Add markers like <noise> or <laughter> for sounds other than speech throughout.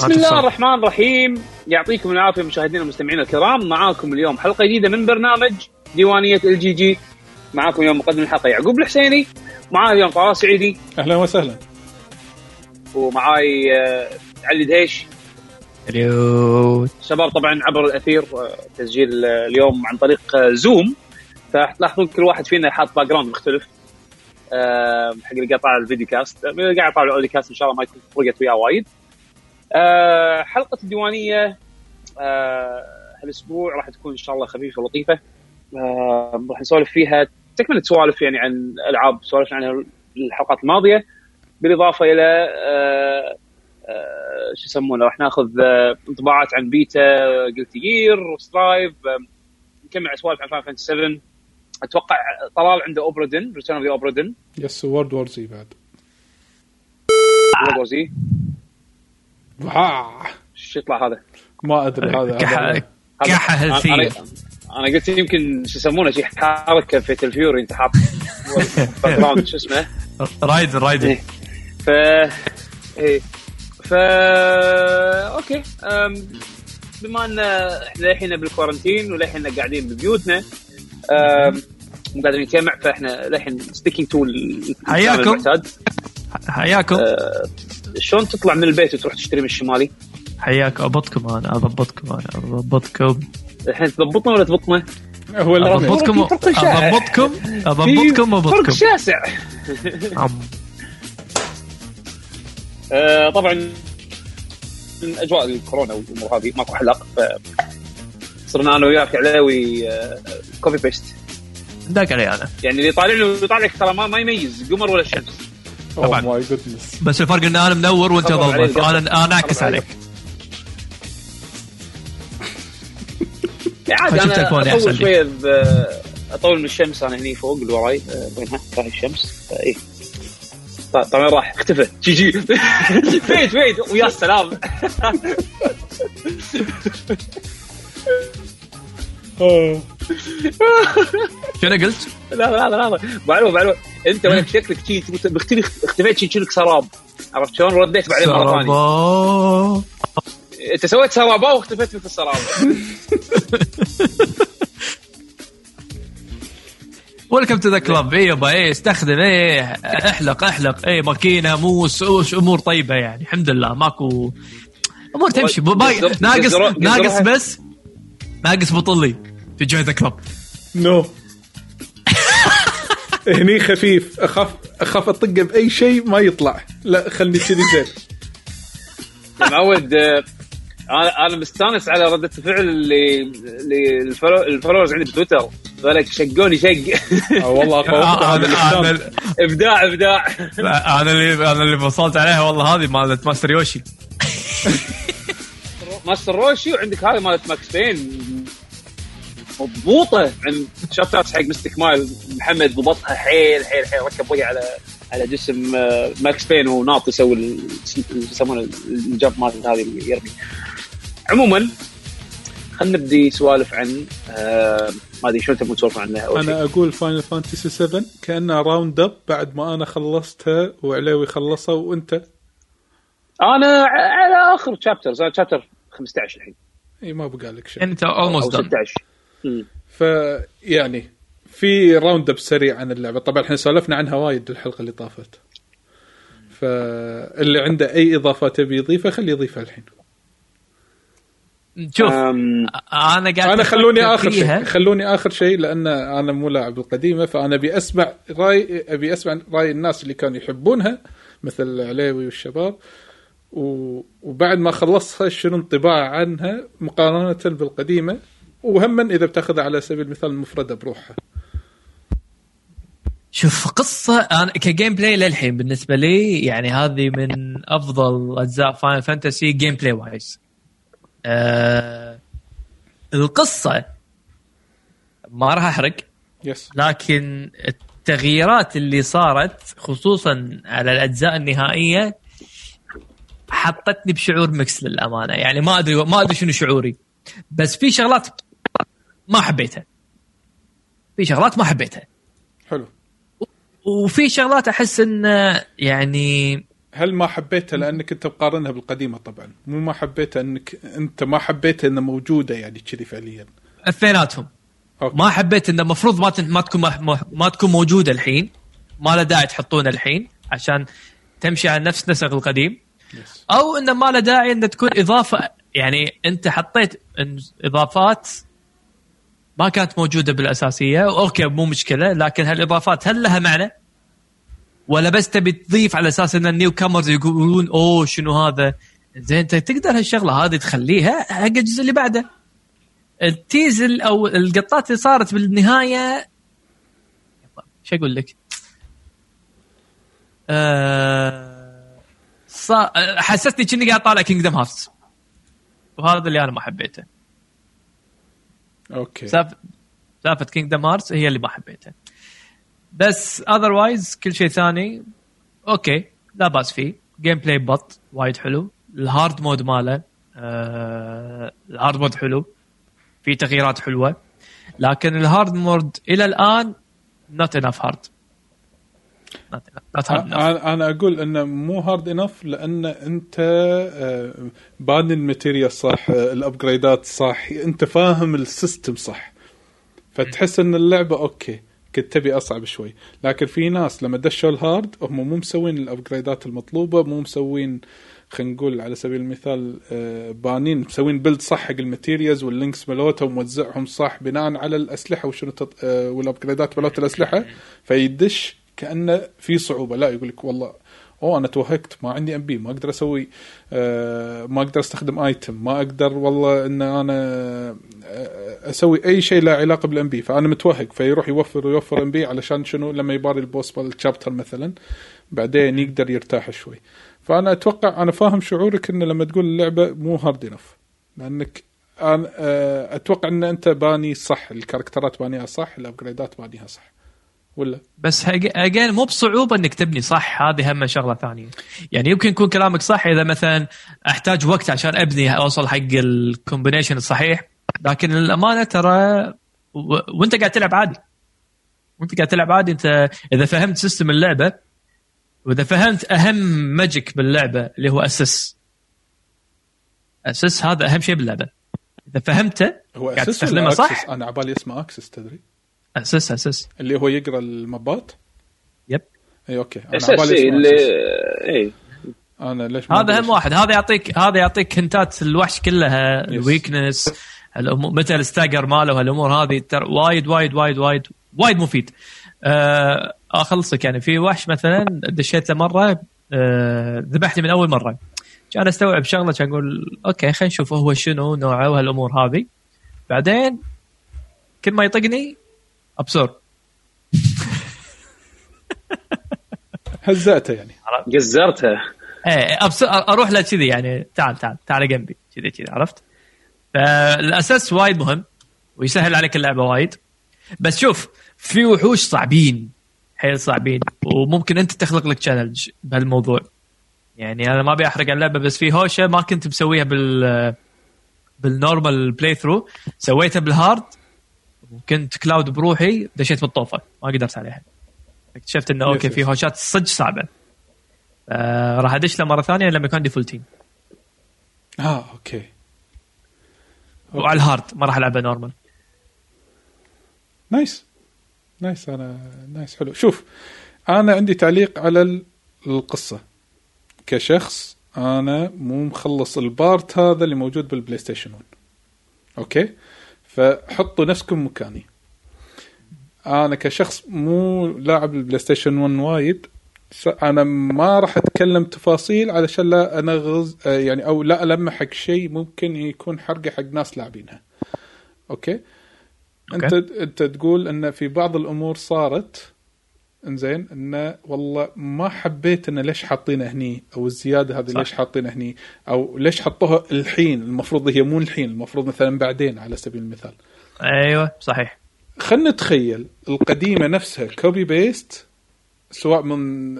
بسم الله الرحمن الرحيم. يعطيكم العافية مشاهدينا ومستمعينا الكرام. معاكم اليوم حلقة جديدة من برنامج ديوانية ال GG. معاكم اليوم مقدم الحلقة يعقوب الحسيني. معاي اليوم طلال سعيدي. أهلا وسهلا. ومعاي آه، علي دهيش. شباب طبعا عبر الأثير آه، تسجيل آه، اليوم عن طريق Zoom فتلاحظون كل واحد فينا حاط background مختلف حق اللي قاعد طالع ال video cast اللي قاعد طالع ال audio cast إن شاء الله ما يكون فرقت وياه وايد. آه، حلقة الديوانية آه، هالأسبوع راح تكون إن شاء الله خفيفة ولطيفة. آه، راح نسولف فيها تكملة سوالف يعني عن ألعاب سولفنا عنها الحلقات الماضية. بالإضافة إلى آه، آه، شو يسمونه راح ناخذ آه، انطباعات عن beta Guilty Gear Strive نكمل سوالف عن Final Fantasy 7 أتوقع طلال عنده Obra Dinn Return of the Obra Dinn yes World War Z بعد. Z شو يطلع هذا؟ ما أدري هذا كح- هذا- كحة أنا- هالثيم أنا قلت يمكن شو يسمونه شي حركه في الفيوري أنت حاط <laughs> شو اسمه؟ Raiden Raiden إيه. ف إيه. ف okay. أم... بما إن إحنا للحين بال quarantine وللحين قاعدين ببيوتنا أم... مو قاعدين نجتمع فإحنا للحين sticking to حياكم. حياكم أه... شلون تطلع من البيت وتروح تشتري من الشمالي؟ حياك أضبطكم أنا أضبطكم أنا أضبطكم الحين تضبطنا ولا تضبطنا؟ هو أضبطكم. أضبطكم <laughs> أضبطكم فرق اضبطكم شاسع. <laughs> آه، طبعا من أجواء الكورونا والأمور هذه ماكو حلق صرنا أنا وياك علاوي آه، copy paste داق علي أنا يعني اللي طالع له يطالع لك ترى ما, ما يميز قمر ولا شمس. اوه طبعاً. goodness بس الفرق إن أنا منور وأنت ظلمه القصر. أنا أنا اعكس عليك. <laughs> عادي أنا أطول. شوية أطول من الشمس أنا هني فوق اللي وراي وينها راح الشمس. فايه طيب طبعا راح؟ اختفى. <laughs> GG. fade fade ويا السلام. <laughs> شنو قلت؟ لا لا لا لا. معلومة معلومة. أنت وينك شكلك شي مختفي اختفيت شي شنك سراب. عرفت شلون؟ رديت بعدين مرة ثانية. سرابا. أنت سويت سرابة واختفيت مثل السرابه welcome to the club اي يابا اي استخدم اي أحلق أحلق. اي ماكينة موس وش أمور طيبة يعني. الحمد لله. ماكو أمور تمشي. ناقص ناقص. بس ناقص بطلي. في join the club no. <laughs> هني خفيف. اخاف أخاف اطقه بأي شيء ما يطلع. لا خلني كذي زين. معود آه، أنا أنا مستانس على رده الفعل اللي اللي ال follow- ال followers عندي بتويتر. ذولك شقوني شق. آه والله <laughs> آه، إبداع إبداع. أنا اللي أنا اللي وصلت عليها والله هذه مالت Master Yoshi. Master Roshi وعندك هذه مالت Max Payne. مضبوطة عن shout out حق مستك مايل محمد ضبطها حيل حيل حيل. ركب وجهه على على جسم آه، Max Payne وناط يسوي يسمونه ال jump مال هذه اللي يرمي. عموما خلينا نبدي سوالف عن آه، ما أدري شلون تبون تسولفون عنها. شيء. أنا أقول Final Fantasy 7 كأنها round up بعد ما أنا خلصتها وعليوي خلصها وأنت؟ أنا على آخر chapters أنا chapter 15 الحين. إي ما بقى لك شيء. أنت أو almost 16 مم. فيعني في round up سريع عن اللعبة. طبعا إحنا سولفنا عنها وايد الحلقة اللي طافت. فاللي عنده أي اضافات يبي يضيفها خليه يضيفها الحين. شوف أم، أنا قاعد أنا خلوني آخر. شيء خلوني آخر شيء لأن أنا مو لاعب القديمة فأنا أبي أسمع رأي أبي أسمع رأي الناس اللي كانوا يحبونها مثل عليوي والشباب. و... وبعد ما خلصها شنو انطباع عنها مقارنة بالقديمة؟ وهما إذا بتاخذها على سبيل المثال مفرده بروحها. شوف قصة أنا ك gameplay للحين بالنسبة لي يعني هذه من أفضل أجزاء Final Fantasy gameplay wise. آه القصة ما راح أحرق yes لكن التغييرات اللي صارت خصوصا على الأجزاء النهائية حطتني بشعور mix للأمانة. يعني ما أدري ما أدري شنو شعوري. بس في شغلات ما حبيتها. في شغلات ما حبيتها. حلو. وفي شغلات أحس إن يعني هل ما حبيتها لأنك أنت مقارنها بالقديمة طبعا؟ مو ما حبيتها إنك أنت ما حبيتها إنها موجودة يعني كذي فعليا. اثنيناتهم. ما حبيت انه المفروض ما ما تكون ما, تكون موجودة الحين. ما له داعي تحطونها الحين عشان تمشي على نفس نسق القديم. أو انه ما له داعي انه تكون إضافة يعني أنت حطيت إضافات ما كانت موجودة بالأساسية okay مو مشكلة لكن هالإضافات هل لها معنى؟ ولا بس تبي تضيف على أساس إن ال newcomers يقولون أوه شنو هذا؟ زين انت تقدر هالشغلة هذه تخليها حق الجزء اللي بعده. ال tease ال- أو اللقطات اللي صارت بالنهاية شو أقول لك؟ آه. حسستني كني قاعد طالع Kingdom Hearts وهذا اللي أنا ما حبيته okay. سالفه Kingdom Hearts هي اللي ما حبيتها. بس otherwise كل شيء ثاني okay لا بأس فيه. gameplay بعد وايد حلو. ال hard mode ماله آه ال hard mode حلو. في تغييرات حلوة. لكن ال hard mode إلى الآن not enough hard أنا أنا أقول انه مو hard enough لأن أنت آه، باني ال materia صح آه، ال upgrade ات صح أنت فاهم ال system صح. فتحس إن اللعبة okay كنت تبي أصعب شوي. لكن في ناس لما دشوا ال hard هم مو مسوين ال upgrade ات المطلوبة مو مسوين خلينا نقول على سبيل المثال آه، بانين مسوين build صح حق ال materias وال links مالوتها وموزعهم صح بناء على الأسلحة وشنو تط... آه، وال upgrade ات مالوت الأسلحة. فيدش كانه في صعوبة. لا يقول لك والله أوه أنا توهقت ما عندي MP ما أقدر أسوي آه ما أقدر أستخدم item ما أقدر والله إن أنا آه، أسوي أي شيء له علاقة بال MP فأنا متوهق فيروح يوفر ويوفر MP علشان شنو؟ لما يباري ال boss بال chapter مثلا بعدين يقدر يرتاح شوي. فأنا أتوقع أنا فاهم شعورك إنه لما تقول اللعبة مو hard enough لأنك أنا آه، أتوقع إن أنت باني صح ال character ات بانيها صح ال upgrade ات بانيها صح. ولا؟ بس again مو بصعوبة إنك تبني صح؟ هذه هم شغلة ثانية. يعني يمكن يكون كلامك صح إذا مثلا أحتاج وقت عشان أبني أوصل حق ال combination الصحيح. لكن للأمانة ترى و... وأنت قاعد تلعب عادي. وأنت قاعد تلعب عادي أنت إذا فهمت system اللعبة وإذا فهمت أهم magic باللعبة اللي هو Assess. Assess هذا أهم شيء باللعبة. إذا فهمته هو قاعد تستخدمه صح؟ أنا عبالي اسمه أكسس تدري؟ اسس اسس اللي هو يقرأ المبات؟ يب. اي أوكي. أنا أساس إيه، اللي. اي أنا ليش هذا هم واحد. هذا يعطيك هذا يعطيك هنتات الوحش كلها. الويكنس الأمور- متى الستاجر ماله هالأمور هذه. ترى وايد وايد وايد وايد وايد مفيد. آه أخلصك يعني. في وحش مثلا دشيت له مرة آه، ذبحني من أول مرة. كان أستوعب شغلة كان أقول أوكي خلينا نشوف هو شنو نوعه وهالأمور هذه. بعدين كل ما يطقني ابسور <laughs> هزأته يعني؟ جزرتها إيه. أروح له كذي يعني. تعال تعال تعال جنبي. كذي كذي عرفت؟ فالأساس وايد مهم ويسهل عليك اللعبة وايد. بس شوف في وحوش صعبين حيل صعبين وممكن أنت تخلق لك تشالنج بهالموضوع. يعني أنا ما أبي أحرق اللعبة بس في هوشة ما كنت مسويها بال بال normal playthrough سويتها بال hard وكنت Cloud بروحي دشيت بالطوفة. ما قدرت عليها. اكتشفت إنه okay في. هوشات صدق صعبة. آه راح أدش له مرة ثانية لما يكون عندي full team آه okay. وعلى ال hard ما راح العبها normal nice. nice أنا nice حلو. شوف أنا عندي تعليق على ال- القصة. كشخص أنا مو مخلص ال part هذا اللي موجود بال PlayStation 1 okay؟ فحطوا نفسكم مكاني. أنا كشخص مو لاعب ال PlayStation 1 وايد أنا ما راح أتكلم تفاصيل علشان لا أنغز يعني أو لا ألمح حق شيء ممكن يكون حرقة حق ناس لاعبينها. okay؟ أنت أنت تقول إن في بعض الأمور صارت إنزين انه والله ما حبيت انه ليش حاطينه هني أو الزيادة هذه. ليش حاطينه هني أو ليش حطوها الحين المفروض هي مو الحين المفروض مثلا بعدين على سبيل المثال. أيوه صحيح. خلنا نتخيل القديمة نفسها copy paste سواء من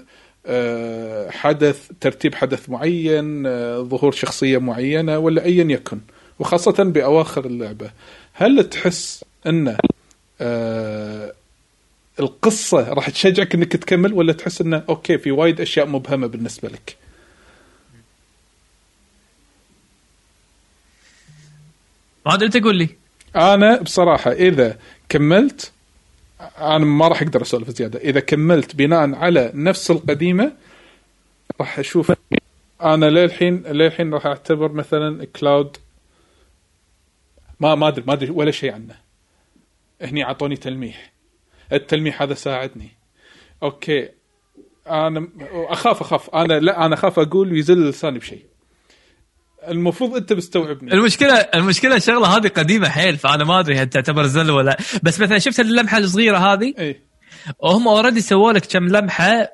آه، حدث ترتيب حدث معين آه، ظهور شخصية معينة ولا ايا يكن وخاصة بأواخر اللعبة. هل تحس إن آه، القصة راح تشجعك إنك تكمل ولا تحس إنه okay في وايد أشياء مبهمة بالنسبة لك؟ ما ادري أنت قول لي. أنا بصراحة إذا كملت أنا ما راح أقدر أسولف زيادة. إذا كملت بناء على نفس القديمة راح أشوف أنا للحين للحين راح أعتبر مثلا Cloud ما ما أدري ما أدري ولا شيء عنه. هني أعطوني تلميح. التلميح هذا ساعدني. okay. أنا أخاف أخاف. أنا لا أنا أخاف أقول ويزل لساني بشيء. المفروض أنت مستوعبني. المشكلة المشكلة الشغله هذه قديمة حيل فأنا ما أدري هل تعتبر زل ولا بس مثلا شفت اللمحة الصغيرة هذه؟ اي وهم already سووا لك كم لمحة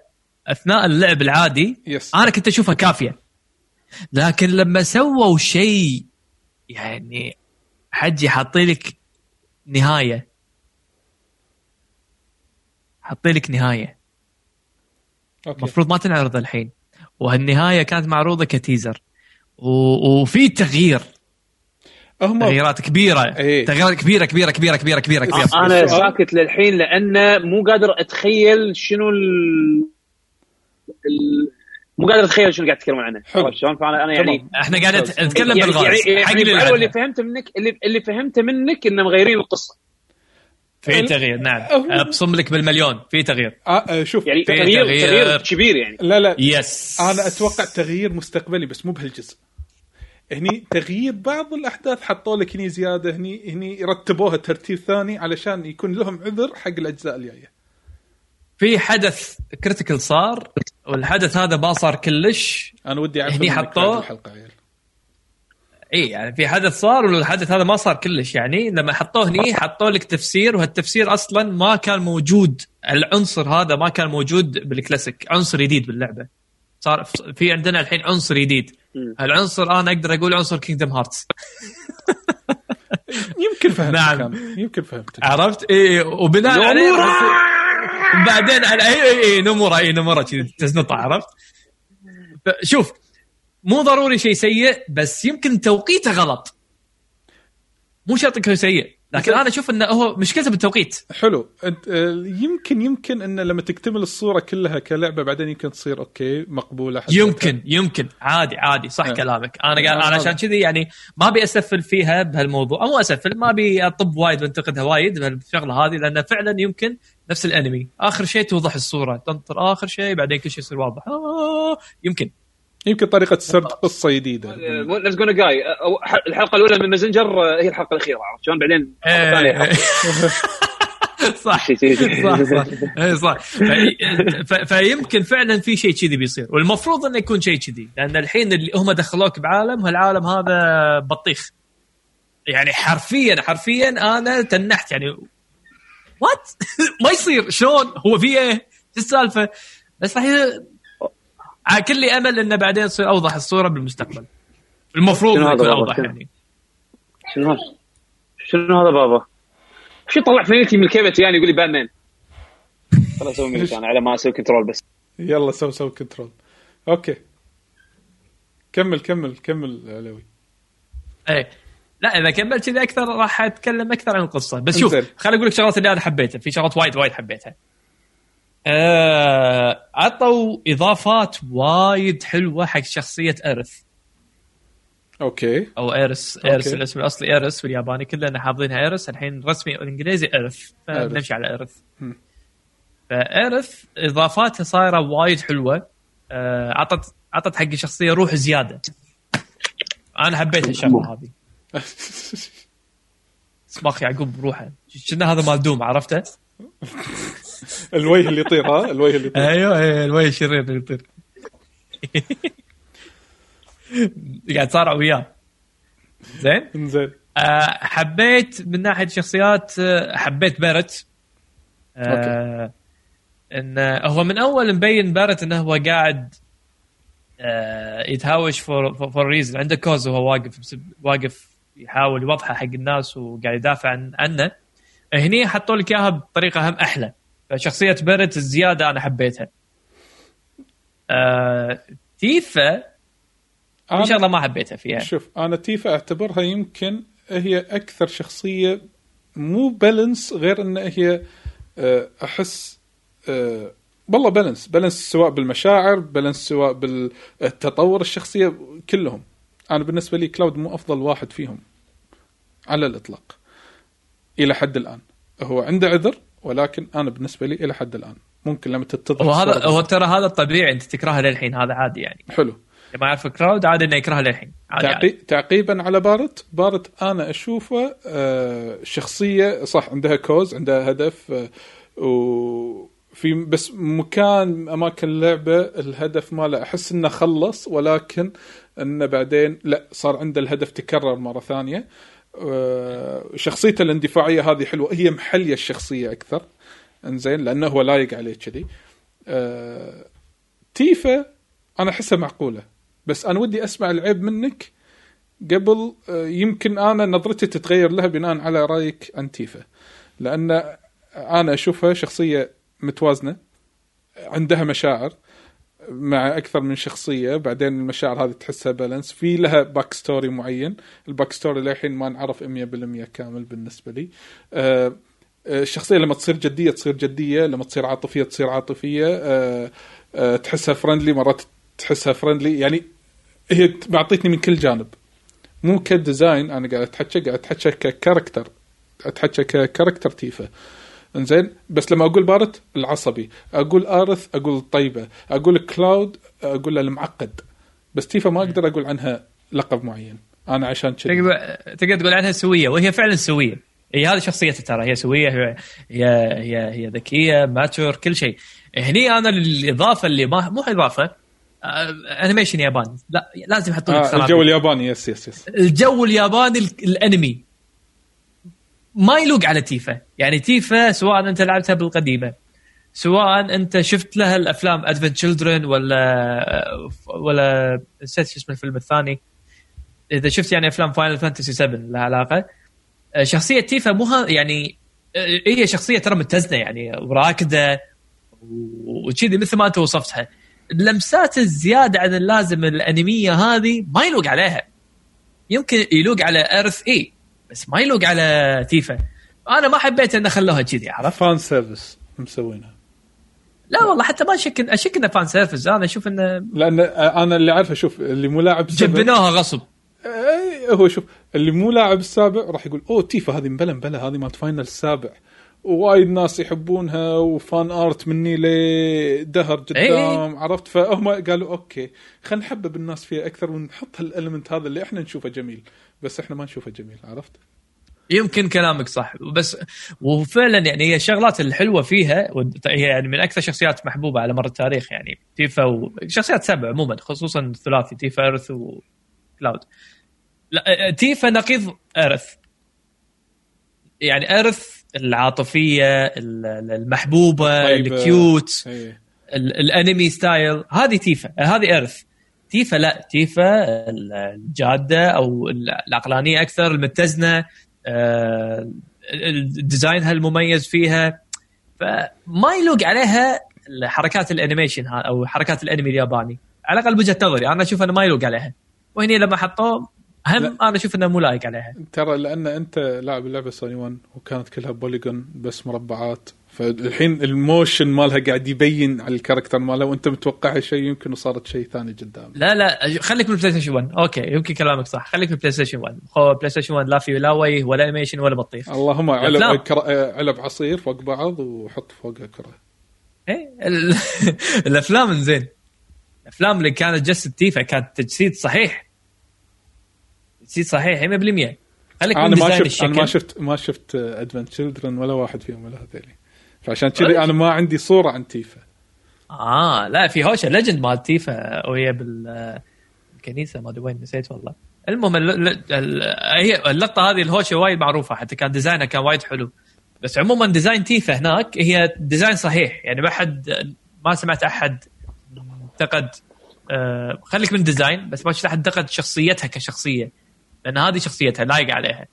أثناء اللعب العادي. yes أنا كنت أشوفها كافية. لكن لما سووا شيء يعني حجي حاطين لك نهاية. حاطين لك نهاية. أوكي. المفروض ما تنعرض الحين. وهالنهاية كانت معروضة كتيزر. و... وفي تغيير. هم تغييرات كبيرة. إيه. تغييرات كبيرة كبيرة كبيرة كبيرة كبيرة كبيرة. أنا السؤال- ساكت للحين لأنه مو قادر أتخيل شنو ال... ال... مو قادر أتخيل شنو قاعد تتكلمون عنه. عرفت شلون؟ فانا أنا يعني تمام. إحنا قاعد نت- نتكلم يعني بالغاز. يعني, يعني اللي. فهمته منك اللي, اللي فهمته منك إنه مغيرين القصة. في تغيير نعم. ابصم لك بالمليون. في تغيير. آه آه، شوف يعني في تغيير تغيير. تغيير كبير يعني. لا لا. يس أنا أتوقع تغيير مستقبلي بس مو بهالجزء. هني تغيير بعض الأحداث حطوا لك هني زيادة هني هني رتبوها ترتيب ثاني علشان يكون لهم عذر حق الأجزاء الجاية. في حدث critical صار والحدث هذا ما صار كلش. أنا ودي أعرف هني حطوه- الحلقة عيال. اي يعني في حدث صار والحدث هذا ما صار كلش. يعني لما حطوه هني حطوا لك تفسير وهالتفسير أصلا ما كان موجود. العنصر هذا ما كان موجود بالكلاسيك. عنصر جديد باللعبة. صار في عندنا الحين عنصر جديد. مم. هالعنصر أنا أقدر أقول عنصر Kingdom Hearts <laughs> يمكن فهمت نعم. نعم. يمكن فهمت عرفت؟ اي وبناء عليه! بعدين على اي اي نمره اي نمره كذي تزنطه عرفت؟ شوف مو ضروري شيء سيء بس يمكن توقيته غلط. مو شرط يكون سيء لكن أنا أشوف إنه هو مشكلته بالتوقيت. حلو. آه، يمكن يمكن ان لما تكتمل الصورة كلها كلعبة بعدين يمكن تصير okay مقبولة حتى. يمكن يمكن. عادي عادي صح آه. كلامك. أنا قاعد آه، أنا عشان. كذي يعني ما أبي أسفل فيها بهالموضوع أو مو أسفل ما أبي أطب وايد وأنتقدها وايد بهالشغلة هذه لأن فعلا يمكن نفس الأنمي. آخر شيء توضح الصورة. تنطر آخر شيء بعدين كل شيء يصير واضح. آه يمكن. يمكن طريقة سرد قصة جديدة. let's go جاي الحلقة الأولى من مازنجر آه، هي الحلقة الأخيرة عرفت شلون؟ بعدين الثانية. <laughs> <laughs> إيه. صح. صح صح. اي صح. ف- فيمكن فعلا في شيء كذي بيصير. والمفروض إنه يكون شيء كذي لأن الحين اللي هم دخلوك بعالم هالعالم هذا بطيخ. يعني حرفيا حرفيا أنا تنحت. يعني وات <laughs> ما يصير. شلون؟ هو في إيه؟ شو السالفة؟ بس راح كل أمل إنه بعدين تصير أوضح الصورة بالمستقبل. المفروض انه يكون؟ أوضح؟ يعني. شنو هذا؟ شنو هذا بابا؟ شو طلع فينيتي من الكيبت يعني يقول لي باتمان؟ خلاص أسوي ميوت أنا على ما أسوي كنترول بس. يلا سو سو كنترول أوكي. كمل كمل كمل علاوي إيه. لا إذا كملت كذا أكثر راح أتكلم أكثر عن القصة. بس شوف. خليني أقول لك شغلات اللي أنا حبيتها. في شغلات وايد وايد حبيتها. آه عطوا إضافات وايد حلوة حق شخصية إيرث. okay. أو إيرس إيرس okay. الاسم الاصلي إيرس بالياباني كلنا حافظينها إيرس الحين رسمي الانجليزي ايرث إيرث. فنمشي على ايرث. فايرث اضافاتها صايرة وايد حلوة. آه، عطت عطت حق الشخصيه روح زيادة. أنا حبيت الشغلة هذه. صباخ يعقوب بروحه. كنا هذا مال دوم عرفته؟ <laughs> <laughs> الوجه اللي يطير ها؟ الوجه اللي يطير. أيوه أيوه الوجه الشرير اللي يطير. <laughs> قاعد تصارع وياه. زين؟ انزين آه، حبيت من ناحية الشخصيات آه، حبيت بارت. آه إن هو من أول مبين بارت انه هو قاعد آه يتهاوش for for reason عنده cause وهو واقف واقف يحاول يوضحه حق الناس وقاعد يدافع عن عنه. هني حطوا لك إياها بطريقة هم أحلى. فشخصيه بارت الزيادة أنا حبيتها. آه تيفا في أنا- شغله ما حبيتها فيها. شوف أنا تيفا أعتبرها يمكن هي أكثر شخصية مو بالانس غير إن هي آه، أحس آه، والله بالانس بالانس سواء بالمشاعر بالانس سواء بالتطور الشخصية كلهم. أنا بالنسبة لي كلاود مو أفضل واحد فيهم على الإطلاق إلى حد الآن. هو عنده عذر ولكن أنا بالنسبة لي إلى حد الآن. ممكن لما تتضح هو هذا الصورة هو ترى هذا الطبيعي أنت تكرهه للحين هذا عادي يعني. حلو. ما يعرف كلاود عادي إنه يكرهه للحين. عادي, تعقي... عادي. تعقيبا على بارت. بارت أنا أشوفه آه شخصية صح عندها cause عندها هدف آه وفي بس مكان أماكن اللعبه الهدف ماله. أحس إنه خلص ولكن إنه بعدين لا صار عنده الهدف تكرر مرة ثانية. آه شخصيته الاندفاعية هذه حلوة. هي محلية الشخصية أكثر. إنزين لأنه هو لايق عليه كذي. آه تيفا أنا أحسها معقولة. بس أنا ودي أسمع العيب منك قبل آه، يمكن أنا نظرتي تتغير لها بناء على رأيك عن تيفا. لأن أنا أشوفها شخصية متوازنة عندها مشاعر. مع أكثر من شخصية بعدين المشاعر هذه تحسها balance في لها back story معين. ال back story للحين ما نعرف 100% كامل بالنسبة لي. آه، آه، الشخصية لما تصير جدية تصير جدية لما تصير عاطفية تصير عاطفية. آه، تحسها friendly مرات تحسها friendly يعني هي معطيتني من كل جانب. مو ك design أنا قاعد أتحكى قاعد أتحكى ك character. أتحكى ك character تيفا. إنزين بس لما أقول بارت العصبي أقول إيرث أقول الطيبه أقول كلاود أقول المعقد بس تيفا ما أقدر أقول عنها لقب معين. أنا عشان كذي. تقدر تقدر تقول عنها سوية وهي فعلا سوية. هي هذه شخصيتها ترى هي سوية هي هي هي, هي ذكية mature كل شيء. هني أنا الإضافة اللي ما مو إضافة آه، animation ياباني. لا لازم يحطون آه. الجو الياباني yes yes yes الجو الياباني ال- الأنمي. ما يلوق على تيفا. يعني تيفا سواء أنت لعبتها بالقديمة سواء أنت شفت لها الأفلام Advent Children ولا ولا نسيت شو اسم الفيلم الثاني. إذا شفت يعني أفلام Final Fantasy 7 لها علاقة. شخصية تيفا مو يعني هي شخصية ترى متزنة يعني وراكدة وكذي مثل ما أنت وصفتها. اللمسات الزيادة عن اللازم الانميه هذه ما يلوق عليها. يمكن يلوق على ايرث اي بس ما يلوق على تيفا أنا ما حبيت إن خلوها كذي عرفت؟ fan service مسوينها. لا والله حتى ما أشك أشك إنه fan service. أنا أشوف إنه لأن أنا اللي عارفه شوف اللي مو لاعب جبنوها غصب. اي هو شوف اللي مو لاعب السابع راح يقول أوه تيفا هذه مبلا مبلا هذه مالت Final السابع. ووايد ناس يحبونها و fan art مني لدهر قدام إي. عرفت؟ فهم قالوا okay خلينا نحبب الناس فيها أكثر ونحط هال element هذا اللي إحنا نشوفه جميل. بس إحنا ما نشوفه جميل عرفت؟ يمكن كلامك صح بس وفعلا يعني هي الشغلات الحلوة فيها هي يعني من أكثر شخصيات محبوبة على مر التاريخ يعني تيفا وشخصيات سبع عموما خصوصا الثلاثي تيفا ايرث و Cloud لا تيفا نقيض ايرث يعني ايرث العاطفية ال- المحبوبة طيبة. ال cute ال- الأنمي style هذه تيفا هذه ايرث تيفا لا تيفا الجادة أو العقلانية أكثر المتزنة آه، ال design ها المميز فيها. فما يلوق عليها حركات ال animation أو حركات الأنمي الياباني. على الأقل بوجهة نظري أنا أشوف إنه ما يلوق عليها. وهني لما حطوه هم لا. أنا أشوف إنه مو لايق عليها. ترى لأن أنت لاعب اللعبة سوني 1 وكانت كلها polygon بس مربعات. فالحين ال motion مالها قاعد يبين على ال character مالها وانت متوقعها شيء يمكن وصارت شيء ثاني قدام لا لا خليك بالبلاي ستيشن 1 أوكي يمكن كلامك صح. خليك بالبلاي ستيشن 1 هو بلاي ستيشن 1 لا فيه لا وجه ولا animation ولا بطيخ. اللهم علب الأفلام. كر... علب عصير فوق بعض وحط فوقها كره إيه ال- <laughs> الأفلام زين. الأفلام اللي كانت جسد تيفا كانت تجسيد صحيح. تجسيد صحيح 100% خليك أنا ما شفت أنا ما شفت ما شفت Advent Children ولا واحد فيهم ولا هذيلي. فعشان كذي أنا ما عندي صورة عن تيفا. آه لا في هوشة legend مال تيفا وهي بال الكنيسه ما أدري وين نسيت والله. المهم ال- ال- ال- هي اللقطة هذه الهوشة وايد معروفة حتى كان design ها كان وايد حلو. بس عموما design تيفا هناك هي design صحيح يعني ما حد ما سمعت أحد انتقد آه خليك من design بس ما شفت أحد انتقد شخصيتها كشخصية لأن هذه شخصيتها لايقه عليها.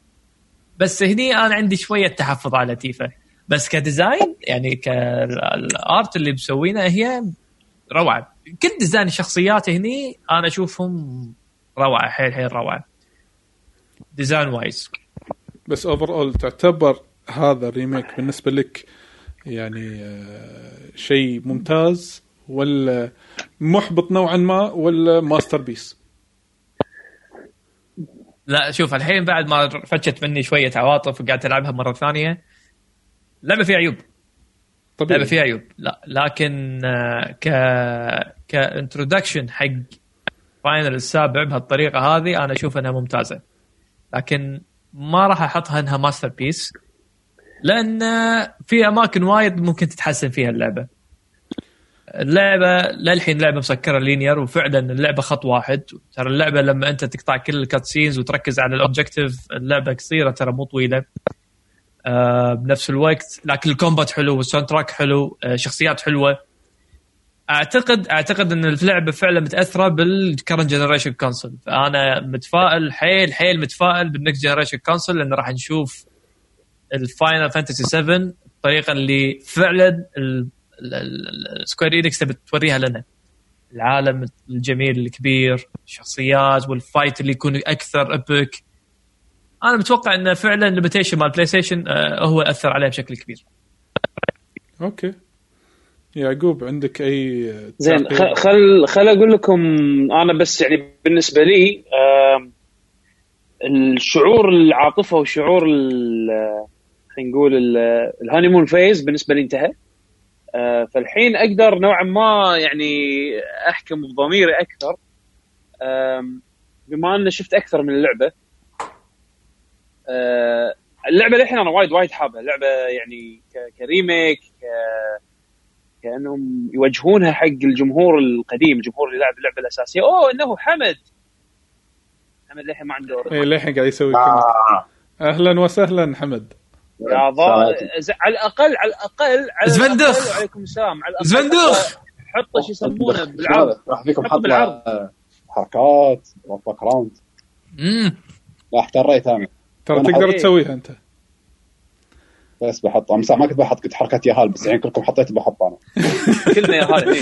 بس هني أنا عندي شوية تحفظ على تيفا. بس ك design يعني كال art اللي مسوينه هي روعة. كل design الشخصيات هني أنا أشوفهم روعة حيل حيل روعة. design wise. بس overall تعتبر هذا ال remake بالنسبة لك يعني آه، شيء ممتاز ولا محبط نوعا ما ولا masterpiece لا شوف الحين بعد ما فتشت مني شوية عواطف وقاعد ألعبها مرة ثانية لعبة فيها عيوب. طبيعي. لعبة فيها عيوب. لا لكن آه، ك ك introduction حق Final السابع بهالطريقة هذه أنا أشوف إنها ممتازة. لكن ما راح أحطها إنها masterpiece لأن آه، في أماكن وايد ممكن تتحسن فيها اللعبة. اللعبة للحين لعبة مسكرة linear وفعلا اللعبة خط واحد. ترى اللعبة لما أنت تقطع كل ال cutscenes وتركز على ال objective اللعبة قصيرة ترى مو طويلة. آه بنفس الوقت لكن ال combat حلو وال soundtrack حلو آه شخصيات حلوة. أعتقد أعتقد إن اللعبة فعلا متأثرة بال current generation console فأنا متفائل حيل حيل متفائل بال next generation console لأن راح نشوف ال Final Fantasy 7 الطريقة اللي فعلا Square Enix تبي توريها لنا. العالم الجميل الكبير الشخصيات وال fight اللي يكون أكثر epic أنا متوقع انه فعلا ال limitation مال بلاي ستيشن آه، هو أثر عليه بشكل كبير. أوكي. يعقوب عندك أي زين خل خل أقول لكم أنا بس يعني بالنسبة لي الشعور العاطفه وشعور خلينا نقول ال- ال honeymoon phase بالنسبة لي انتهى. آه، فالحين أقدر نوعا ما يعني أحكم بضميري أكثر. بما أني شفت أكثر من اللعبة اللعبة للحين أنا وايد وايد حابها. اللعبه يعني ك- كريميك ك- كأنهم يوجهونها حق الجمهور القديم الجمهور اللي لعب اللعبة الأساسية. أوه إنه حمد! حمد للحين ما عنده اي للحين قاعد يسوي آه. أهلا وسهلا حمد. يا ضا... ز- على الاقل على الاقل على زبندخ. الأقل وعليكم السلام. على الأقل زبندخ. حطوا شو يسمونه بالعرض. راح فيكم حط بالعرض. حركات باك راوند. امم لا احتريت أنا ترى تقدر حقيقي. تسويها أنت. بس بحط صح ما كنت بحط كنت حركات ياهال بس الحين كلكم حطيت بحط أنا. <laughs> كلنا <laughs> يا هذا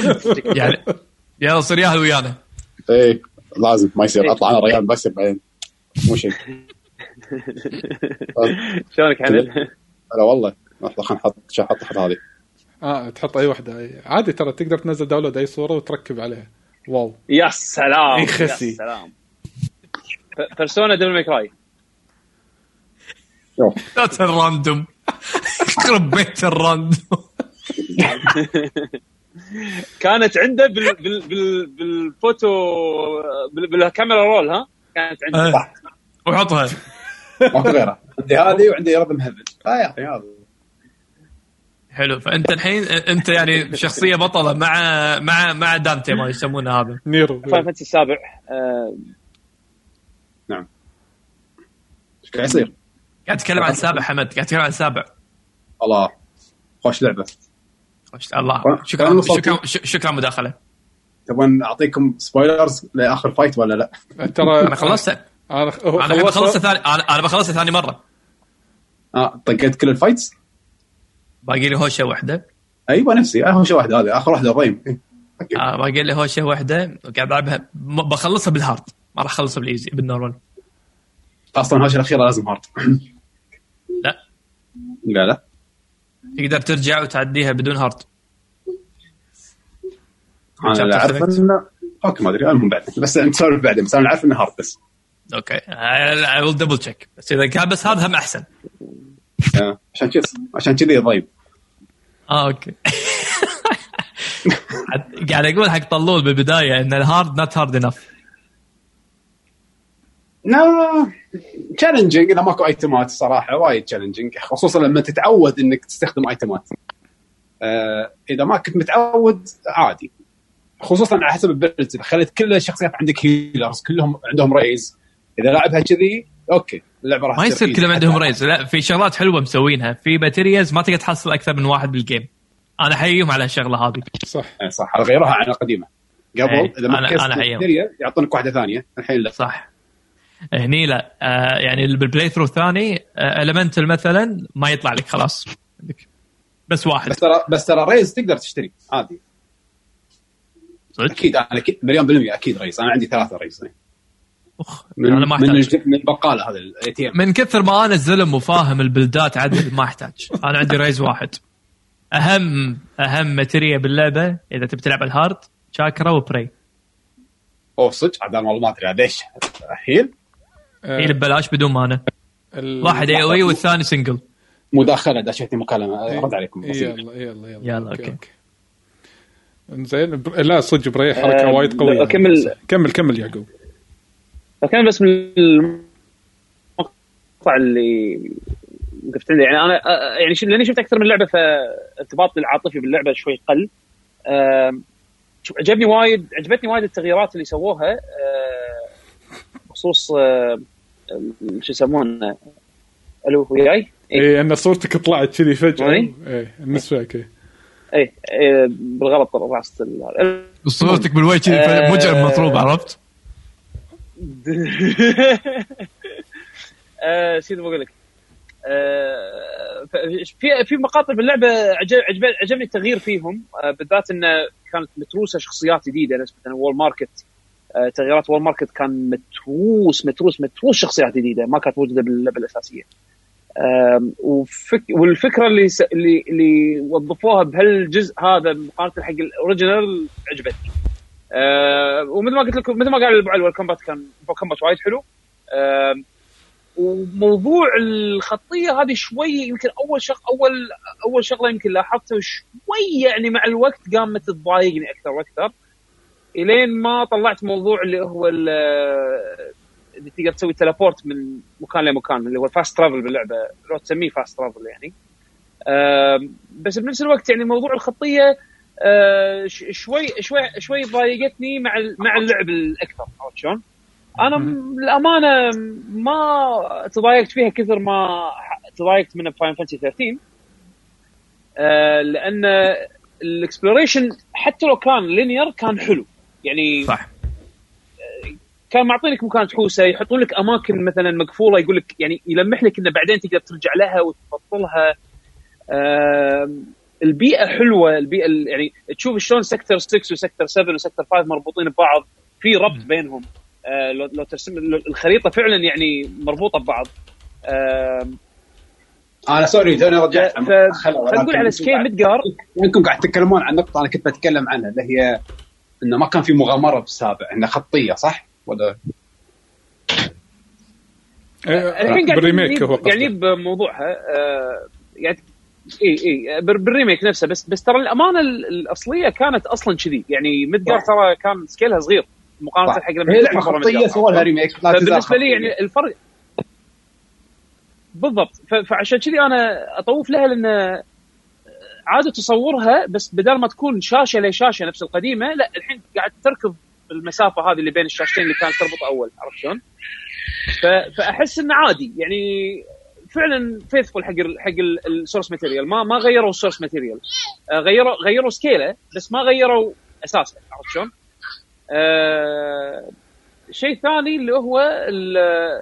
يعني يلا صير ياهل ويانا. إيه لازم ما يصير. أطلع أنا ريال بس بعدين. مو شيء. <laughs> شلونك حمد؟ لا والله لحظه خلينا نحط شو أحط أحط هذه. آه تحط أي واحدة أي. عادي ترى تقدر تنزل download أي صورة وتركب عليها. wow. يا سلام. يا سلام. Persona double make راي شوف لا ال random يخرب بيت ال random كانت عنده بال... بال... بال... بالفوتو بال... بال camera roll ها؟ كانت عنده. آه. وحطها. ما في غيرها عندي هذه وعندي آه يا أخي هذا. حلو. فأنت الحين أنت يعني شخصية بطلة مع مع مع دانتي ما يسمونه هذا. نيرو فاين فانتسي السابع. آه، إيش قاعد يصير؟ قاعد تتكلم عن سابع حمد قاعد تتكلم عن سابع. الله. خوش لعبة. خوش- الله. شكرا شكرا شكرا مداخلة. تبون أعطيكم spoilers لآخر fight ولا لا؟ ترى أنا خلصت. أنا بخلصها ثاني أنا بخلصها ثاني مرة. آه طقيت كل ال fights؟ باقي لي هوشة واحدة. أيوه نفسي. اهم شيء واحدة هذه آخر واحدة الريم. أوكي. <laughs> آه باقي لي هوشة واحدة. قاعد ألعبها. بخلصها بال hard ما راح أخلصها بال easy بال normal أصلا هالشيء الأخيرة لازم hard <clears throat> لا لا. تقدر ترجع وتعديها بدون hard. أنا Chapter أعرف. انه okay ما أدري المهم بعدين بس نسولف بعدين بس أنا عارف إنه hard بس. okay. I will double check بس إذا كان بس هذا هم أحسن. آه، عشان كذا عشان كذي ضيب. آه okay. قاعد أقول حق طلول بالبداية إن ال hard not hard enough لا. challenging إذا ماكو ايتمات صراحة وايد challenging خصوصا لما تتعود إنك تستخدم ايتمات آه إذا ما كنت متعود عادي. خصوصا على حسب ال builds اذا خليت كل الشخصيات عندك healers كلهم عندهم raise إذا لعبها كذي okay اللعبة راح ما يصير. كلهم عندهم raise لا في شغلات حلوة مسوينها. في materials ما تقدر تحصل أكثر من واحد بال game أنا أحييهم على الشغلة هذه. صح. إيه صح. غيروها عن القديمه قبل إيه، إذا ما. material يعطونك واحدة ثانية. الحين لا. صح. هني لا. آه يعني بال playthrough الثاني آه elemental مثلا ما يطلع لك خلاص. عندك بس واحد. بس ترى بس ترى raise تقدر تشتري عادي. صدق؟ أكيد أنا مليون بالمية أكيد raise أنا عندي ثلاثة raise أخ. من أنا ما أحتاج. من البقاله هذا ال ATM من كثر ما أنا زلم وفاهم البلدات عدل ما أحتاج. أنا عندي raise واحد. اهم أهم materia باللعبة إذا تبي تلعب ال hard chakra و pray أوه صدق عاد والله ما ادري عاد إيش هي ببلاش بدون مانا ال- واحد AOE والثاني single مداخله داشتني مكالمه إيه. رد عليكم بسيط. يلا يلا يلا يلا، okay. إنزين بر- لا صدق pray حركة آه، وايد قوية أكمل. كمل كمل يعقوب فكان بس من المقطع اللي وقفت عنده يعني أنا آه، يعني ش- لأني شفت أكثر من لعبة فارتباطي العاطفي باللعبة شوي قل شوف عجبني وايد عجبتني وايد التغييرات اللي سووها آه، بخصوص آه، شو يسمونه ألو وياي؟ اي اي أن صورتك طلعت كذي فجأة. أي نسفك اي اي إي، بالغلط راست ال- صورتك بالوجه كذي آه. مجرم مطروب عرفت؟ <laughs> آه، نسيت بقول لك آه، في في مقاطع باللعبه عجب عجب عجبني التغيير فيهم آه، بالذات انه كانت متروسة شخصيات جديدة نسبة Wall Market آه، تغييرات Wall Market كان متروس متروس متروس شخصيات جديدة ما كانت موجودة باللعبه الاساسيه آم، وفك والفكرة اللي س... اللي اللي وظفوها بهالجزء هذا مقارنة حق ال original عجبتني. ومثل ما قلت لكم مثل ما قال أبو علي ال combat كان كومبات وايد حلو. وموضوع الخطية هذه شوي يمكن أول شغ اول أول شغلة يمكن لاحظتها شوي يعني مع الوقت قامت تضايقني أكثر وأكثر. إلين ما طلعت موضوع اللي هو ال- اللي تقدر تسوي teleport من مكان لمكان اللي هو ال fast travel باللعبة لو تسميه fast travel يعني. بس بنفس الوقت يعني موضوع الخطية آه، شوي شوي شوي ضايقتني مع مع اللعب الأكثر عرفت شلون؟ أنا للأمانة ما تضايقت فيها كثر ما تضايقت منها ب Final Fantasy 13 آه، لأن ال exploration حتى لو كان linear كان حلو. يعني صح. كان معطينك مكان تحوسه يحطون لك أماكن مثلا مقفولة يقول لك يعني يلمح لك انه بعدين تقدر ترجع لها وتبطلها البيئة حلوة البيئة ال- يعني تشوف شلون sector 6 و sector 7 و sector 5 مربوطين ببعض في ربط بينهم. آه، لو لو ترسم الخريطة فعلا يعني مربوطة ببعض. أنا sorry توني رجعت ف- خلينا نقول على scale Midgar أنكم قاعد تتكلمون عن نقطة أنا كنت بتكلم عنها اللي هي إنه ما كان في مغامرة بالسابع انه خطية صح؟ ولا الحين قاعد بال remake هو قاعد قصده. نجيب موضوعها آه، يعني إي إي بال- بال remake نفسه بس بس ترى الأمانة ال- الأصلية كانت أصلا كذي يعني صح. ترى كان سكيلها صغير مقارنة. حق لما هي لعبه خطية. سووا لها remake فبالنسبة لي. يعني الفرق بالضبط فعشان كذي أنا أطوف لها لأن عادة تصورها بس بدل ما تكون شاشة لشاشه نفس القديمة لا الحين قاعد تركض المسافة هذه اللي بين الشاشتين اللي كانت تربط أول عرفت شلون؟ فأحس إنه عادي يعني فعلا faithful حق حق ال source material ما ما غيروا ال source material غيروا غيروا سكيله بس ما غيروا أساسه عرفت شلون؟ آه شيء ثاني اللي هو ال-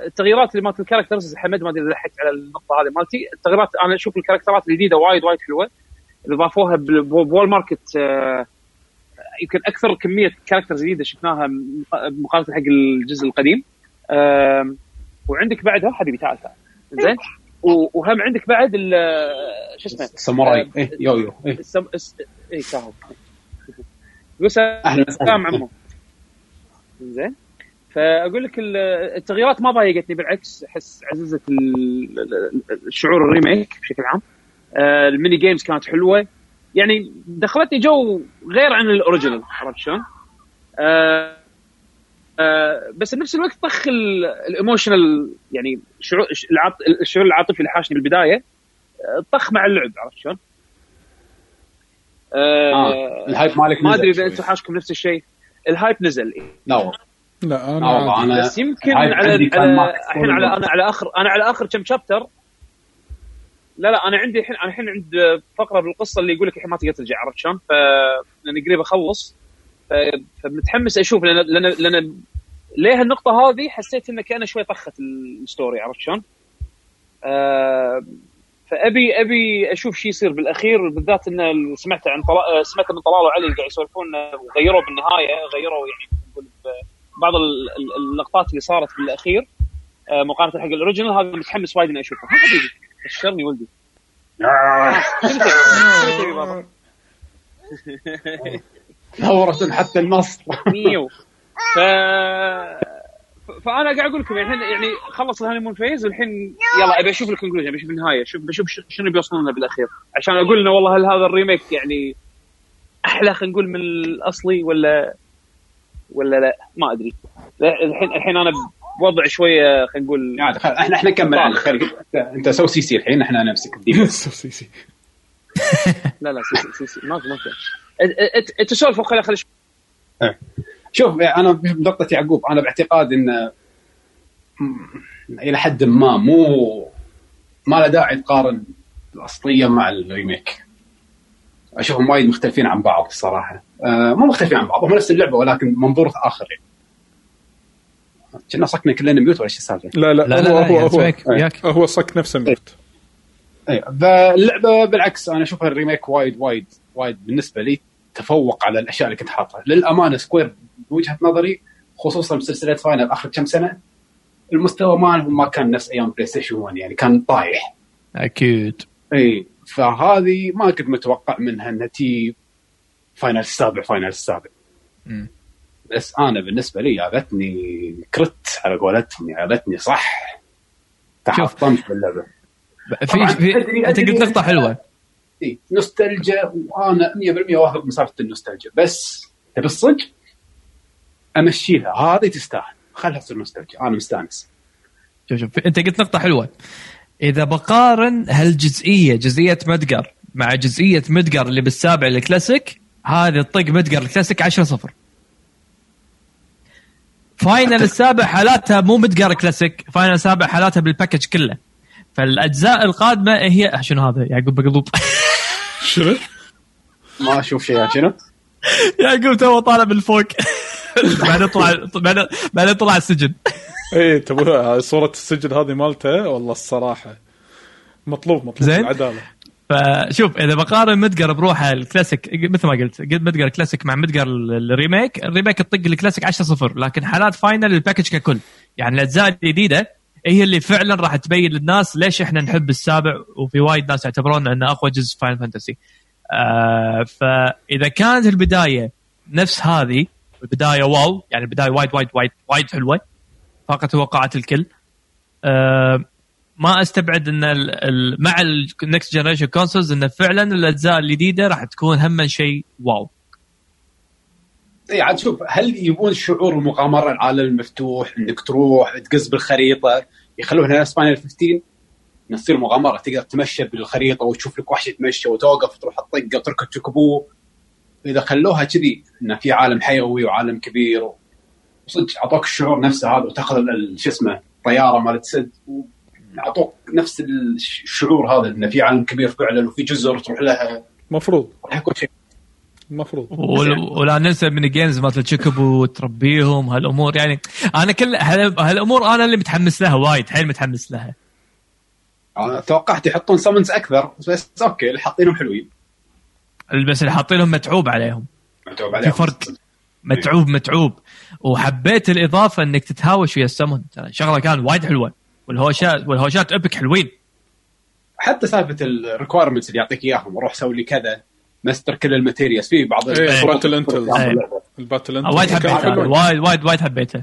التغييرات اللي مالت ال characters حمد ما أدري إذا لحقت على النقطة هذه مالتي. التغييرات أنا أشوف الكاركترات الجديدة وايد وايد حلوة. ضافوها ب Wall Market آه، يمكن أكثر كمية characters جديدة شفناها مق- مقارنه حق الجزء القديم. وعندك بعدها حبيبي تعال تعال. زين؟ وهم عندك بعد ال- شو اسمه؟ ساموراي آه، إيه يو يو. إيه. السم... اي كاهو يقول سلام أهلا وسهلا. عمو. زين؟ فأقول لك ال- التغييرات ما ضايقتني بالعكس أحس عززت ال- ال- الشعور ال remake بشكل عام. ال mini games كانت حلوة يعني دخلتني جو غير عن ال original عرفت شلون؟ آه، آه، بس بنفس الوقت طخ ال- ال emotional يعني شعور الشعور العاطفي اللي حاشني بالبداية آه، طخ مع اللعب عرفت شلون؟ آه، آه، ال hype مالك ما أدري إذا. أنتم حاشكم نفس الشيء ال hype نزل لا والله لا لا أنا والله عادي. أنا بس يمكن على, الحين على. أنا على اخر أنا على آخر كم chapter لا لا أنا عندي الحين أنا الحين عند فقرة بالقصة اللي يقول لك الحين ما تقدر ترجع عرفت شلون؟ ف لاني قريب أخلص. فمتحمس أشوف لأن لأن لأن ليه النقطه هذه حسيت إنه كأنه شوي طخت ال story عرفت شلون؟ آه فابي أبي أشوف شو يصير بالأخير بالذات انه سمعت عن طلا... سمعت من طلال وعلي قاعد يسولفون وغيروا بالنهاية غيروا يعني بعض ال- ال- اللقطات اللي صارت بالأخير آه، مقارنة حق ال original هذا متحمس وايد إني اشوفه حبيبي بشرني ولدي؟ <laughs> ثورة حتى النصر ف فأنا قاعد أقول لكم يعني الحين يعني خلص ال honeymoon phase والحين يلا أبي أشوف ال conclusion أبي أشوف النهاية شوف بشوف شنو بيوصلون لنا بالأخير. عشان أقول إنه والله هل هذا ال remake يعني أحلى خلينا نقول من الأصلي ولا ولا لا؟ ما أدري. الحين الحين أنا بوضع شوية خلينا نقول يعني خل- إحنا إحنا نكمل انت انت سوي سي سي الحين إحنا نمسك الدين <laughs> سوسيسي <laughs> لا لا سي سي سي ما في ما في. انت سولف خلي خلي شوف أنا بنقطة يعقوب أنا باعتقاد إن إلى حد ما مو ما له داعي تقارن الأصلية مع ال remake. أشوفهم وايد مختلفين عن بعض الصراحه آه مو مختلفين عن بعض هم نفس اللعبة ولكن منظور آخر يعني. كنا صكنا كلنا mute ولا إيش السالفه؟ لا لا, لا لا هو لا هو هو, سمعك وياك هو صك نفسه mute. أيوه فاللعبه بالعكس أنا أشوفها ال remake وايد وايد وايد بالنسبة لي تفوق على الأشياء اللي كنت حاطها. للأمانة Square بوجهة نظري خصوصا بسلسله Final آخر كم سنة المستوى مالهم ما كان نفس أيام PlayStation 1 يعني كان طايح. أكيد. إي فهذه ما كنت متوقع منها إنها تي Final السابع Final السابع. بس أنا بالنسبة لي جابتني كرت على قولتهم جابتني صح. تحطمت باللعبة. في في أنت قلت نقطة حلوة. إي نوستالجيا وأنا 100% واثق من سالفه النوستالجيا. بس تبي الصدق؟ أمشيها. هذه تستاهل. خلها تصير نوستالجيا. أنا مستانس. شوف شوف. أنت قلت نقطة حلوة. إذا بقارن هالجزئية جزئية مدقر مع جزئية مدقر اللي بالسابع الكلاسيك هذه الطق مدقر الكلاسيك 10 0 Final السابع حالاتها مو Midgar classic Final السابع حالاتها بال package كله. فالأجزاء القادمة هي شنو هذا؟ يعقوب بقلوب. شنو؟ ما أشوف شيء شنو؟ يعقوب تو طالع من فوق بعدين طلع بعدين بعدين طلع السجن. اي تبغى صورة السجن هذه مالته؟ والله الصراحة. مطلوب مطلوب زين. العدالة فشوف إذا بقارن Midgar بروحه الكلاسيك مثل ما قلت قلت Midgar classic مع Midgar ال remake ال remake تطق الكلاسيك 10 0 لكن حالات Final ال package ككل. يعني الاجزاء الجديده هي اللي فعلا راح تبين للناس ليش إحنا نحب السابع وفي وايد ناس يعتبرون إنه أقوى جزء Final Fantasy آه فإذا كانت البداية نفس هذه البداية wow يعني البداية وايد وايد وايد وايد حلوة فاقت توقعات الكل. آه ما أستبعد إن ال ال مع ال next generation consoles انه فعلا الأجزاء الجديدة راح تكون هم شيء wow. إي عاد شوف هل يبون شعور المغامرة العالم المفتوح إنك تروح تقز بالخريطة يخلونها نفس Final 15 انها تصير مغامرة تقدر تمشى بالخريطة وتشوف لك وحش يتمشى وتوقف تروح تطقه وتركب Chocobo إذا خلوها كذي انه في عالم حيوي وعالم كبير صدق أعطوك الشعور نفسه هذا وتأخذ شو اسمه طيارة مالت سد. أعطوك نفس الشعور هذا إنه في عالم كبير فعلا وفي جزر تروح لها. مفروض. راح يكون شيء. مفروض. ول- ولا ننسى mini games مالت ال Chocobo وتربيهم هالأمور. يعني أنا كل هال- هالأمور أنا اللي متحمس لها وايد حيل متحمس لها. أنا توقعت يحطون summons أكثر بس أوكي اللي حاطينهم حلوين. بس اللي حاطينهم متعوب عليهم. متعوب في عليهم. فرق. متعوب متعوب. وحبيت الإضافة إنك تتهاوش ويا السمن ترى شغلة كان وايد حلوة. والهوشات والهوشات epic حلوين. حتى سالفة ال requirements اللي يعطيك إياهم روح سوي لي كذا مستر كل ال materials. في بعض إيه، الشروط battle intels. إيه. ال battle intel وايد حبيتها وايد وايد وايد حبيتها.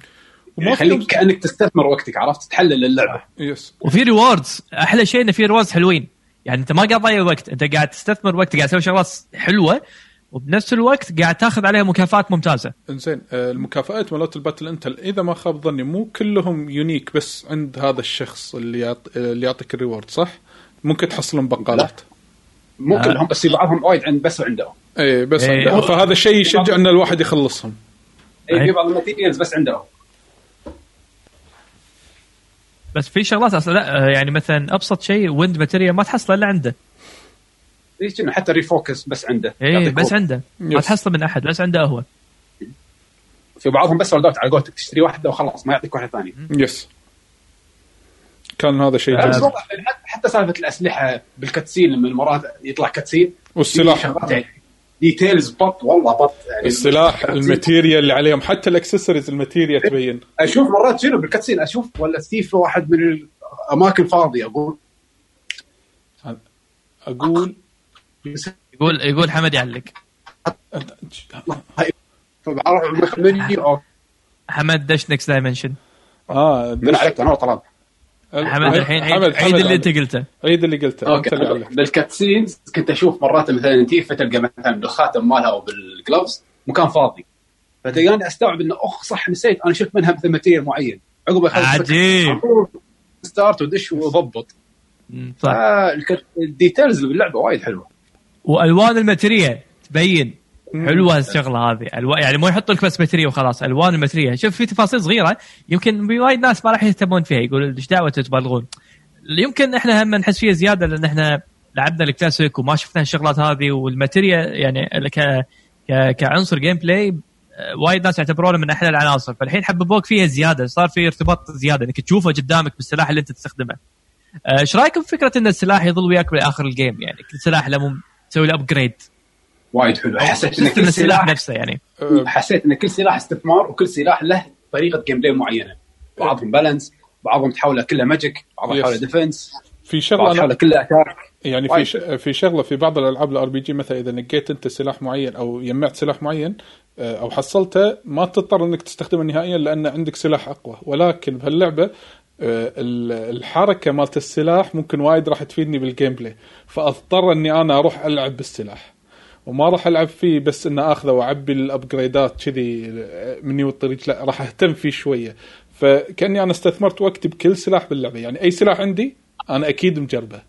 وما يخليك في كأنك تستثمر وقتك عرفت؟ تحلل اللعبة. yes وفي rewards أحلى شيء انه في rewards حلوين. يعني أنت ما قاعد تضيع وقت أنت قاعد تستثمر وقت قاعد تسوي شغلات حلوة وبنفس الوقت قاعد تاخذ عليها مكافآت ممتازة إنزين آه، المكافآت مالت ال battle intel إذا ما خاب ظني مو كلهم unique بس عند هذا الشخص اللي يعط... اللي يعطيك ال reward صح؟ ممكن تحصلون بقالات مو آه. كلهم بس في بعضهم وايد عند بس عندهم اي بس إيه. عنده. فهذا شيء يشجع إن الواحد يخلصهم اي. في بعض الماتيريالز بس عندهم بس في شغلات أصلا لا يعني مثلا أبسط شيء ويند ماتيريال ما تحصله إلا عنده حتى ريفوكس بس عنده. اي إيه، بس. عنده. ما يس. تحصله من أحد بس عنده هو. في بعضهم بس سولد على قولتك تشتري واحدة وخلاص ما يعطيك واحدة ثانية. يس كان هذا شيء بس جميل والله حتى- سالفة الأسلحة بالكتسين لما المرات يطلع كتسين والسلاح. شغلات يعني ديتيلز بط والله بط يعني. السلاح. الماتيريال اللي عليهم حتى الاكسسوارز الماتيريال تبين. أشوف مرات شنو بالكتسين أشوف ولا ستيف في واحد من الأماكن فاضية أقول. أقول يقول يقول حمد يعلق. حمد دش نكست دايمنشن آه من عليك أنا طلب حمد الحين عيد, حمد عيد اللي حمد أنت قلته. عيد اللي قلته. أوكي. أنت اللي عليك. بالكات سينز كنت أشوف مرات مثلا تيفا تلقى مثلا بالخاتم مالها أو بالجلوفز مكان فاضي. فتلقاني أستوعب إنه أخ صح نسيت. أنا شفت منها مثل ماتيريال معين. عقب عجيب. ستارت ودش وضبط صح. الك- الديتيلز اللي باللعبة وايد حلوة. وألوان الماتريه تبين. حلوة الشغلة هذه. ألو... يعني مو يحطوا لك بس ماتريه وخلاص. ألوان الماتريه شوف في تفاصيل صغيرة. يمكن وايد ناس ما راح يهتمون فيها. يقول إيش دعوة تبالغون؟ يمكن إحنا هم نحس فيها زيادة لأن إحنا لعبنا الكلاسيك وما شفنا الشغلات هذه. والماتيريا يعني ك... ك... كعنصر gameplay آه، وايد ناس يعتبرونه من أحلى العناصر. فالحين حببوك فيها زيادة. صار في ارتباط زيادة. إنك تشوفه قدامك بالسلاح اللي أنت تستخدمه. آه، إيش رأيكم في فكرة إن السلاح يظل وياك لاخر ال game يعني كل سلاح لما تسوي له upgrade وايد حلو. حسيت إن كل السلاح سلاح نفسه يعني. أه، حسيت إن كل سلاح استثمار وكل سلاح له طريقة gameplay معينة. بعضهم balance بعضهم تحوله كله magic بعضهم Yes. تحوله defense في شغلة تحوله كله attack يعني في. ش... في شغلة في بعض الألعاب ال RPG مثلا إذا نقيت أنت سلاح معين أو جمعت سلاح معين آه، أو حصلته ما تضطر إنك تستخدمه نهائيا لأن عندك سلاح أقوى. ولكن بهاللعبة ال- الحركة مالت السلاح ممكن وايد راح تفيدني بال gameplay فأضطر إني أنا أروح ألعب بالسلاح. وما راح ألعب فيه بس ان أخذه وأعبي الابجريدات كذي آه، مني والطريق. لا راح أهتم فيه شوية. فكأني أنا استثمرت وقتي بكل سلاح باللعبة. يعني أي سلاح عندي أنا أكيد مجربه.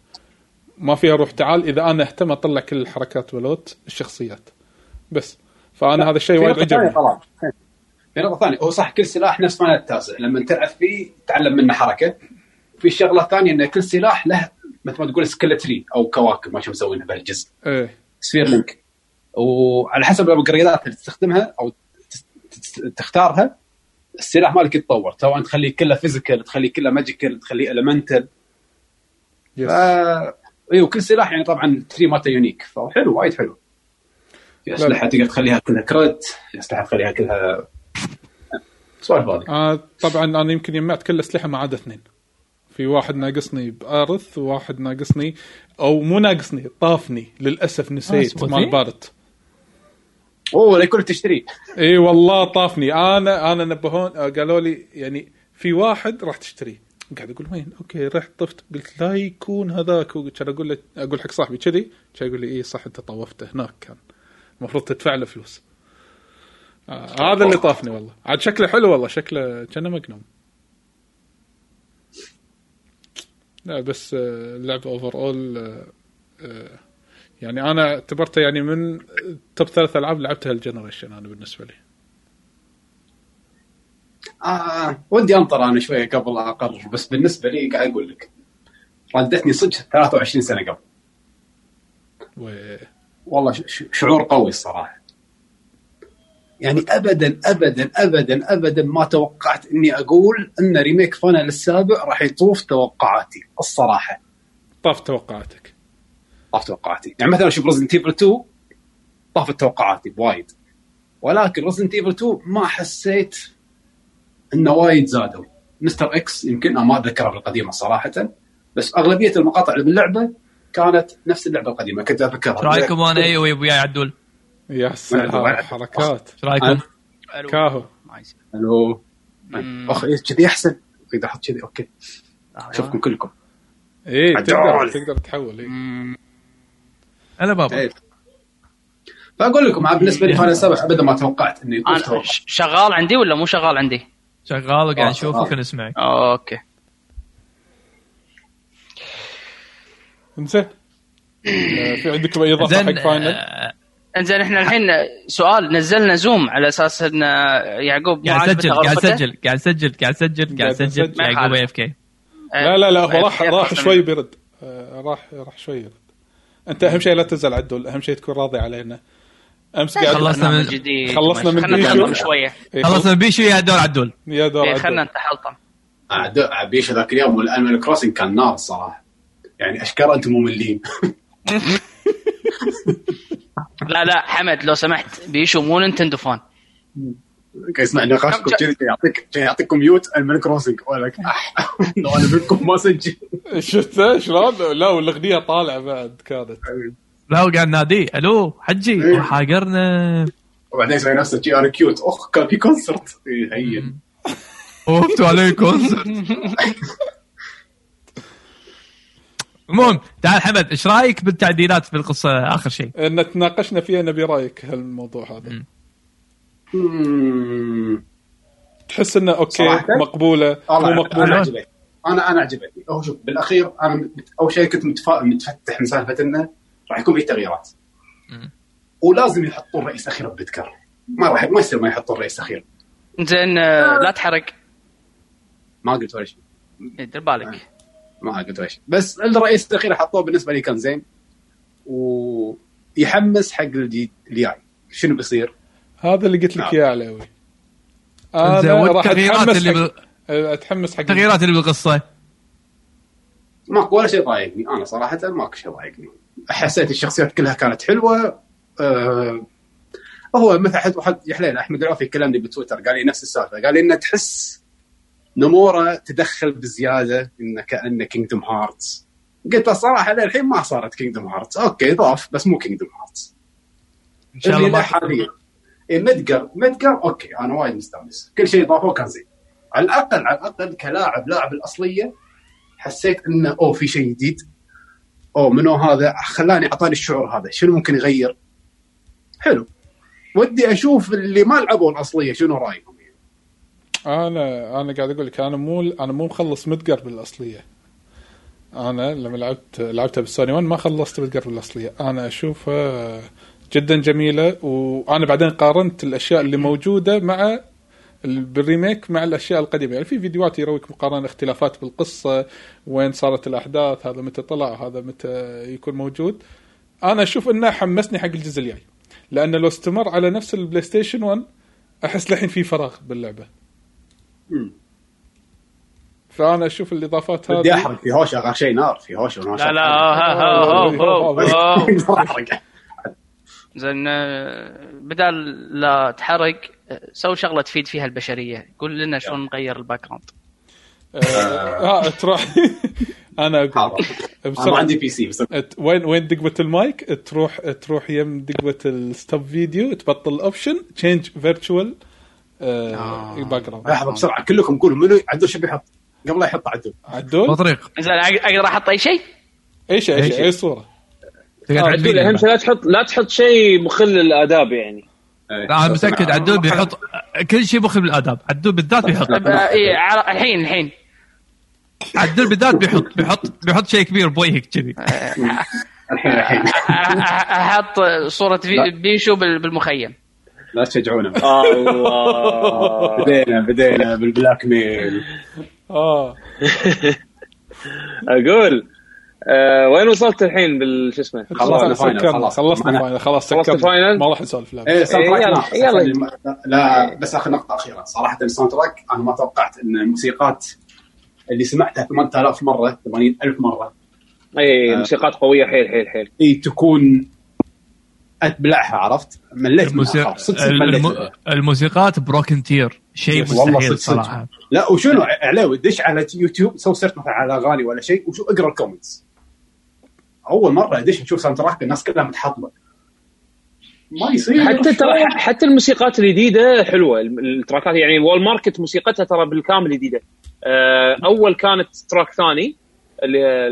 ما فيها روح تعال. إذا أنا أهتم أطلع كل الحركات ولوت الشخصيات. بس. فأنا هذا الشيء وايد عجبني. في نقطة ثانية هو صح كل سلاح نفس ما التاسع لما تلعب فيه تعلم منه حركة. في شغلة ثانية إن كل سلاح له مثل ما تقول سكلتري أو كواكب ما شو مسوينها بهالجزء. إيه. سفير لينك وعلى حسب الابجريدات اللي تستخدمها أو تختارها السلاح مالك يتطور. سواء تخليه كله فيزيكال تخليه كله ماجيكال تخليه المنتال يس اي وكل سلاح يعني طبعا التري مالته يونيك فحلو وايد حلو. في اسلحه تقدر تخليها كلها كريت في اسلحه تخليها كلها سوالف هذه آه طبعا أنا يمكن جمعت كل الاسلحه ما عدا اثنين. في واحد ناقصني بأرث وواحد ناقصني أو مو ناقصني طافني للأسف نسيت اسمه مال؟ بارت. أوه لا يكون تشتريه إي والله طافني. أنا أنا نبهون آه، قالوا لي يعني في واحد راح تشتريه قاعد أقول وين؟ أوكي رحت طفت. قلت لا يكون هذاك. كان أقول له أقول حق صاحبي كذي. كان يقول لي إي صح أنت طوفته هناك كان. المفروض تدفع له فلوس. آه هذا اللي طافني والله. عاد شكله حلو والله شكله كأنه مجنون. لا بس اللعبه overall يعني أنا اعتبرته يعني من top ثلاث ألعاب لعبتها ال generation أنا بالنسبة لي. آه ودي أنطر أنا شوية قبل أقرر بس بالنسبة لي قاعد أقول لك ردتني صدق 23 سنة قبل. و... والله شعور قوي الصراحة. يعني ابدا ابدا ابدا ابدا ما توقعت إني أقول إن remake فاينل السابع راح يطوف توقعاتي الصراحة. طاف توقعاتك. طاف توقعاتي. يعني مثلا أشوف ريزنت ايفل 2 طافت توقعاتي بوايد. ولكن ريزنت ايفل 2 ما حسيت انه وايد زادوا. مستر إكس يمكن أنا ما اتذكرها بالقديمة صراحة بس أغلبية المقاطع اللي باللعبة كانت نفس اللعبة القديمة. كنت أذكرها. إيش رأيكم أنا؟ <laughs> اي وياي عدول. يا سلام حركات إيش رأيكم؟ كاهو. ألو مم. أخ كذي أحسن أقدر أحط كذي أوكي آه، اشوفكم كلكم اي تقدر. تقدر تحول إيه. مم. هلا بابا إيه. فاقول لكم بالنسبة لي فاينل السابع أبدا ما توقعت إنه توقع ش- شغال عندي ولا مو شغال عندي؟ شغال وقاعد آه، نشوفك آه. ونسمعك أوكي انزين <clears throat> آه، في عندكم أي اضافه حق final؟ آه، انزين إحنا الحين سؤال نزلنا زوم على أساس إن يعقوب قاعد اسجل قاعد؟ اسجل قاعد اسجل قاعد اسجل قاعد. ما يعقوب. AFK آه، لا لا لا هو طيب، راح راح خلنا- شوي بيرد. آه، راح راح شوي يرد. أنت أهم شيء لا تزعل عدول أهم شيء تكون راضي علينا. أمس قاعد خلصنا من- جديد. خلصنا من خلنا بيشو. نتحلطم شوية. إيه، خلصنا بيشو يا دور عدول. يا دور إيه، خلنا عدول نتحلطم. عاد عبيش ذاك اليوم والانيمال كروسنج كان نار الصراحه يعني أشكال أنتم مملين. <laughs> لا لا حمد لو سمحت. بيشو مو نينتندو فان. كان يسمع نقاشكم كذي يعطيك يعطيكم ميوت انيمال كروسنج ولك لو أنا منكم ما سجل. شفته شلون؟ لا والأغنية طالعة بعد كانت. لا هو قاعد ناديه. ألو حجي إيه. حاقرنا وبعدين يسوي نفسه جي آر كيوت. اخ كان في كونسرت هين وقفتوا عليه كونسرت <laughs> المهم تعال حمد إيش رأيك بالتعديلات في القصة؟ آخر شيء؟ إن تناقشنا فيها نبي رأيك هالموضوع هذا. مم. تحس إنه أوكي صراحة؟ مقبولة؟ مو أنا مقبولة؟ عجبتني أنا أنا عجبتني هو شوف بالأخير أنا أول شيء كنت متفائل متفتح من سالفه إنه راح يكون في تغييرات. ولازم يحطون رئيس أخير ببتكر ما راح ما يصير ما يحطون رئيس أخير. زين آه، لا تحرق. ما قلت ولا شيء. دير بالك. ما قلت شيء بس الرئيس الأخير حطوه بالنسبة لي كان زين. ويحمس حق الجاي شنو بيصير؟ هذا اللي قلت لك نعم. إياه علاوي زين، أنا راح أتحمس اللي حق بال- أتحمس حق التغييرات اللي بالقصة؟ ماكو ولا شيء ضايقني. أنا صراحة ماكو شيء ضايقني. حسيت الشخصيات كلها كانت حلوة. أه هو مثل حد واحد يا حليل أحمد العوفي كلمني بتويتر قال لي نفس السالفة. قال لي إنه تحس نمورا تدخل بزيادة انه كانه كينجدوم هارتس قلت له الصراحه للحين ما صارت كينجدوم هارتس أوكي ضاف بس مو كينجدوم هارتس إن شاء الله حاليا. إيه مدقر مدقر أوكي أنا وايد مستانس. كل شيء ضافوه كان زين. على الأقل على الأقل كلاعب لاعب الأصلية حسيت إنه أوه في شيء جديد. أوه منو هذا؟ خلاني أعطاني الشعور هذا. شنو ممكن يغير؟ حلو. ودي أشوف اللي ما لعبوا الأصلية شنو رأيهم. أنا أنا قاعد أقول لك أنا مو أنا مو مخلص مدقر بالأصلية. أنا لما لعبت لعبتها بالسوني 1 ما خلصت مدقر بالأصلية. أنا أشوفها جدا جميلة وأنا بعدين قارنت الأشياء اللي موجودة مع ال- بال remake مع الأشياء القديمة. يعني في فيديوهات يرويك مقارنة اختلافات بالقصة وين صارت الأحداث هذا متى طلع هذا متى يكون موجود. أنا أشوف انه حمسني حق الجزء الجاي. لأن لو استمر على نفس البلاي ستيشن 1 أحس للحين في فراغ باللعبة. فأنا أشوف الإضافات بدي هذه أحرق في هوشه غير شيء نار في هوشه ونار لا لا ها ها ها ها ها <laughs> زين آه، بدال لا تحرق آه، سوي شغلة تفيد فيها البشرية. قول لنا شلون نغير ال background آه آه، تروح. <laughs> أنا أقول بسرعة. عندي PC بس وين وين دقمه المايك؟ تروح تروح يم دقمه ال stop video تبطل ال option change virtual back ground لحظة بسرعة. كلكم قولوا منو عدول شو بيحط قبل لا يحط عدول. عدول؟ بطريق. زين أقدر أحط أي شيء؟ أي شيء أي أي شيء. أي صورة. تعد عدول أهم فيديو. شيء لا تحط لا تحط شيء مخل للاداب يعني. لا أنا متأكد عدول بيحط كل شيء مخل بالاداب عدول بالذات بيحط. آه، إيه، <laughs> الحين الحين. عدول بالذات بيحط بيحط بيحط شيء كبير بوجهك كذي. <laughs> الحين الحين. أحط صورة في- بيشو بال- بالمخيم. لا تشجعونا الله بدينا بدينا بالبلاك ميل آه <laughs> أقول آه وين وصلت الحين بال شو اسمه؟ خلصنا Final، سكرنا خلاص. خلصنا. Final خلاص خلصت سكرنا Final؟ ما راح نسولف لا إيه إيه، يلا،. يلا. لا- لا بس آخر نقطة أخيرة صراحة ال soundtrack أنا ما توقعت إن الموسيقات اللي سمعتها 8000 مرة 80000 مرة اي موسيقات قوية حيل حيل حيل اي تكون أتبلعها عرفت؟ مليت الموسيقى الم... الموسيقات broken tier شيء مستحيل صدق صدق. صراحة. لا وشنو؟ علاوي دش على يوتيوب سوي search مثلا على أغاني ولا شيء وشو اقرأ ال comments. أول مرة أدش أشوف soundtrack الناس كلها متحطمه ما يصير. حتى ترى حتى الموسيقات الجديدة حلوة. التراكات يعني Wall Market موسيقتها ترى بالكامل جديدة. آه، أول كانت track ثاني اللي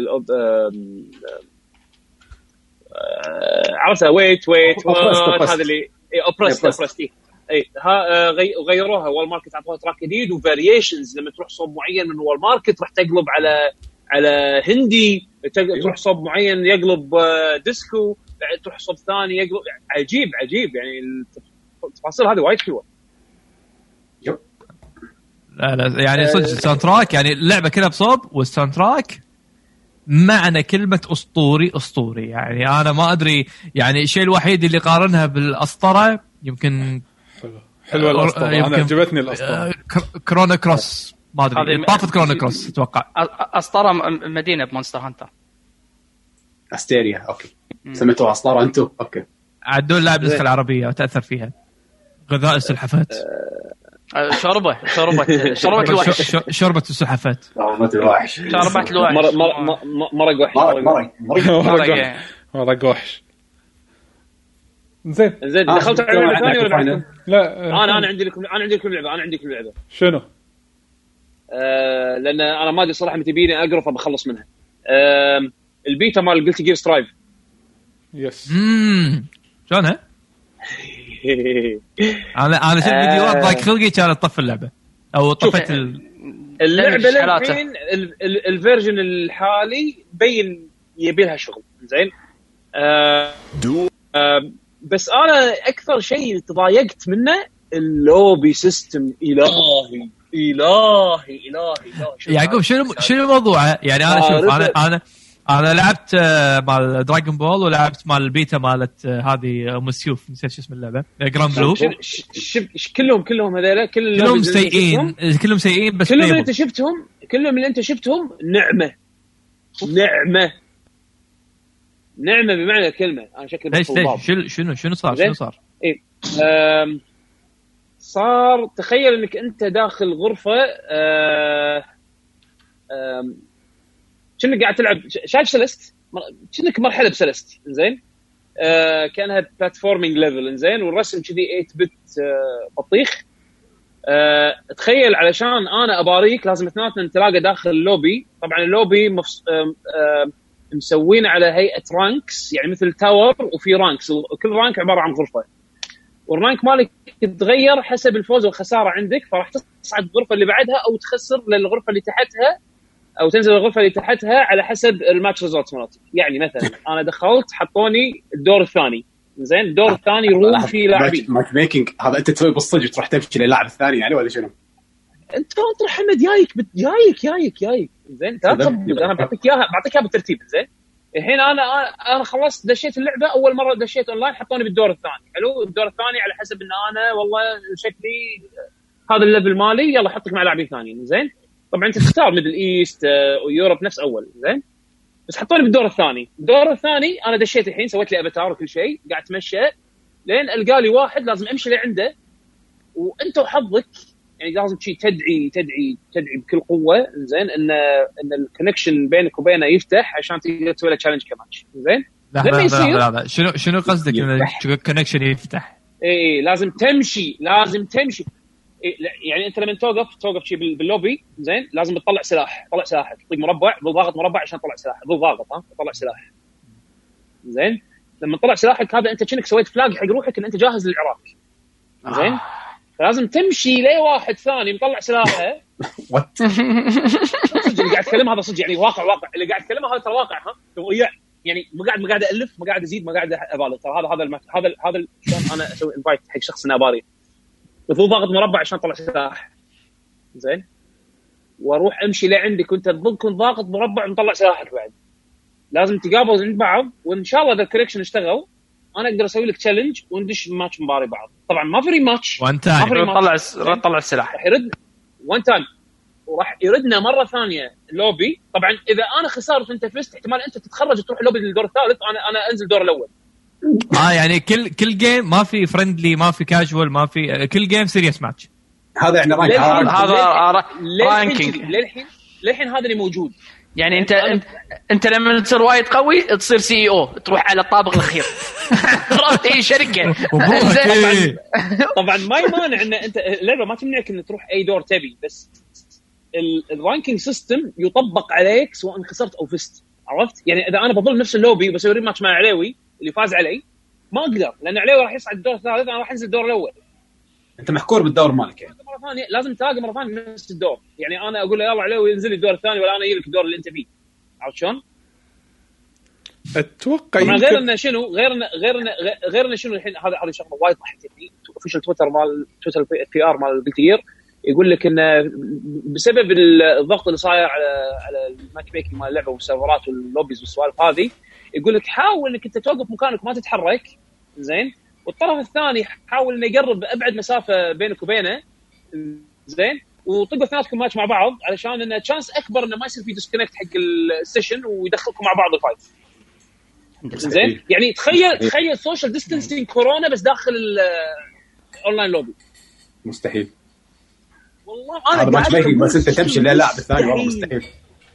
عرفتها wait wait. هذا اللي Oppressed Oppressed. Oppressed. اي ها آه، غي- غيروها. Wall Market اعطوها track جديد و variations لما تروح صوب معين من Wall Market راح تقلب على على هندي تق- تروح صوب معين يقلب آه، ديسكو بعد تروح صوب ثاني يقلب. عجيب عجيب. يعني التفاصيل هذه وايد حلوة. لا لا يعني صدق ال soundtrack يعني اللعبه كلها بصوب وال soundtrack معنى كلمة أسطوري أسطوري. يعني أنا ما أدري يعني الشيء الوحيد اللي قارنها بالأسطرة يمكن حلو. حلوة الاسطوره أنا يمكن- عجبتني الاسطوره آه، كر- كرونا كروس ما أدري هذه- طافت كرونا كروس أتوقع. أسطرة م- مدينة بمونستر هانتر. أستيريا أوكي. سميتوها اسطوره أنتم أوكي. عدول لاعب النسخة العربية وتأثر فيها. غذاء السلحفات أه، شوربة <laughs> شوربة شوربة الوحش. ش- ش- شوربة السلحفات ضربة الوحش. شوربة الوحش. مر- مر- مر- مرق وحش. مرق مرق وحش. زين. زين آه، دخلت على لعبه ثانية ولا. بعدكم؟ لا آه، أنا أنا عندي لكم أنا عندي لكم لعبة أنا عندي لكم لعبة. شنو؟ آه لأن أنا ما أدري صراحة متى بيني أقرأ فبخلص منها. آه البيتا مال Guilty Gear Strive yes شلونها؟ <laughs> أنا أنا شفت آه. فيديوهات ضايق خلقي كانت طف اللعبة أو طفت ال... اللعبة. للحين ال- ال- ال version الحالي بين يبي لها شغل زين آه آه بس أنا أكثر شيء تضايقت منه ال lobby system إلهي إلهي إلهي إلهي يعقوب شنو شنو موضوعه؟ يعني أنا آه، شوف أنا. أنا أنا لعبت آه، مال Dragon Ball ولعبت مال البيتا مالت آه، هذه ام السيوف نسيت شو اسم اللعبة. Granblue ش- ش- كلهم كلهم هذول كل كلهم سيئين. كلهم سيئين بس كلهم اللي. انت شفتهم كلهم اللي انت شفتهم نعمة. نعمة. نعمة بمعنى الكلمة. أنا شكلي ليش. ليش؟ شنو شنو شنو صار. شنو صار؟ أم، صار تخيل إنك أنت داخل غرفة أه، أم، كأنك قاعد تلعب شايف سلست كأنك مرحلة بسلست زين أه كأنها platforming level زين والرسم كذي 8 bit أه بطيخ. أه تخيل علشان أنا أباريك لازم اثنيناتنا نتلاقى داخل اللوبي طبعا اللوبي مفص... أم، أم، مسوينه على هيئة ranks يعني مثل tower وفي ranks وكل rank عبارة عن غرفة. وال rank مالك يتغير حسب الفوز والخسارة عندك فراح تصعد الغرفة اللي بعدها أو تخسر للغرفة اللي تحتها. أو تنزل الغرفة اللي تحتها على حسب ال match results مالتك يعني مثلا <laughs> أنا دخلت حطوني الدور الثاني زين؟ الدور الثاني room فيه لاعبين. matchmaking هذا أنت تسوي بالصدق تروح تمشي للاعب الثاني يعني ولا شنو؟ أنت انطر حمد جايك بت- جايك جايك جايك زين؟ أنا بعطيك اياها بعطيك إياها بالترتيب. زين؟ الحين أنا أنا خلصت دشيت اللعبة. أول مرة دشيت اونلاين حطوني بالدور الثاني. حلو؟ الدور الثاني على حسب إن أنا والله شكلي هذا ال level مالي يلا حطك مع لاعبين ثانيين. زين؟ طبعا أنت تختار Middle East آه، و Europe نفس أول زين؟ بس حطوني بالدور الثاني. الدور الثاني أنا دشيت الحين سويت لي افاتار وكل شيء قاعد أتمشى. لين ألقى لي واحد لازم أمشي لعنده. وأنت وحظك يعني لازم شيء تدعي تدعي تدعي بكل قوة زين؟ إن إن ال connection بينك وبينه يفتح عشان تقدر تسوي له challenge كمان زين؟ لحظه لحظه. شنو شنو قصدك؟ إن. ال connection يفتح؟ اي إيه، لازم تمشي لازم تمشي. يعني أنت لما توقف توقف شي بال- باللوبي زين لازم تطلع سلاح طلع سلاحك تطق مربع ضل ضاغط مربع عشان تطلع سلاح ضل ضاغط ها تطلع سلاح. زين لما تطلع سلاحك هذا أنت كأنك سويت flag حق روحك إن أنت جاهز للعراك زين فلازم تمشي لي واحد ثاني مطلع سلاحه. <laughs> <laughs> what صدق اللي قاعد اتكلم هذا صدق يعني واقع واقع. اللي قاعد اتكلمه هذا ترى واقع ها. ويا- يعني ما قاعد ما قاعد ألف ما قاعد أزيد ما قاعد أبالغ. ترى هذا هذا. هذا هذا شلون أنا أسوي invite حق شخص إنه اباري مثل ضاغط مربع عشان اطلع سلاح. زين؟ وأروح امشي لعندك. وانت تظل كنت ضاغط مربع ومطلع سلاحك بعد. لازم تقابل عند بعض وان شاء الله اذا ال connection اشتغل أنا أقدر أسوي لك challenge وندش ماتش مباري بعض. طبعا ما في rematch one more time. طلع طلع السلاح راح يرد one time وراح يردنا مرة ثانية لوبي طبعا إذا أنا خسرت وأنت فزت احتمال أنت تتخرج وتروح لوبي للدور الثالث. أنا أنا أنزل الدور الأول. آه يعني كل كل game ما في friendly ما في كاجوال ما في كل game serious match هذا يعني rank. هذا ranking. للحين للحين هذا اللي موجود يعني انت انت, أنت لما تصير وايد قوي تصير CEO أو تروح على الطابق الأخير <laughs> عرفت اي شركة <laughs> زين. إيه. طبعا ما يمانع إن انت اللعبه ما تمنعك إن تروح أي دور تبي بس ال- ال ranking system يطبق عليك سواء خسرت أو فزت عرفت؟ يعني إذا أنا بظل نفس اللوبي وبسوي rematch مع عليوي اللي فاز علي ما أقدر لأن عليوي راح يصعد الدور الثالث أنا راح أنزل الدور الأول. أنت محكور بالدور مالك يعني. مرة ثانية لازم تلاقي مرة ثانية نفس الدور. يعني أنا أقول له يلا عليوي انزل لي الدور الثاني ولا أنا أجي لك الدور اللي أنت فيه. عرفت شلون؟ أتوقع طبعا غير يمكن إنه شنو غير انه غير انه غير إنه شنو الحين هذا هذه شغلة وايد ضحكتني official Twitter مال تويتر PR مال Guilty Gear يقول لك إنه بسبب الضغط اللي صاير على على ال matchmaking مال اللعبة وال server ات وال lobbies والسوالف هذه يقول لك حاول إنك أنت توقف مكانك وما تتحرك. زين. والطرف الثاني حاول إنه يقرب أبعد مسافة بينك وبينه. زين. وطقوا اثنيناتكم ماتش مع بعض علشان إنه chance أكبر إنه ما يصير في disconnect حق ال session ويدخلكم مع بعض ال fight. زين. يعني تخيل تخيل social distancing كورونا بس داخل ال online lobby مستحيل. والله أنا هذا أقول بس أنت تمشي. شيء للاعب الثاني والله مستحيل.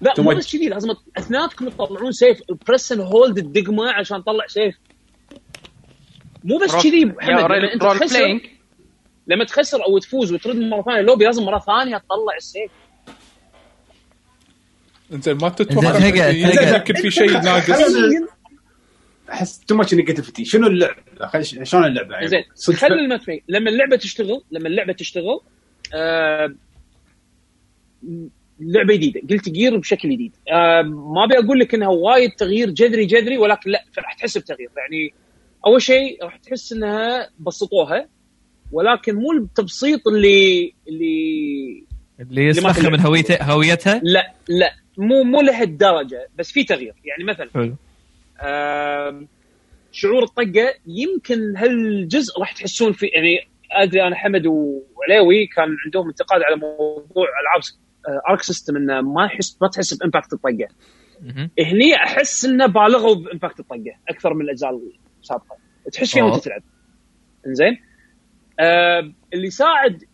لا مو. بس كذي لازم أثنيناتكم تطلعون سيف بريس اند هولد الدقمه عشان تطلع سيف مو بس كذي محمد لما رول- أنت تخسر لما تخسر أو تفوز وترد مرة ثانية اللوبي لازم مرة ثانية تطلع السيف إنزين ما تتوقع يمكن في شيء ناقص أحس تو ماتش نيجاتيفيتي شنو اللعبه؟ شلون اللعبة؟ يعني زين خلي الماتش لما اللعبة تشتغل لما اللعبة تشتغل آه لعبة جديدة. قلت جير بشكل جديد. آه ما أبي أقول لك إنها وايد تغيير جذري جذري ولكن لا راح تحس بتغيير. يعني أول شيء راح تحس إنها بسطوها ولكن مو التبسيط اللي اللي اللي يسخر من هويته هويتها؟ لا لا. مو مو لهالدرجة بس في تغيير. يعني مثلا حلو. آم، شعور الطقة يمكن هالجزء راح تحسون فيه. يعني أدري أنا حمد وعليوي كان عندهم انتقاد على موضوع ألعاب Arc System إنه ما يحس ما تحس ب impact الطقة. هني أحس إنه بالغوا ب impact الطقة أكثر من الأجزاء السابقة. تحس فيها. وانت تلعب. إنزين؟ آه اللي يساعد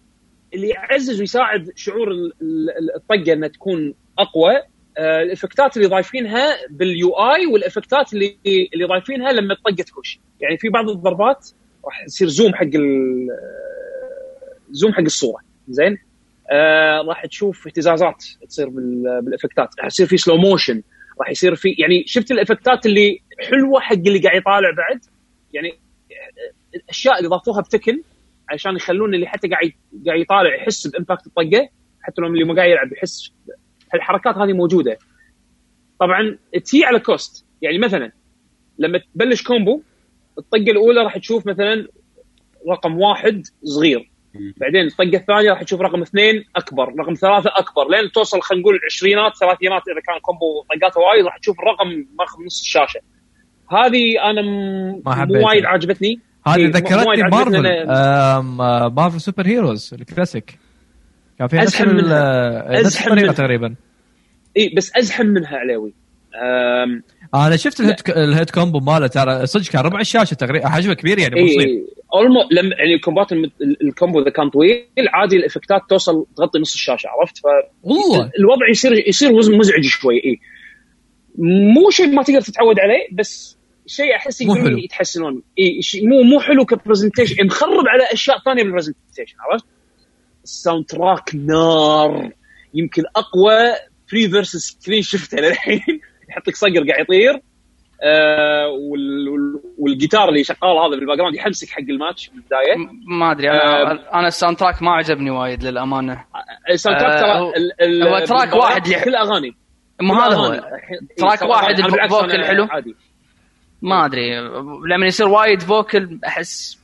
اللي يعزز ويساعد شعور ال- ال- الطقة إنها تكون أقوى آه ال effect ات اللي ضايفينها بال UI وال effect ات اللي اللي ضايفينها لما الطقة تخش. يعني في بعض الضربات راح يصير zoom حق ال- zoom حق الصورة. زين آه راح تشوف اهتزازات تصير بال- بال effect ات. راح يصير في slow motion راح يصير في يعني شفت ال effect ات اللي حلوة حق اللي قاعد يطالع بعد؟ يعني الاشياء اللي ضافوها ب Tekken عشان يخلون اللي حتى قاعد قاعد يطالع يحس ب impact الطقة حتى لو اللي ما قاعد يلعب يحس هالحركات هذه موجودة. طبعا at a cost يعني مثلا لما تبلش combo الطقة الأولى راح تشوف مثلا رقم واحد صغير. بعدين الطقة الثانية راح تشوف رقم اثنين أكبر رقم ثلاثة أكبر. لين توصل خلينا نقول عشرينات ثلاثينات إذا كان combo طقاته وايد راح تشوف الرقم ماخذ نص الشاشة. هذه أنا م- ما. مو وايد عجبتني هذه إيه، ذكرتني مارفل آه، Marvel Super Heroes ال classic. كان فيها ال- منها. آه، منها. تقريبا. اي بس أزحم منها علاوي أم، أنا شفت ال hit ال hit combo ماله ترى صدق كان ربع الشاشه تقريبا حجمه كبير يعني مو صغير اي اولمو لما يعني ال combo ات ال combo إذا كان طويل عادي ال effect ات توصل تغطي نص الشاشة عرفت؟ والله. فالوضع يصير يصير مزعج شوي إي. مو شيء ما تقدر تتعود عليه بس شيء أحس يقدرون. يتحسنون. إي مو مو حلو ك presentation مخرب على أشياء ثانية بال presentation عرفت؟ ال soundtrack نار. يمكن أقوى فري versus screen شفته للحين. يحط لك صقر قاعد يطير آه وال- وال- والجيتار اللي شغال هذا بال background يحمسك حق الماتش بالبدايه م- ما أدري أنا أنا ال soundtrack ما عجبني وايد للأمانة. ال soundtrack آه، ترى هو- ال- ال- هو track واحد كل أغاني. ما هذا هو. الحين- track إيه، واحد ال vocal حلو. عادي. ما أدري لما يصير وايد vocal أحس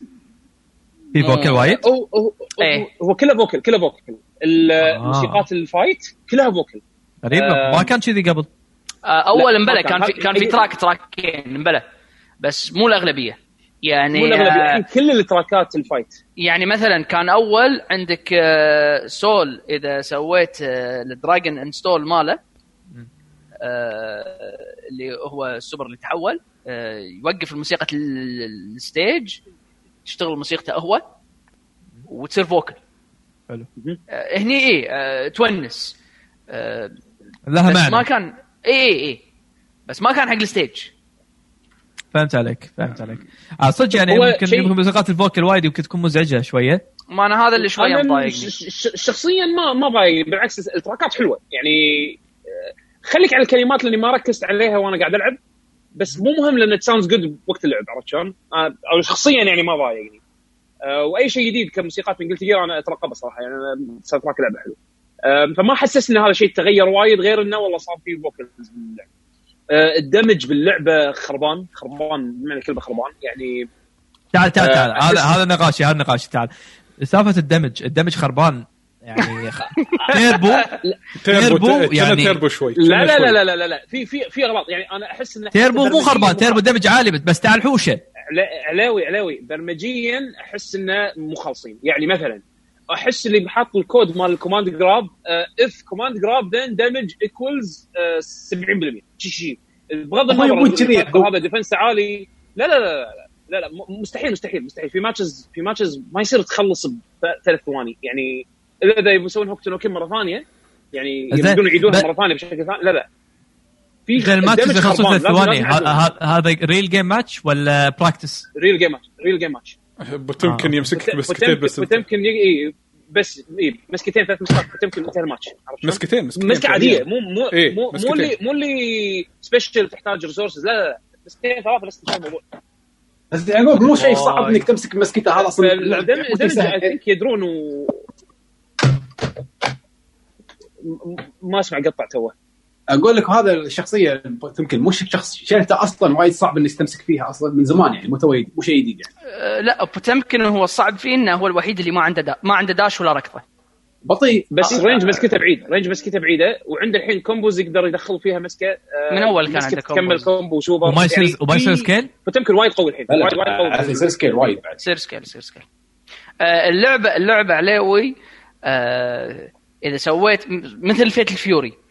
في vocal وايد؟ هو هو إيه. هو- كله vocal كله vocal. الموسيقات ال fight كلها vocal. غريبه آه. ما كان كذي قبل. آه، اول لا، مبلى ما كان. في كان في هي- track تراكين مبلى بس مو الأغلبية. يعني مو الأغلبية، آه، الحين كل ال track ات ال fight. يعني مثلا كان أول عندك آه، سول إذا سويت آه، ال Dragon Install ماله آه، اللي هو السوبر اللي تحول آه، يوقف الموسيقى ال- الستيج تشتغل موسيقته هو وتصير فوكل. حلو. آه، هني إيه آه، تونس. آه، لها بس ما معنى كان اي اي اي بس ما كان حق الستيج. فهمت عليك فهمت عليك. آه صدق يعني يمكن يمكن موسيقات الفوكل وايد يمكن تكون مزعجة شوية. ما أنا هذا اللي شوي أنا مضايقني. شخصيا ما ما ضايقني بالعكس التراكات حلوة. يعني آه، خليك على الكلمات لاني ما ركزت عليها وأنا قاعد ألعب بس مو مهم لأن sounds good بوقت اللعب عرفت شلون؟ آه، أو شخصيا يعني ما ضايقني آه، وأي شيء جديد كموسيقات من قلت أنا أترقبه صراحة. يعني soundtrack لعبة حلو فما حسسني ان هذا شيء تغير وايد غير إنه والله صار في vocals باللعب. آه، الدمج باللعبة خربان خربان بمعنى الكلمة خربان. يعني تعال تعال آه، تعال. هذا هذا نقاشي هذا نقاشي. تعال. سالفة الدمج. الدمج خربان يعني <laughs> turbo turbo يعني- تيربو شوي لا لا. لا لا لا لا. في في في غلط يعني أنا أحس انه تيربو مو خربان. turbo damage عالي بس- تعال حوشه. علا- علاوي علاوي. برمجيا أحس إنه مو خالصين. يعني مثلا احس اللي بحط الكود مال ال command grab if command grab then damage equals 70% شي شي بغض النظر هذا defense عالي. لا لا لا لا لا لا مستحيل مستحيل مستحيل. في matches في matches ما يصير تخلص بثلاث ثواني. يعني اذا إذا يبون يسوون هوكتو مرة ثانية يعني يبون يعيدونها مرة ثانية بشكل ثاني. لا لا. في اذا الماتش خربان، ثلاث ثواني. هذا real game match ولا practice؟ real game match real game match بوتمكن يمسكك بس أنت. بوتمكن إيه بس إيه مسكتين ثلاث مسكات بوتمكن انتهى الماتش؟ مسكتين مسكتين مسكة عادية مو مو إيه، مو, مو. اللي مو اللي special تحتاج resources لا لا مسكتين ثلاثة بس انتهى الموضوع بس يعقوب مو شيء صعب. إنك تمسك يعني سهل. think يدرون و ما أسمع قطع توه أقول لك هذا الشخصية يمكن مو شخص شيلته أصلا وايد صعب انك تمسك فيها أصلا من زمان يعني مو مو شيء جديد يعني. آه، لا بوتمكن هو الصعب فيه إنه هو الوحيد اللي ما عنده da- ما عنده dash ولا ركضة. بطيء بس آه، range مسكته بعيد range مسكته بعيده وعنده الحين combos يقدر يدخل فيها مسكة آه، من أول كان عنده تكمل combos. combo super وما يصير يعني وما يصير scale؟ بوتمكن وايد قوي الحين وايد وايد قوي يصير scale وايد بعد. يصير scale يصير scale. آه، اللعبه اللعبة عليوي آه، إذا سويت مثل فيتال فيوري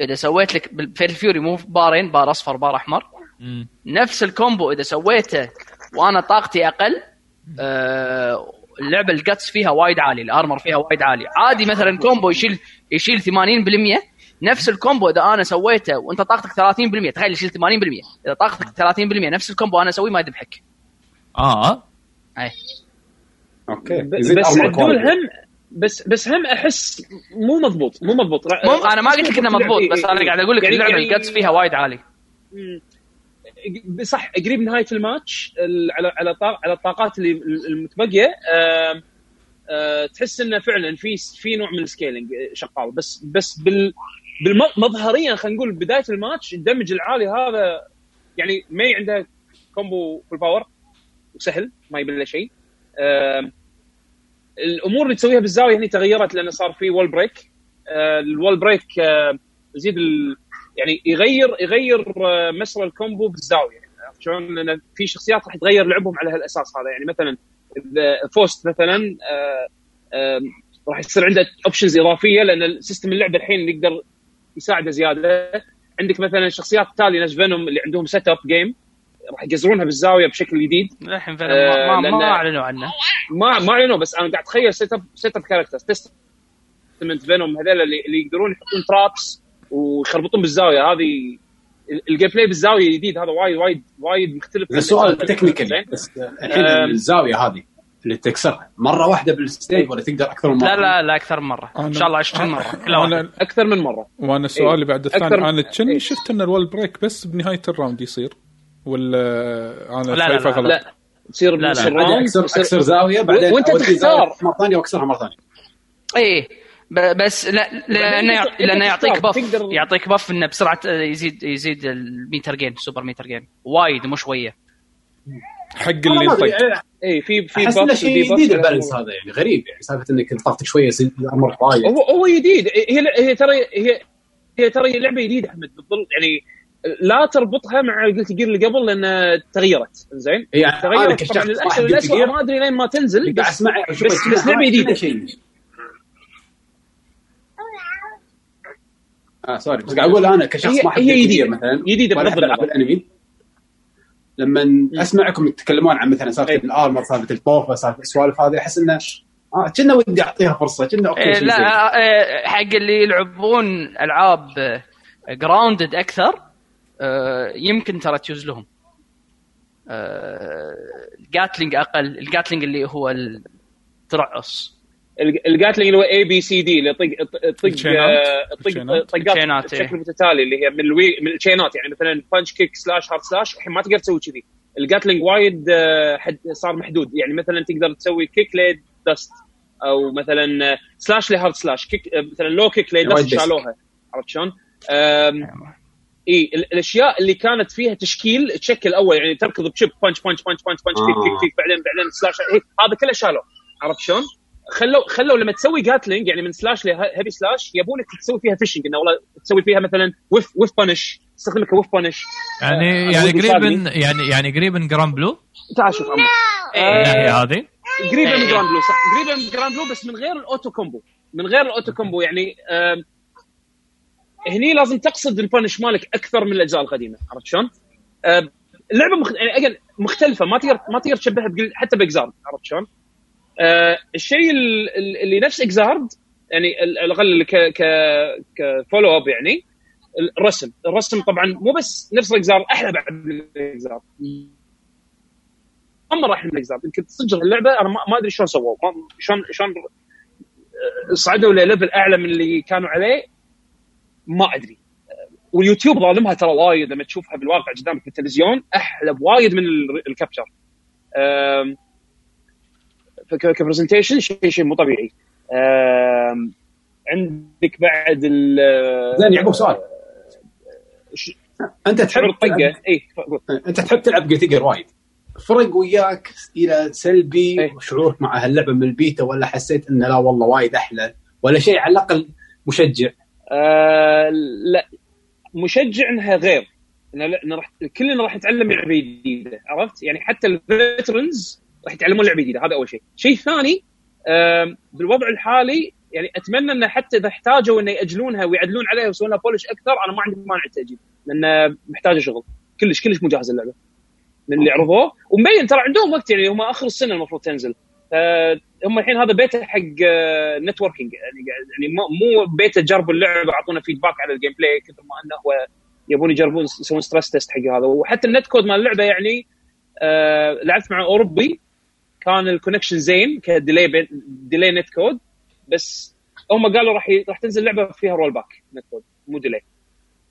إذا سويت لك فيتال فيوري مو بارين بار أصفر بار أحمر. نفس ال combo إذا سويته وأنا طاقتي أقل آه، اللعبة ال guts فيها وايد عالي ال armor فيها وايد عالي. عادي مثلا combo يشيل يشيل 80% نفس ال combo إذا أنا سويته وأنت طاقتك 30% تخيل يشيل 80% إذا طاقتك 30% نفس ال combo أنا أسويه ما يذبحك. آه. اي okay. بس عدول. هم بس بس هم أحس مو مضبوط مو مضبوط. مو أنا ما قلت لك انه مضبوط بس أنا قاعد أقول لك يعني- اللعبه يعني- ال guts فيها وايد عالي. صح قريب نهاية الماتش ال- على على على الطاقات اللي المتبقية تحس إنه فعلا في في نوع من ال scaling شغال. بس بس بال مظهريا خلينا نقول بداية ال match ال damage العالي هذا يعني مي عنده combo full power وسهل ما يبي له شيء. آم، الأمور اللي تسويها بالزاوية هنا تغيرت لأنه صار في wall break ال wall break يزيد. يعني يغير يغير آه، مسار ال combo بالزاوية شلون؟ لأن في شخصيات راح تغير لعبهم على هالأساس هذا يعني مثلا فوست مثلا آه، راح يصير عنده options إضافية لأن system اللعبة الحين يقدر يساعده زيادة عندك مثلا شخصيات تالي فينوم اللي عندهم setup game راح يقزرونها بالزاوية بشكل جديد. للحين فعلا آه، ما, ما, أعلنوا عنه. ما ما أعلنوا بس أنا قاعد أتخيل setup setup characters تستمنت فينوم هذول اللي, اللي يقدرون يحطون traps ويخربطون بالزاوية. هذه ال- ال gameplay بالزاوية جديد. هذا وايد وايد وايد مختلف السؤال الأجزاء technically زين؟ بس الحين. الزاوية هذه اللي تكسرها. مرة واحدة بال stage ولا تقدر أكثر من مرة؟ لا لا لا أكثر من مرة. إن شاء الله 20 مرة. كلها واحدة. أنا أكثر من مرة. وأنا سؤالي بعد الثاني. أنا كني إيه. شفت إن ال wall break بس بنهاية ال round يصير. ولا أنا لا، لا، شايفه لا، غلط؟ لا تصير لا، لا. اكسر أكسر زاوية بعدين وأنت أودي تختار. مرة ثانية وأكسرها مرة ثانية. إيه. ب- بس لا لأنه لأنه يعطيك buff يعطيك buff إنه بسرعة يزيد يزيد ال meter gain super meter gain وايد مو شوية. حق اللي ينطق. اي في في أحس buff إنه وفي شيء buff جديد. ال balance هذا يعني غريب يعني سالفة إنك طاقتك شوية يصير ال armor وايد. هو هو جديد. هي هي ترى هي هي ترى لعبة جديدة أحمد بتظل يعني لا تربطها مع قلتي جير اللي قبل لأن تغيرت. زين؟ أنا تغيرت كشخص طبعا. للأسف جير، ما أدري لين ما تنزل بس اسمعه بس, بس لعبه جديده آه sorry بس قاعد أقول أنا كشخص ما أحب هي جديدة. مثلا. جديدة ولا أحب العاب. الأنمي. لما أسمعكم تتكلمون عن مثلا سالفة إيه. ال armor سالفة ال buff سالفة السوالف هذه أحس انه آه كنا ودي أعطيها فرصة. كنا okay إيه لا. آه، حق اللي يلعبون ألعاب grounded أكثر يمكن ترى تجوز لهم آه، ال gatling أقل ال gatling اللي هو الترعص الج- ال gatling اللي هو A B C D اللي يطق يطق الشينات. آه،. طقات الشينات، إيه. بشكل متتالي اللي هي من الوي من الشينات يعني مثلا punch kick slash hard slash الحين ما تقدر تسوي كذي ال gatling وايد آه، حد صار محدود يعني مثلا تقدر تسوي kick لي dust أو مثلا آه، slash ل hard slash kick آه، مثلا low kick لي dust. شالوها عرفت شلون؟ إي ال- الأشياء اللي كانت فيها تشكيل تشكل أول يعني تركض بشب punch punch punch punch punch kick kick آه. kick بعدين بعدين slash إيه، هذا كله شالوه. عرفت شلون؟ خلوا خلوا لما تسوي gatling يعني من slash ل heavy slash يبونك تسوي فيها fishing إنه والله تسوي فيها مثلا whiff whiff punish تستخدمها ك whiff punish يعني آه، يعني أبو قريبا يعني يعني قريبا جراند بلو تعال شوف عمر الناحيه هذه. قريبة من. جراند بلو صح. قريبة من جراند بلو بس من غير ال auto combo. من غير ال auto combo يعني آم، هني لازم تقصد ال punch مالك أكثر من الأجزاء القديمة. عرفت شلون؟ آم، اللعبة مخ... يعني مختلفة. ما تقدر ما تقدر تشبهها بقل... حتى بإكزارد. عرفت شلون؟ آه الشيء ال- ال- اللي نفس إكزارد يعني على الأقل ك ك ك follow up يعني الرسم. الرسم طبعا مو بس نفس الاكزار أحلى بعد من ال Xrd اما راح من ال Xrd يمكن تصدق اللعبة أنا ما أدري شلون سووا ما- شلون شلون آه، صعدوا لل level أعلى من اللي كانوا عليه. ما أدري. واليوتيوب ظالمها ترى وايد لما تشوفها بالواقع قدامك بالتلفزيون أحلى بوايد من ال- ال capture. ك presentation شيء شيء مو طبيعي. عندك بعد ال زين يعقوب سؤال. ش- أنت تحب الطقة؟ اي أنت تحب تلعب Guilty Gear وايد. فرق وياك إلى سلبي إيه. شعورك مع هاللعبة من البيتا ولا حسيت إنه لا والله وايد أحلى ولا شيء على الأقل مشجع؟ آه لا مشجع إنها غير. إن راح كلنا راح نتعلم لعبة جديدة عرفت؟ يعني حتى ال veterans راح يتعلمون لعبة جديدة هذا أول شيء. شيء ثاني بالوضع الحالي يعني أتمنى انه حتى إذا احتاجوا إنه يأجلونها ويعدلون عليها ويسوون لها polish أكثر أنا ما عندي مانع التأجيل لأن محتاجة شغل. كلش كلش مجهز اللعبة من اللي عرضوه ومبين ترى عندهم وقت يعني هم آخر السنة المفروض تنزل. آه، هم الحين هذا بيتا حق networking يعني قاعد- يعني مو بيتا جربوا اللعبه اعطونا feedback على ال gameplay كثر ما إنه هو يبون يجربون يسوون stress test حق هذا. وحتى ال netcode مال اللعبة يعني آه لعبت مع أوروبي. كان ال connection زين ك delay delay netcode بس هم قالوا راح. راح تنزل لعبة فيها rollback netcode مو delay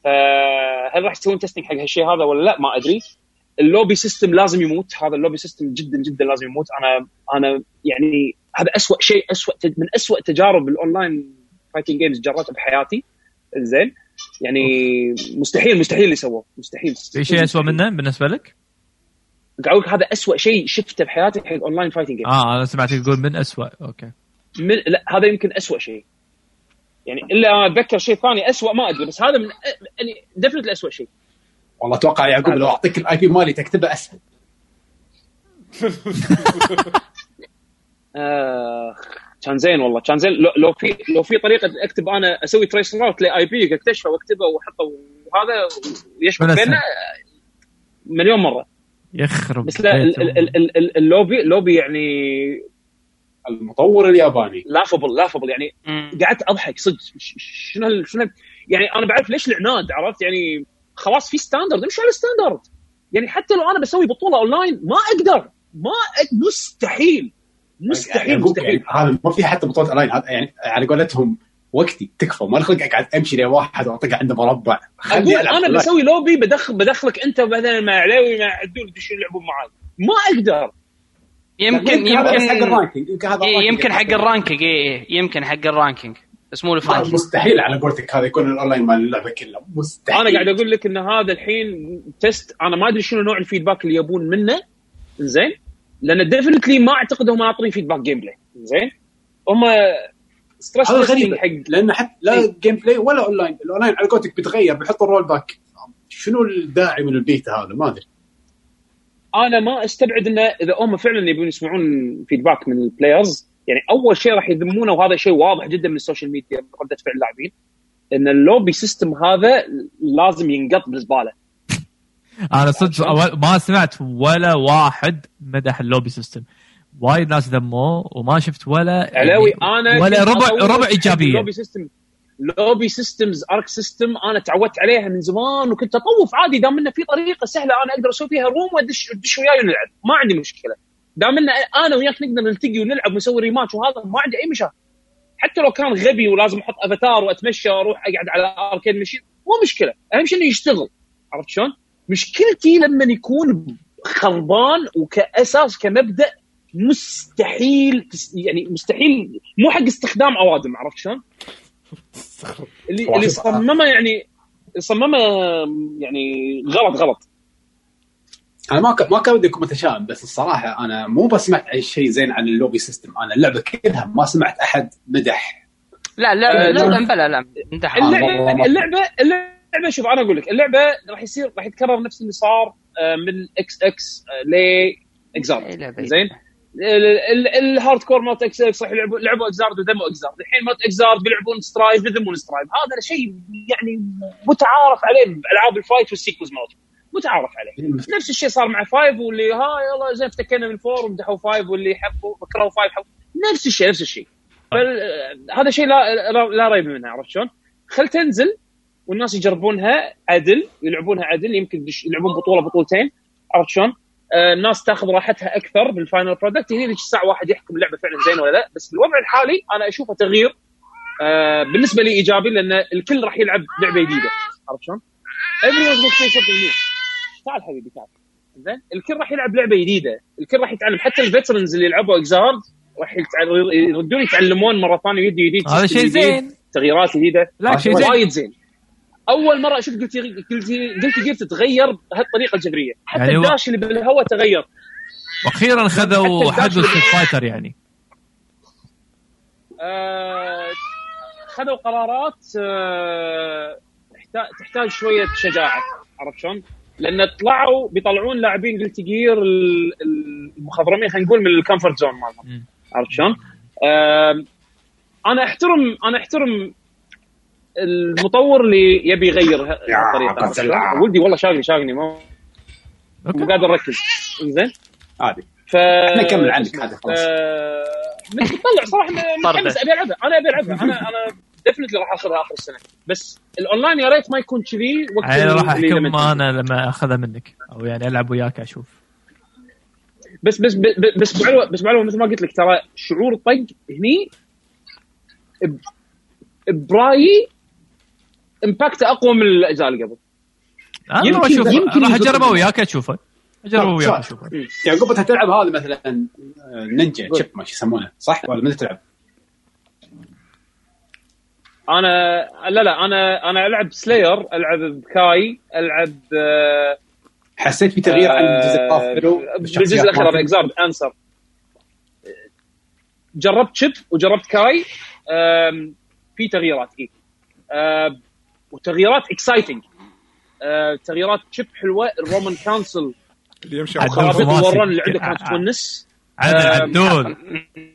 فهل راح يسوون testing حق هالشيء هذا ولا لا؟ ما أدري. ال lobby system لازم يموت. هذا ال lobby system جدا جدا لازم يموت. أنا أنا يعني هذا أسوأ شيء أسوأ من أسوأ تجارب ال online fighting games جربتها بحياتي. زين. يعني مستحيل مستحيل اللي سووه مستحيل. في شيء اسوء منه بالنسبة لك؟ قاعد هذا أسوأ شيء شفته بحياتي حق online fighting game آه أنا سمعتك تقول من اسوء okay. من لا هذا يمكن أسوأ شيء. يعني إلا أتذكر شيء ثاني أسوأ ما أدري بس هذا من يعني definitely أسوأ شيء. والله أتوقع يا يعقوب لو أعطيك ال IP مالي تكتبه أسهل. آه كان زين والله كان زين. لو, لو في لو في طريقة أكتب أنا أسوي trace route ل IP اكتشفه واكتبه واحطه وهذا ولا بيننا مليون مرة. يخرب بس لا ال- بيته. ال- ال- ال- ال- ال lobby ال lobby يعني المطور الياباني. laughable laughable يعني. قعدت أضحك صدق. شنو شنو يعني أنا بعرف ليش العناد عرفت؟ يعني خلاص في standard امشي على ال standard يعني حتى لو أنا بسوي بطولة اونلاين ما أقدر ما أ- مستحيل مستحيل يعقوب مستحيل. يعني هذا ما في حتى بطولة اونلاين يعني على قولتهم وقتي تكفى ما خلق اقعد أمشي لواحد واطق عنده مربع. خليني أقول أنا. بسوي لوبي بدخل بدخلك أنت وبعدين مع عليوي مع عدول يدشون يلعبون معاي. ما أقدر. يمكن هذا بس حق يمكن ال ranking يمكن إيه، ال ranking يمكن حق ال ranking اي إيه، يمكن حق ال ranking بس مو مستحيل على قولتك هذا يكون الأونلاين مال اللعبة كلها. مستحيل. أنا قاعد أقول لك إن هذا الحين test أنا ما أدري شنو نوع ال feedback اللي يبون منه. زين لأن definitely ما أعتقد هم ناطرين feedback gameplay زين هم stress هذا غريب حق لأن حتى لا إيه. gameplay ولا online ال online على قولتك بيتغير بيحط ال rollback شنو الداعي من البيتا هذا؟ ما أدري. أنا ما أستبعد إنه إذا هم فعلا يبون يسمعون feedback من ال players يعني أول شيء راح يذمونه وهذا شيء واضح جدا من ال social media ردة فعل اللاعبين إن ال lobby system هذا لازم ينقط بالزبالة. أنا صدق أول ما سمعت ولا واحد مدح ال lobby system وايد ناس ذموه وما شفت ولا علاوي يعني أنا ولا ربع ربع إيجابية. ال lobby system lobby systems Arc System أنا تعودت عليها من زمان وكنت أطوف عادي دام إنه في طريقة سهلة أنا أقدر أسوي فيها room وادش أدش وياي ونلعب. ما عندي مشكلة. دام انه أنا وياك نقدر نلتقي ونلعب ونسوي rematch وهذا ما عندي أي مشاكل. حتى لو كان غبي ولازم أحط افاتار وأتمشى وأروح أقعد على arcade machine مو مشكلة. أهم شيء إنه يشتغل. عرفت شلون؟ مشكلتي لما يكون خربان وكأساس كمبدأ مستحيل يعني مستحيل مو حق استخدام أوادم عرفت شلون؟ اللي اللي صممه يعني صممه يعني غلط غلط. أنا ما ك... ما كان ودي أكون متشائم بس الصراحة أنا مو بس سمعت أي شيء زين عن ال lobby system أنا اللعبة كلها ما سمعت أحد مدح. لا لا لا لا. لا. بلا لا اللعبة- اللعبه اللعبه اللعبة شوف أنا أقول لك اللعبة راح يصير راح يتكرر نفس اللي صار آه، من إكس إكس ل اكزارد لعبة. زين؟ الهارد كور مالت إكس إكس راح يلعبوا لعبوا Xrd وذموا Xrd الحين مالت Xrd بيلعبون Strive يذمون Strive هذا شيء يعني متعارف عليه بألعاب ال fight وال sequels مالتهم. متعارف عليه نفس الشيء صار مع five واللي ها يلا زين افتكينا من four ومدحوا five واللي حبوا كرهوا five حبوا نفس الشيء نفس الشيء فال- هذا شيء لا لا- ريب منه عرفت شلون؟ خل تنزل والناس يجربونها عدل يلعبونها عدل يمكن يلعبون بطولة بطولتين عرفت شلون؟ آه، الناس تاخذ راحتها أكثر بال final product هني ذيك الساعة واحد يحكم اللعبه فعلا زين ولا لا بس بالوضع الحالي أنا أشوفه تغيير آه، بالنسبة لي إيجابي لأن الكل راح يلعب لعبة جديدة عرفت شلون؟ تعال حبيبي تعال زين؟ الكل راح يلعب لعبة جديدة. الكل راح يتعلم. حتى ال veterans اللي لعبوا Xrd راح يردون يتعلمون مرة ثانية يدي جديد. هذا شيء زين. تغييرات جديدة. لا، شيء زين. وايد زين. أول مرة أشوف Guilty Guilty Guilty Gear تتغير بهالطريقة الجذريه حتى يعني ال dash اللي بالهواء تغير. وأخيرا خذوا Street Fighter يعني. آه، خذوا قرارات آه، تحتاج شوية شجاعة. عرفت شلون؟ لأن طلعوا بيطلعون لاعبين جلتي جير ال- ال- المخضرمين خلينا نقول من الكمفورت زون مالهم. عرفت شلون؟ أنا احترم أنا أحترم المطور اللي يبي يغير ه- يا هالطريقه عرفت قتل. شلون؟ ولدي والله شاقني ما مو قادر أركز زين عادي ف إحنا نكمل عنك هذا خلاص. متطلع صراحة متحمس أبي ألعبها أنا أبي ألعبها أنا أنا definitely راح آخذها آخر السنة بس الأونلاين يا ريت ما يكون كذي وقت يعني راح أحكم لما أنا لما أخذها منك أو يعني ألعب وياك أشوف بس بس بس بس معلومة بس معلومة مثل ما قلت لك ترى شعور الطق هني برايي impact أقوى من الأجزاء اللي قبل أنا يمكن- راح أشوف يمكن راح معي. وياك أشوفه اجربها وياك. أشوفه يعني قبل تلعب هذا مثلا آه، نينجا. Chipp ما يسمونه صح ولا من تلعب؟ أنا لا لا أنا أنا ألعب سلاير ألعب بكاي ألعب آه، حسيت في تغيير عن الجزء الآخر بالجزء الأخير باكزارد انسر جربت شيب وجربت كاي في تغييرات اي وتغييرات اكسايتنج تغييرات شيب حلوة الرومان كانسل اللي يمشي على خرابيط. الوران اللي عندك كانت آه. تونس. عدل عدول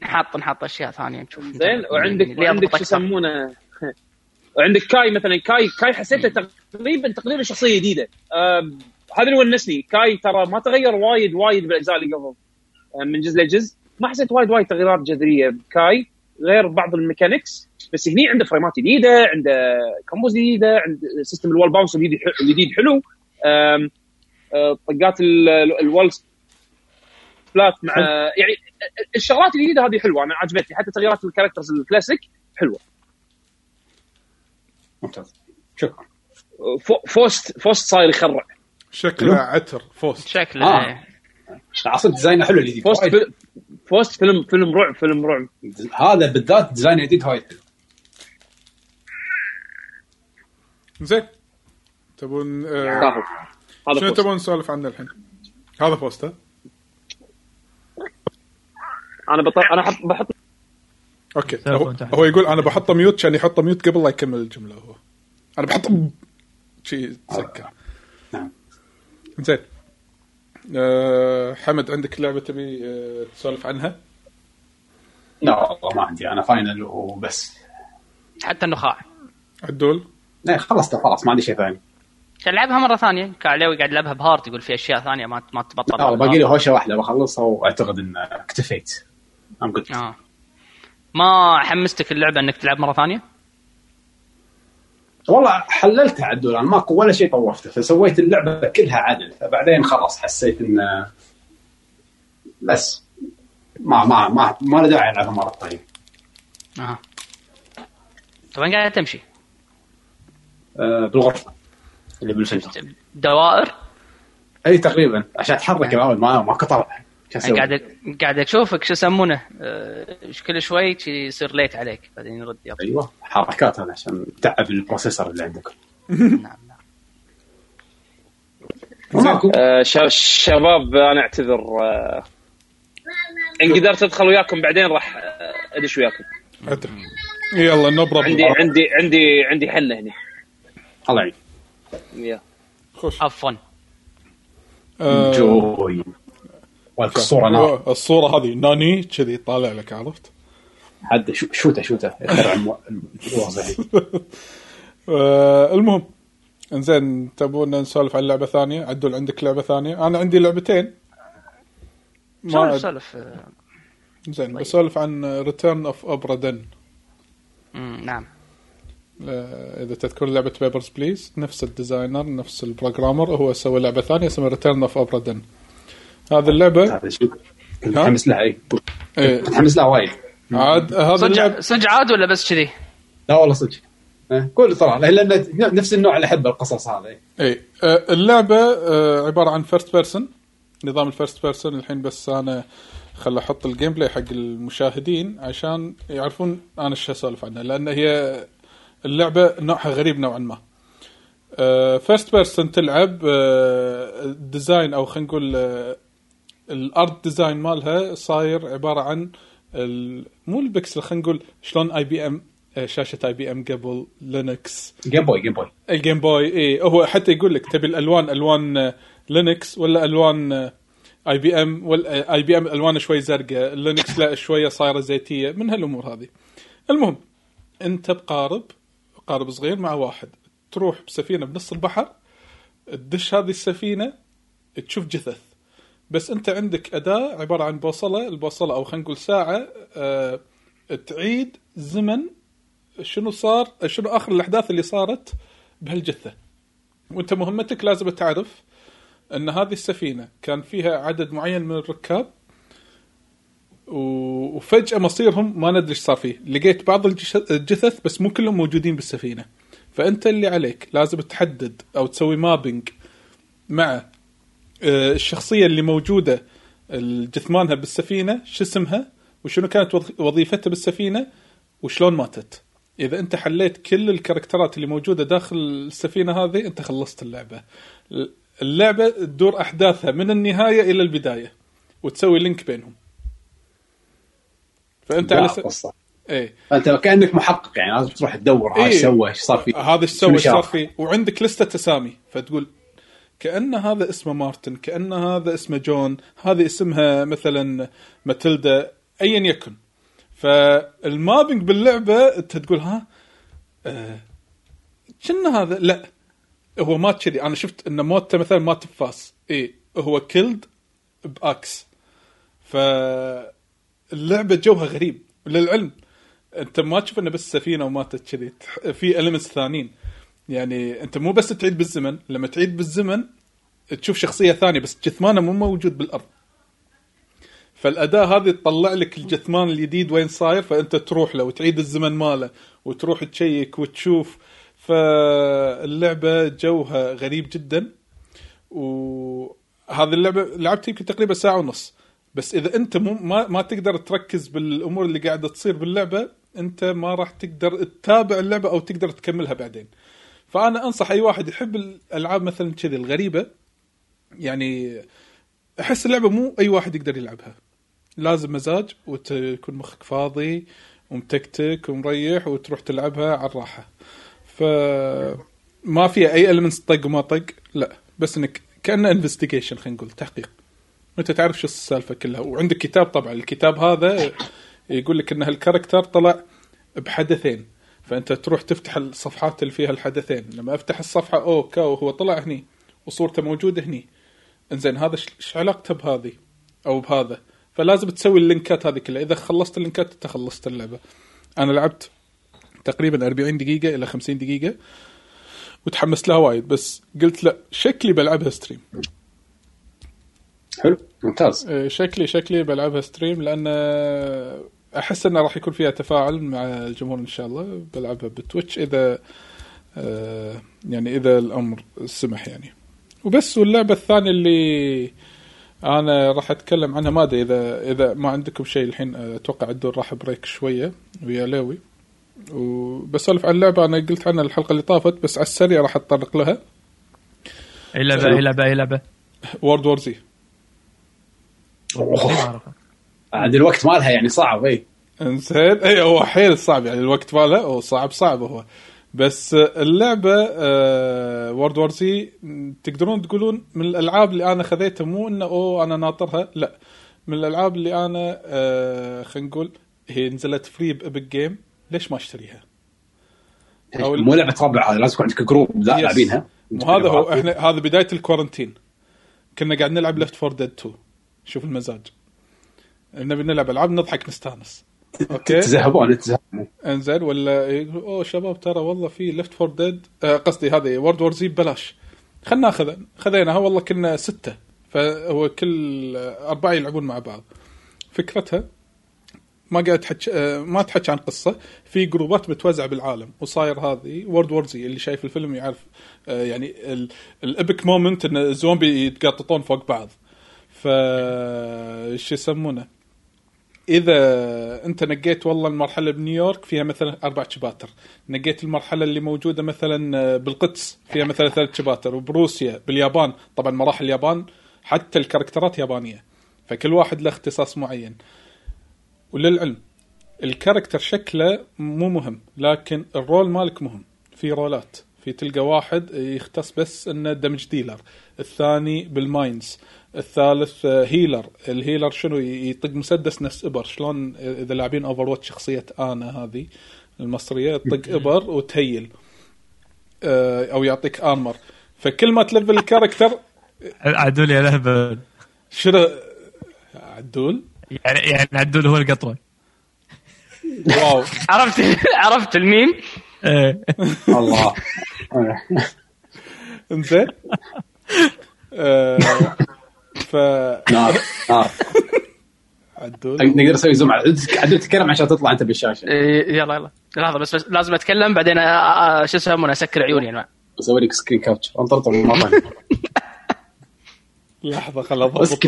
نحط نحط أشياء ثانية نشوف. زين وعندك يضبط شو. يسمونه؟ <laughs> وعندك Ky مثلا Ky Ky حسيته تقريبا تقريبا شخصية جديدة. هذا اللي ونسني. Ky ترى ما تغير وايد وايد بالأجزاء اللي قبل. من جزء لجزء. ما حسيت وايد وايد تغييرات جذرية ب Ky. غير بعض ال mechanics. بس هني عنده فريمات جديدة عنده combos جديدة عنده system ال wall bounce الجديد حلو آه، طقات ال- ال- ال wall splat مع يعني الشغلات الجديدة هذه حلوة أنا عجبتني. حتى تغييرات ال characters ال classic حلوة. ممتاز. شكرا. فو- Faust Faust صاير يخرع. شكله عتر Faust. شكله آه. إيه. أصلا design ه حلو الجديد. Faust. فيلم Faust فيلم فيلم رعب فيلم رعب. هذا بالذات design جديد حلو. زين. تبون آه شنو تبون نسولف عنه الحين؟ هذا Faust ها؟ أنا بط... أنا حط... بحط okay. هو. هو يقول أنا بحطه mute عشان يحطه ميوت قبل لا يكمل الجملة هو. أنا بحطه شيء سكر نعم. زين. آه حمد عندك لعبة تبي آه تسولف عنها؟ لا والله ما عندي. أنا Final وبس. حتى النخاع. عدول؟ لا خلصت خلاص ما عندي شيء ثاني. تلعبها مرة ثانية. كعليوي قاعد يلعبها ب hard يقول في أشياء ثانية ما ما تبطل. لا باقي لي هوشة واحدة بخلصها وأعتقد إن اكتفيت. I'm good آه. ما حمستك اللعبة إنك تلعب مرة ثانية؟ والله حللتها عدول أنا ماكو ولا شيء طوفته فسويت اللعبة كلها عدل فبعدين خلاص حسيت إن بس ما ما ما ما له داعي ألعبها مرة ثانية أها طب وين قاعد تمشي؟ أه بالغرفة اللي بالفلتر دوائر؟ أي تقريبا عشان اتحرك الأول ما ما شو يعني؟ قاعد قاعد أشوفك شو يسمونه آه، كل شوي يصير light عليك بعدين يرد يلا. أيوه حركات هذا عشان تعب ال processor اللي عندك. نعم نعم. ماكو؟ آه شباب أنا أعتذر آه ان قدرت أدخل وياكم بعدين راح آه، أدش وياكم. يلا نو عندي عندي عندي عندي حله هنا الله يعين. يا. خش. عفوا. آه، جوي والصورة نار الصورة هذه. ناني كذي طالع لك عرفت؟ حد شو- شوته شوته. <laughs> آه المهم إنزين تبون نسولف عن لعبة ثانية؟ عدول عندك لعبة ثانية؟ أنا عندي لعبتين. سولف سولف. زين بسولف عن Return of Obra Dinn نعم. إذا تذكر لعبة Papers Please نفس ال designer نفس ال programmer هو سوى لعبة ثانية اسمها Return of Obra Dinn هذه اللعبة؟ متحمس لها اي إيه، متحمس لها وايد. عاد هذا صدق اللعبه صدق عاد ولا بس كذي؟ لا والله صدق. إيه، كل صراحة لأن نفس النوع اللي أحب القصص هذه اي آه، اللعبة آه، عبارة عن first person نظام ال first person الحين بس أنا خل أحط ال gameplay حق المشاهدين عشان يعرفون أنا إيش أسولف عنها لأن هي اللعبة نوعها غريب نوعا ما. first person تلعب ال design أو خلينا نقول ال art design مالها صاير عبارة عن ال- مو البكسل خلينا نقول شلون اي بي ام شاشة اي بي ام قبل Linux Game Boy Game Boy ال Game Boy اي هو حتى يقول لك تبي الألوان ألوان آه، Linux ولا ألوان آه، اي بي ام اي بي ام ألوانه شوي زرقاء Linux لا شوية صايرة زيتية من هالأمور هذه. المهم أنت بقارب قارب صغير مع واحد تروح بسفينة بنص البحر تدش هذه السفينة تشوف جثث. بس انت عندك اداة عبارة عن بوصلة البوصلة أو خلينا نقول ساعة آه تعيد زمن شنو صار شنو آخر الأحداث اللي صارت بهالجثة. وأنت مهمتك لازم تعرف أن هذه السفينة كان فيها عدد معين من الركاب وفجأة مصيرهم ما ندري إيش صار فيه. لقيت بعض الجثث بس مو كلهم موجودين بالسفينة. فأنت اللي عليك لازم تحدد أو تسوي مابينج مع الشخصية اللي موجودة جثمانها بالسفينة شو اسمها؟ وشنو كانت وظ- وظيفتها بالسفينة؟ وشلون ماتت؟ إذا أنت حليت كل الكاركترات اللي موجودة داخل السفينة هذه أنت خلصت اللعبة. اللعبة تدور أحداثها من النهاية إلى البداية وتسوي link بينهم. فأنت على س... قصة. إيه. أنت كأنك محقق يعني لازم تروح تدور إيه. إيش سوى إيش صار فيه هذا إيش سوى إيش صار. فيه. وعندك لستة أسامي فتقول كأن هذا اسمه مارتن كأن هذا اسمه جون هذه اسمها مثلا ماتيلدا ايا يكن. فال mapping باللعبة أنت تقول ها؟ آه، كنا هذا لا هو مات كذي. أنا شفت انه موته مثلا مات بفأس اي هو killed by axe. فاللعبة جوها غريب. للعلم أنت ما تشوف إنه بس سفينة وماتت كذي. في elements ثانيين. يعني أنت مو بس تعيد بالزمن لما تعيد بالزمن تشوف شخصية ثانية بس جثمانه مو موجود بالأرض. فالأداة هذه تطلع لك الجثمان الجديد وين صاير فأنت تروح له وتعيد الزمن ماله وتروح تشيك وتشوف. فاللعبة جوها غريب جدا وهذه اللعبة لعبت يمكن تقريبا ساعة ونص. بس إذا أنت مو ما, ما تقدر تركز بالأمور اللي قاعدة تصير باللعبة أنت ما راح تقدر تتابع اللعبة أو تقدر تكملها بعدين. فأنا أنصح أي واحد يحب الألعاب مثلا كذي الغريبة يعني أحس اللعبة مو أي واحد يقدر يلعبها. لازم مزاج وتكون مخك فاضي ومتكتك ومريح وتروح تلعبها على الراحة. ف ما فيها أي elements طق وما طق لا بس إنك كأنه investigation خلينا نقول تحقيق. أنت تعرف شو السالفة كلها. وعندك كتاب طبعا الكتاب هذا يقول لك إن هال character طلع بحدثين. فأنت تروح تفتح الصفحات اللي فيها الحدثين. لما أفتح الصفحة اوه كاو هو طلع هني وصورته موجودة هني. إنزين هذا إيش علاقته بهذه أو بهذا؟ فلازم تسوي اللينكات هذه كلها. إذا خلصت اللينكات أنت خلصت اللعبة. أنا لعبت تقريبا 40 دقيقة إلى 50 دقيقة وتحمست لها وايد. بس قلت لا شكلي بلعبها stream. حلو ممتاز. إيه، شكلي شكلي بلعبها stream لأن أحس إنه راح يكون فيها تفاعل مع الجمهور إن شاء الله بلعبها ب Twitch إذا آه، يعني إذا الأمر سمح يعني. وبس واللعبة الثانية اللي أنا راح أتكلم عنها ما أدري إذا إذا ما عندكم شيء الحين أتوقع الدور راح break شوية ويا لوي وبسولف عن اللعبه أنا قلت عنها الحلقة اللي طافت بس على السريع راح أتطرق لها. أي لعبة. أي لعبة أي لعبة؟ World War Z عاد الوقت مالها يعني صعب اي انزين. اي هو حيل صعب يعني الوقت ماله هو صعب صعب هو. بس اللعبة World War Z تقدرون تقولون من الألعاب اللي أنا خذيتها مو إنه أوه أنا ناطرها لا. من الألعاب اللي أنا آه خلينا نقول هي نزلت free ب Epic Game ليش ما أشتريها؟ أو- مو لعبة ربع هذه لازم يكون عندك group. لاعبينها. وهذا هو إحنا هذا بداية ال quarantine كنا قاعد نلعب Left 4 Dead 2 شوف المزاج. نبي نلعب العاب نضحك نستانس <laughs> okay؟ تزهبون تزهبون إنزين ولا يقول أوه شباب ترى والله في Left 4 Dead قصدي هذه World War Z ببلاش. خلنا ناخذها خذيناها والله كنا ستة. فهو كل أربعة يلعبون مع بعض. فكرتها ما قاعد تحكي آه، ما تحكي عن قصة. في جروبات متوزعه بالعالم وصاير هذه World War Z اللي شايف الفيلم يعرف آه، يعني ال epic moment إن الزومبي يتقططون فوق بعض. ف شو يسمونه؟ إذا أنت نقيت والله المرحلة بنيويورك فيها مثلا أربع شباتر نقيت المرحلة اللي موجودة مثلا آه، بالقدس فيها مثلا ثلاث شباتر وبروسيا باليابان. طبعا مراحل اليابان حتى الكاركترات يابانية. فكل واحد له اختصاص معين. وللعلم ال character شكله مو مهم لكن ال role مالك مهم. في رولات. في تلقى واحد يختص بس إنه damage dealer الثاني بال mines. الثالث آه، healer ال healer شنو؟ يطق مسدس نفس إبر. شلون إذا لاعبين Overwatch شخصية أنا هذه المصرية تطق إبر وتهيل آه، أو يعطيك armor فكل ما تلفل ال character عدول يا لهبل شنو؟ عدول؟ يعني يعني عدول هو القطوة. wow. <laughs> عرفت عرفت الميم؟ إيه. الله. <laughs> إنزين. آه، ف نار نار عدول. نقدر نسوي zoom على عدل تتكلم عشان تطلع أنت بالشاشة. إيه، يلا يلا. لحظة بس, بس لازم أتكلم بعدين شو يسمونه أسكر عيوني أنا. بسوي لك screen capture مره ثانية لحظة خل اضبط.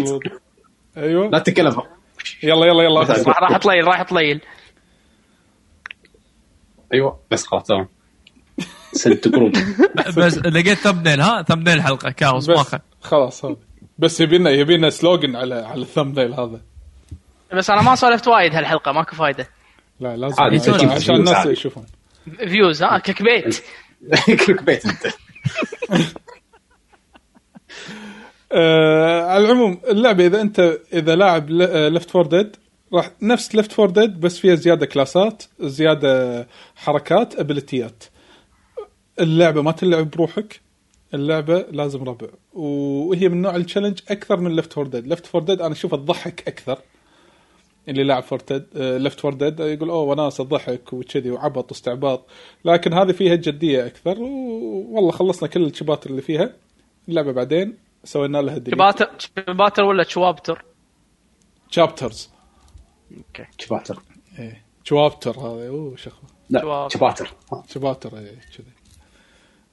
أيوه. لا تتكلم. يلا يلا يلا. راح تطليل راح تطليل أيوه. بس خلاص تمام. سد crop بس لقيت thumbnail ها؟ thumbnail الحلقة كاوس ماخذ خلاص هذا. بس يبينا يبينا slogan على على ال thumbnail هذا. بس أنا ما سولفت وايد هالحلقة ماكو فايدة. لا لازم. عادي، عشان, الناس. يشوفون. views ها click bait. <laughs> click bait أنت. <laughs> آه على العموم اللعبة إذا انت إذا لاعب Left 4 Dead راح نفس Left 4 Dead بس فيها زيادة كلاسات زيادة حركات ابيليتيات اللعبة ما تلعب بروحك اللعبة لازم ربع. وهي من نوع ال challenge أكثر من Left 4 Dead Left 4 Dead أنا اشوفه تضحك أكثر. اللي لاعب 4 Dead Left 4 Dead يقول أوه وناس ضحك وكذي وعبط واستعباط. لكن هذه فيها جدية أكثر والله خلصنا كل الشباتر اللي فيها. اللعبة بعدين سوينا لها delete شباتر شباتر ولا شوابتر؟ chapters okay. شباتر. إيه. شوابتر هذا أوه شخ لا. شباتر. شباتر إيه كذي.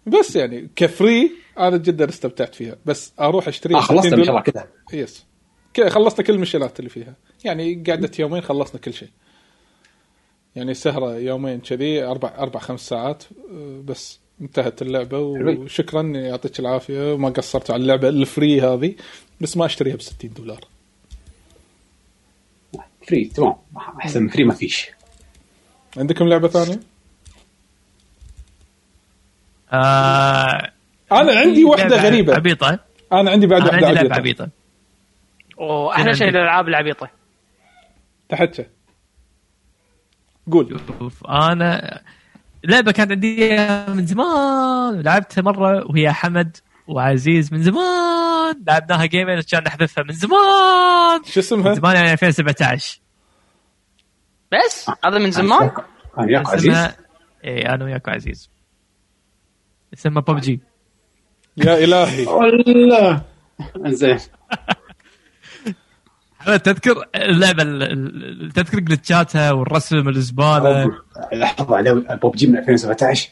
بس يعني ك free أنا جدا استمتعت فيها. بس أروح أشتريها. آه خلصت 60 ما شاء الله دولار. كذا yes كذا خلصنا كل المشيلات اللي فيها. يعني قعدة يومين خلصنا كل شيء. يعني سهرة يومين كذي أربع أربع خمس ساعات. أه، بس انتهت حلوين. وشكرا يعطيك العافية. وما قصرت على اللعبة ال free هذه بس ما أشتريها ب 60 دولار. free تمام. أحسن free ما فيش. عندكم لعبة ثانية؟ آه أنا عندي واحدة لعبة غريبة. عبيطة. أنا عندي بعد أنا واحدة عندي لعبة عبيطة. عبيطة. واحلى شيء؟ الألعاب العبيطة. تحتها قول. شوف أنا لعبة كانت عندي من زمان لعبتها مرة وهي حمد وعزيز من زمان. لعبناها جيمين كان نحذفها من زمان. شو اسمها؟ من زمان يعني 2017 بس؟ هذا من زمان؟ أنا وياك عزيز. اي أنا وياك عزيز. اسمها ببجي يا إلهي. والله. إنزين. أنا تذكر اللعبة ال- ال- تذكر glitchاتها والرسم الزبالة؟ لحظة على بوبجي من 2017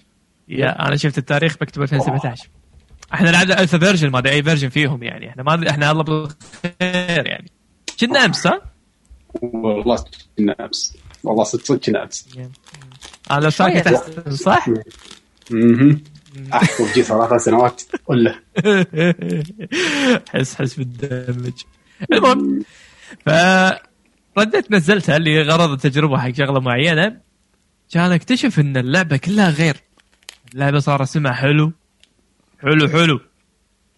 يا أنا شفت التاريخ مكتوب 2017 إحنا لعبنا alpha version ما أدري أي version فيهم يعني. إحنا ما إحنا الله بالخير يعني. كنا أمس ها؟ والله كنا أمس. والله صدق صدق كنا أمس. أنا لو ساكت أحسن صح؟ أها <laughs> احكي بوبجي ثلاث سنوات. ولا حس حس بالدمج. المهم فرديت نزلتها اللي غرض التجربة حق شغلة معينة. كان اكتشف إن اللعبة كلها غير. اللعبة صار اسمها حلو. حلو حلو.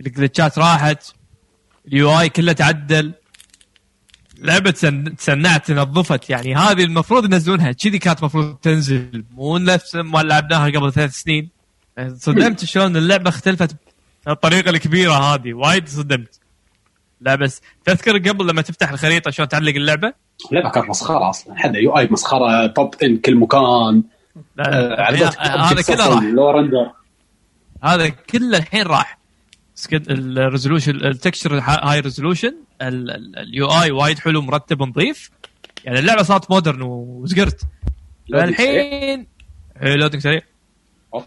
الجلتشات راحت. اليو آي كله تعدل. لعبة تسن- تسنعت نظفت يعني هذه المفروض ينزلونها. كذي كانت المفروض تنزل. مو نفس ما لعبناها قبل ثلاث سنين. صدمت شلون اللعبة اختلفت الطريقة الكبيرة هذه وايد صدمت. لا بس تذكر قبل لما تفتح الخريطة شلون تعلق اللعبة؟ اللعبة كانت مسخرة أصلا. حد UI مسخرة توب ان كل مكان. لا آه، هذا كله راح. لو render هذا كله الحين راح. ال resolution ال texture high resolution ال UI وايد حلو مرتب ونظيف. يعني اللعبة صارت modern وزقرت. فالحين إيه، loading سريع. أوف.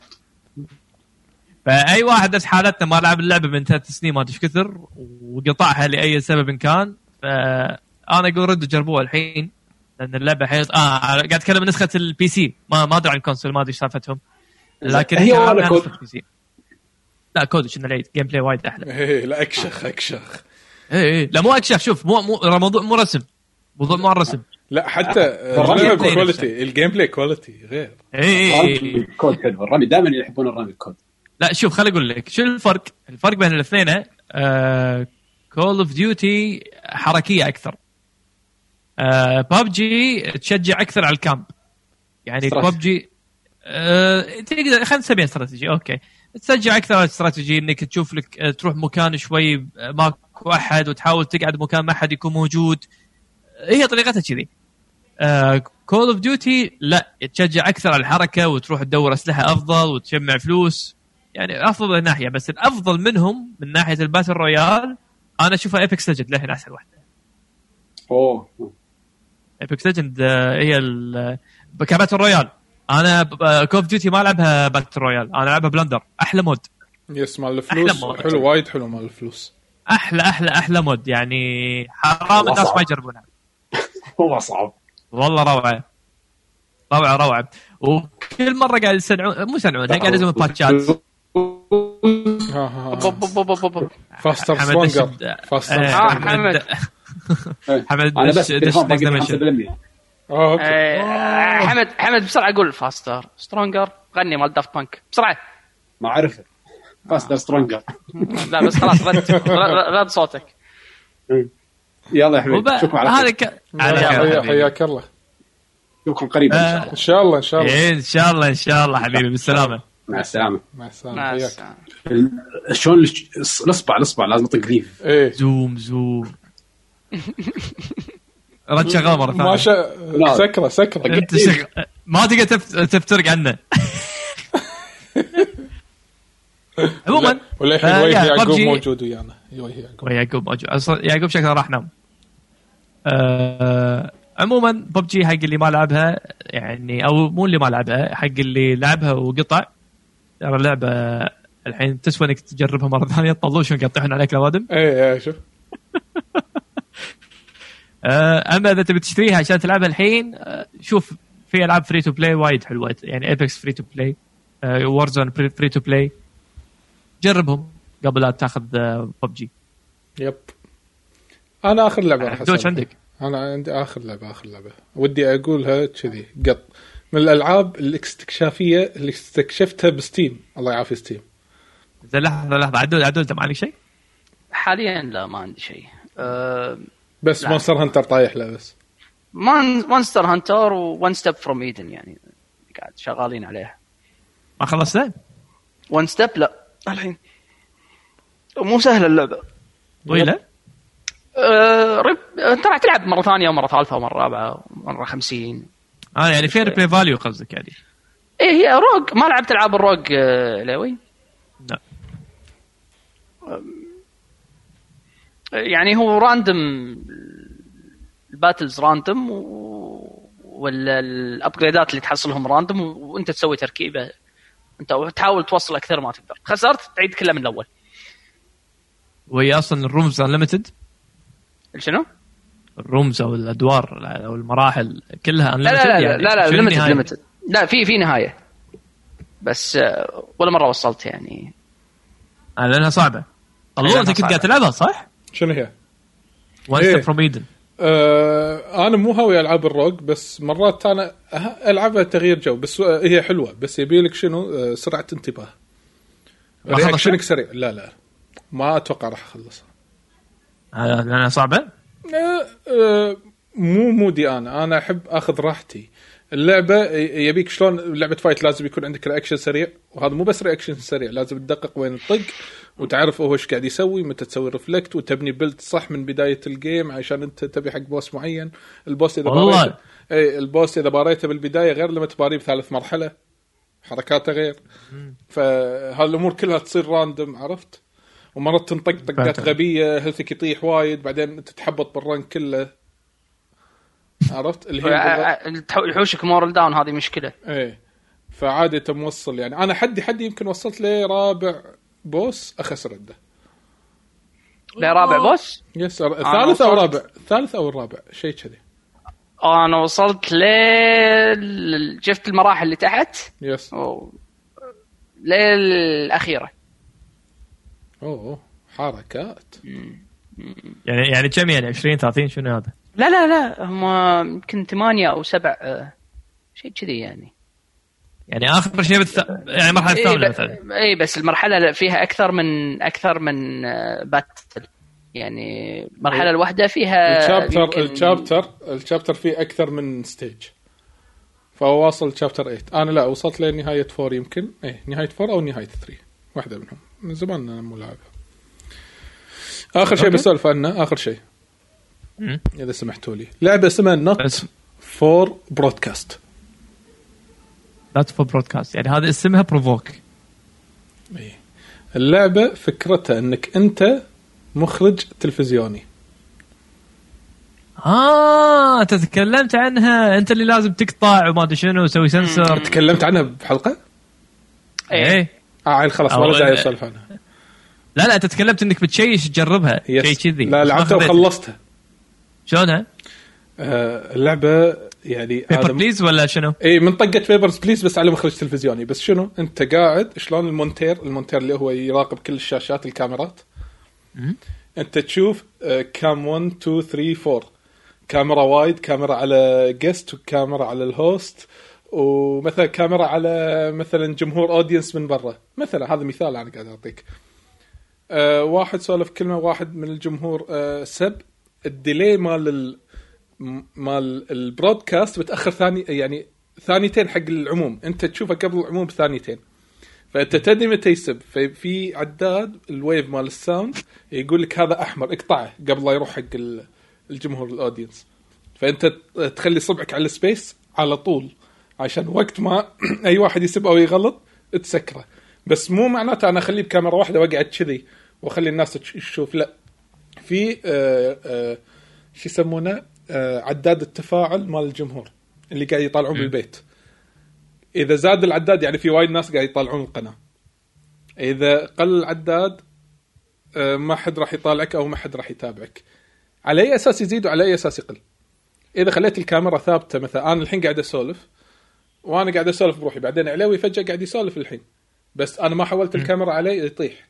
فأي واحد نفس حالتنا ما لعب اللعبة من ثلاث سنين ما أدري إيش كثر وقطعها لأي سبب كان. فأنا أقول ردوا جربوها الحين لأن اللعبة الحين آه قاعد أتكلم عن نسخة ال PC ما ما أدري عن ال console ما أدري إيش سالفتهم. لكن هي ولا كود؟ لا كود شنو العيد؟ gameplay وايد أحلى. إيه لا أكشخ أكشخ. اي اي لا مو اكشف شوف مو مو موضوع مو رسم. موضوع مو الرسم لا حتى الرمي اللعبة play quality ال gameplay quality غير اي اي اي الكود حلو. الرمي دائما يحبون الرمي الكود لا شوف خليني أقول لك شو الفرق؟ الفرق بين الاثنين كول اوف ديوتي حركية أكثر. ببجي تشجع أكثر على ال camp. يعني. ببجي آه تقدر خلينا نسميها استراتيجي أوكي. تشجع أكثر على الاستراتيجي إنك تشوف لك آه، تروح مكان شوي آه، ماكو أحد وتحاول تقعد مكان ما حد يكون موجود. هي طريقتها كذي. كول اوف ديوتي لا تشجع أكثر على الحركة وتروح تدور أسلحة أفضل وتجمع فلوس. يعني أفضل ناحية بس الأفضل منهم من ناحية ال battle royale أنا أشوفها Apex Legends للحين احسن واحدة. أوه. Apex Legends هي ال- ك battle royale. أنا كول اوف ديوتي ما العبها battle royale أنا العبها plunder أحلى mode. yes مال الفلوس. حلو وايد حلو مال الفلوس. أحلى أحلى أحلى mode. يعني حرام والله الناس. ما يجربونها. <laughs> هو صعب. والله روعة. روعة روعة. وكل مرة قاعد يصنعون مو يصنعونها قاعد ينزلون patchات faster حمد stronger دش- faster آه، آه، stronger حمد. حمد أنا بس. 5% آه أوكي. آه، حمد حمد بسرعة قول faster stronger غني مال Daft Punk بسرعة. ما أعرفه. فاستر سترونجر <laughs> لا بس خلاص رد. رد- صوتك. يلا يا حبيبي نشوفكم على هذا خير. حبيبي. حياك الله. نشوفكم قريبا إن شاء آه. الله. إن شاء الله إن شاء الله. إيه، إن شاء الله إن شاء الله حبيبي. بالسلامة. مع السلامة. مع السلامة. مع حياك. السلامة. شلون الاصبع الاصبع لازم اطق ليف. إيه. زوم زوم. رد شغال مرة ما ثانية. شاء لا. سكرة سكرة. أنت شغ... ما تقدر تفت... تفترق عنه. <laughs> عموما. وللحين آه، وجه يعقوب موجود ويانا. وجه يعقوب. ويعقوب موجود. أصلاً يعقوب شكله راح نام. آه... عموما ببجي حق اللي ما لعبها يعني أو مو اللي ما لعبها حق اللي لعبها وقطع ترى اللعبة الحين تسوى إنك تجربها مرة <laughs> ثانية تطلعوا شلون يقطعون عليك الاوادم إيه إيه شوف. <laughs> آه، أما إذا تبي تشتريها عشان تلعبها الحين آه، شوف في ألعاب free to play وايد حلوة. يعني Apex free to play و Warzone free to play جربهم قبل لا تاخذ ببجي yep. أنا آخر لعبة راح. عندك؟ أنا عندي آخر لعبة آخر لعبة. ودي أقولها كذي قط. من الألعاب الاستكشافية اللي استكشفتها ب Steam. الله يعافي Steam. زين لحظه لحظه عدول عدول إنت ما عندك شيء؟ حاليا لا ما عندي شيء. أه بس. Monster Hunter طايح له بس. Monster Hunter One Step From Eden يعني قاعد شغالين عليها ما خلصت؟ One Step لا. الحين. مو سهله اللعبة. طويلة؟ أه رب... انت راح تلعب مرة ثانية ومرة ثالثة ومرة رابعة ومرة خمسين. آه يعني replay value قصدك يعني. إيه هي rogue. ما لعبت ألعاب ال rogue آه، like؟ لا. يعني هو random ال battles random و... ولا ال upgradeات اللي تحصلهم random. وأنت تسوي تركيبة. أنت تحاول توصل أكثر ما تقدر. خسرت تعيد كله من الأول. وهي أصلا ال rooms unlimited شنو؟ ال rooms أو الأدوار أو المراحل كلها لا unlimited لا لا يعني لا لا limited؟ limited لا في في نهاية بس آه، ولا مرة وصلت يعني آه لأنها صعبة الله لأنها أنت كنت. قاعد تلعبها صح؟ شنو هي؟ One. Step From Eden آه أنا مو هاوي ألعاب ال rogue بس مرات أنا أه- ألعبها تغيير جو بس هي حلوة بس يبي لك شنو سرعة انتباه؟ reactionك سريع لا لا ما أتوقع راح أخلصها لأنها صعبة؟ آه، مو مودي أنا. أنا أحب أخذ راحتي. اللعبة يبيك شلون لعبة fight لازم يكون عندك reaction سريع. وهذا مو بس reaction سريع لازم تدقق وين الطق وتعرف هو إيش قاعد يسوي متى تسوي reflect وتبني build صح من بداية ال game عشان أنت تبني حق boss معين. ال boss إذا. باريته إي ال boss إذا باريته بالبداية غير لما تباريه بثالث مرحلة حركاته غير. فهالأمور كلها تصير random عرفت؟ ومرات تنطق طقات. غبية health ك يطيح وايد بعدين تتحبط بال run ك كله. عرفت؟ اللي هي يحوشك morale down هذه مشكلة. إيه. فعادي انت موصل يعني. أنا حدي حدي يمكن وصلت لرابع boss أخس ردة. لا رابع boss؟ yes الثالث أو رابع. الثالث أو الرابع شيء كذي. أنا وصلت ل شفت المراحل اللي تحت؟ yes. للاخيره أوه حركات. يعني يعني كم يعني؟ 20 30 شنو هذا؟ لا لا لا هم يمكن ثمانية أو سبع آه، شيء كذي يعني. يعني آخر شيء بالث... يعني المرحله اي الثامنه ب... مثلا. اي بس المرحلة فيها أكثر من أكثر من آه، battle يعني المرحلة الواحدة فيها ال chapter يمكن- ال chapter ال chapter فيه أكثر من stage فهو واصل chapter 8 أنا لا وصلت لنهاية 4 يمكن. إيه نهاية 4 أو نهاية 3 واحدة منهم. من زمان أنا مو لاعبها. آخر شيء. بسولف عنه آخر شيء. إذا سمحتوا لي. لعبة اسمها Not For Broadcast Not For Broadcast يعني هذا اسمها بروفوك إيه. اللعبة فكرتها إنك أنت مخرج تلفزيوني. آه أنت تكلمت عنها. أنت اللي لازم تقطع وما أدري شنو وتسوي سنسر تكلمت عنها بحلقة؟ إيه. إيه. آه خلاص ولا جاي اسولف عنها. لا لا أنت تكلمت إنك بتشيش تجربها. شيء كذي. لا ما لعبتها. وخلصتها. شلونها؟ آه اللعبة يعني Papers Please ولا شنو؟ اي من طقة Papers Please بس على مخرج تلفزيوني. بس شنو؟ أنت قاعد شلون المونتير؟ المونتير اللي هو يراقب كل الشاشات الكاميرات. أنت تشوف cam 1 2 3 4 كاميرا وايد كاميرا على guest وكاميرا على ال host ومثلا كاميرا على مثلا جمهور audience من برا. مثلا هذا مثال أنا قاعد أعطيك. آه واحد سولف كلمة واحد من الجمهور آه سب. ال delay مال ال مال ال broadcast بتاخر ثاني يعني ثانيتين حق العموم. أنت تشوفه قبل العموم بثانيتين فأنت تدري متى يسب. ففي عداد ال wave مال ال sound يقول لك هذا أحمر. اقطعه قبل لا يروح حق ال- الجمهور ال audience فأنت تخلي صبعك على ال space على طول. عشان وقت ما <clears throat> أي واحد يسب أو يغلط تسكره. بس مو معناته أنا أخليه بكاميرا واحدة وأقعد كذي وأخلي الناس تش- تشوف لا. في آه آه شو يسمونه؟ آه عداد التفاعل مال الجمهور اللي قاعد يطالعون بالبيت. إذا زاد العداد يعني في وايد ناس قاعد يطالعون القناة. إذا قل العداد ما حد راح يطالعك أو ما حد راح يتابعك. على أي أساس يزيد وعلى أي أساس يقل؟ إذا خليت الكاميرا ثابتة مثلا أنا الحين قاعد أسولف وأنا قاعد أسولف بروحي. بعدين علوي فجأة قاعد يسولف الحين. بس أنا ما حولت الكاميرا عليه يطيح.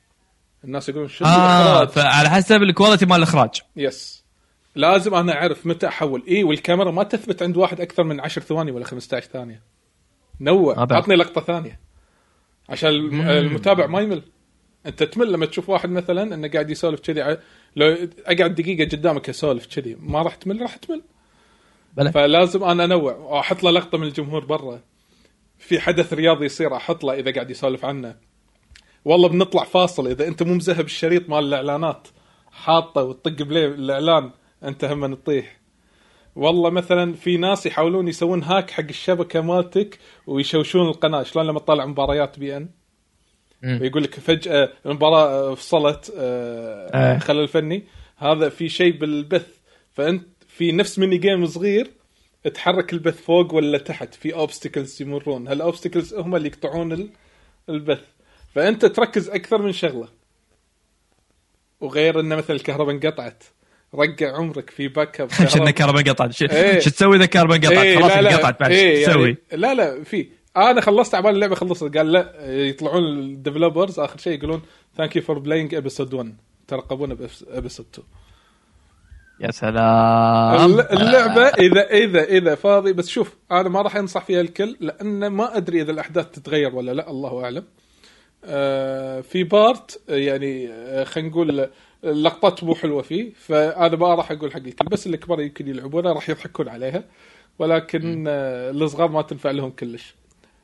الناس يقولون شنو آه الإخراج؟ فعلى حسب ال quality مال الإخراج. yes لازم أنا أعرف متى أحول. إي والكاميرا ما تثبت عند واحد أكثر من 10 ثواني ولا 15 ثانية. نوع. آه. عطني لقطة ثانية. عشان الم- المتابع ما يمل. أنت تمل لما تشوف واحد مثلا إنه قاعد يسولف كذي. لو أقعد دقيقة قدامك أسولف كذي. ما راح تمل راح تمل. بلى. فلازم أنا أنوع وأحط له لقطة من الجمهور برا. في حدث رياضي يصير أحط له إذا قاعد يسولف عنه. والله بنطلع فاصل. إذا أنت مو مذهب الشريط مال الإعلانات حاطه وتطق بليه الإعلان أنت هم تطيح. والله مثلا في ناس يحاولون يسوون هاك حق الشبكة مالتك ويشوشون القناة. شلون لما تطالع مباريات beIN؟ مم. ويقول لك فجأة المباراة فصلت آه، آه. خلل فني. هذا في شيء بالبث. فأنت في نفس mini game صغير تحرك البث فوق ولا تحت؟ في obstacles يمرون. هال obstacles هم اللي يقطعون ال- البث؟ فأنت تركز أكثر من شغلة. وغير انه مثل الكهرباء انقطعت. رقع عمرك في backup عشان الكهرباء انقطعت؟ شو إيه. شو تسوي إذا الكهرباء انقطعت؟ إيه، خلاص لا، لا، انقطعت بعد إيه، شو تسوي؟ يعني لا لا في. أنا خلصت عبال اللعبة خلصت. قال لا يطلعون ال developers آخر شيء يقولون thank you for playing episode 1 ترقبونا ب episode 2 يا سلام. الل- اللعبة اذا اذا إذا فاضي بس شوف أنا ما راح انصح فيها الكل لأن ما أدري إذا الأحداث تتغير ولا لا الله أعلم. آه، في part يعني آه، خلينا نقول اللقطات مو حلوة فيه فأنا ما راح أقول حق الكل بس الكبار يمكن يلعبونها راح يضحكون عليها ولكن آه، الصغار ما تنفع لهم كلش.